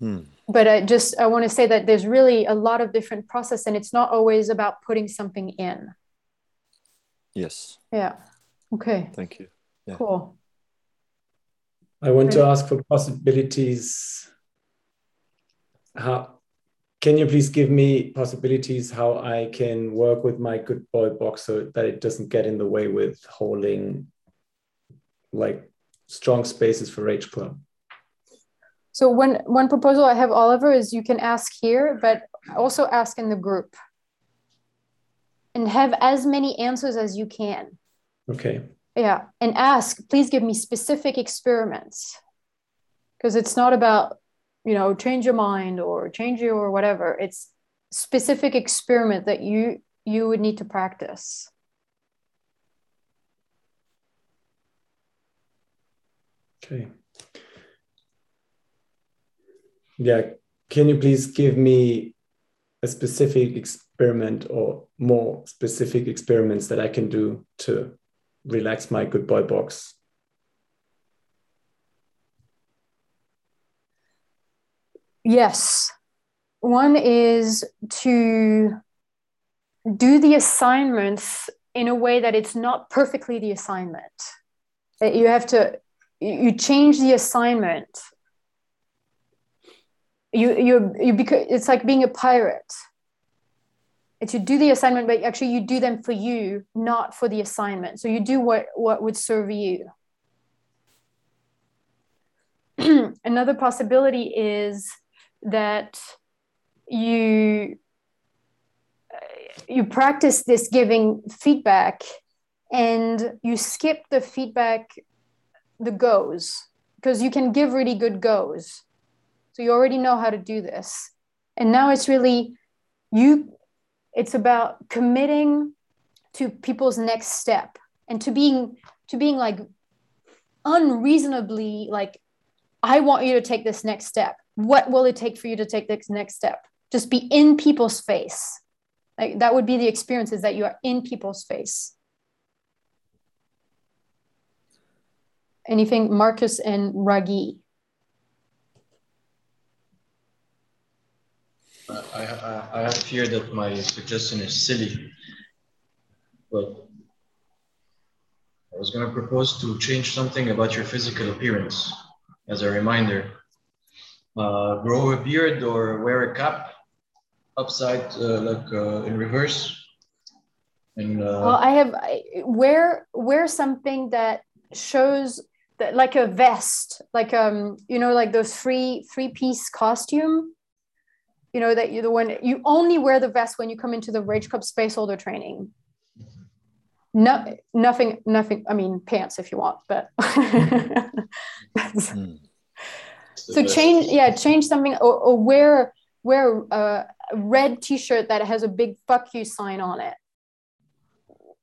Hmm. but i just i want to say that there's really a lot of different process and it's not always about putting something in. Yes. Yeah. Okay. Thank you. Yeah. cool. I want to ask for possibilities. How can you please give me possibilities how I can work with my good boy box so that it doesn't get in the way with holding like strong spaces for Rage Club? So one one proposal I have, Oliver, is you can ask here, but also ask in the group. And have as many answers as you can. Okay. Yeah. And ask, please give me specific experiments. Because it's not about you know change your mind or change your whatever it's specific experiment that you you would need to practice. Okay. Yeah can you please give me a specific experiment or more specific experiments that i can do to relax my good boy box Yes. One is to do the assignments in a way that it's not perfectly the assignment. That you have to you change the assignment. You you you because it's like being a pirate. It's you do the assignment, but actually you do them for you, not for the assignment. So you do what what would serve you. Another possibility is that you you practice this giving feedback and you skip the feedback the goes because you can give really good goes. So you already know how to do this. And now it's really you it's about committing to people's next step and to being to being like unreasonably like i want you to take this next step what will it take for you to take this next step? Just be in people's face. Like that would be the experience is that you are in people's face. Anything marcus and ragi I, I, I have fear that my suggestion is silly, but I was going to propose to change something about your physical appearance. As a reminder uh, grow a beard or wear a cap upside, uh, like uh, in reverse. And uh, well, I have I, wear wear something that shows that like a vest, like um, you know, like those three three piece costume. You know that you're the one you only wear the vest when you come into the Rage Club Space Holder training. No, nothing, nothing. I mean, pants if you want, but Hmm. So change, yeah, change something or, or wear wear a red T-shirt that has a big "fuck you" sign on it.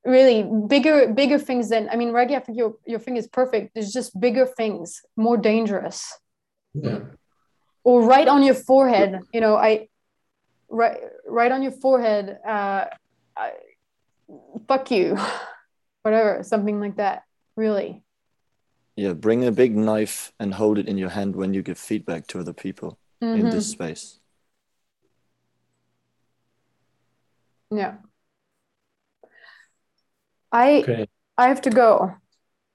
Really bigger, bigger things than I mean, Reggie. I think your your thing is perfect. There's just bigger things, more dangerous. Yeah. Or right on your forehead. You know, I right right on your forehead. Uh, I, fuck you, whatever, something like that. Really. Yeah, bring a big knife and hold it in your hand when you give feedback to other people in this Mhm. space. Yeah. I Okay. I have to go.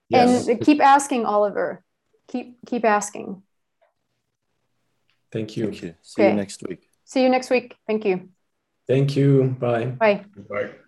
Yes. And keep asking, Oliver. Keep keep asking. Thank you. Thank you. See you next week. See you next week. Thank you. Thank you. Bye. Bye. Bye.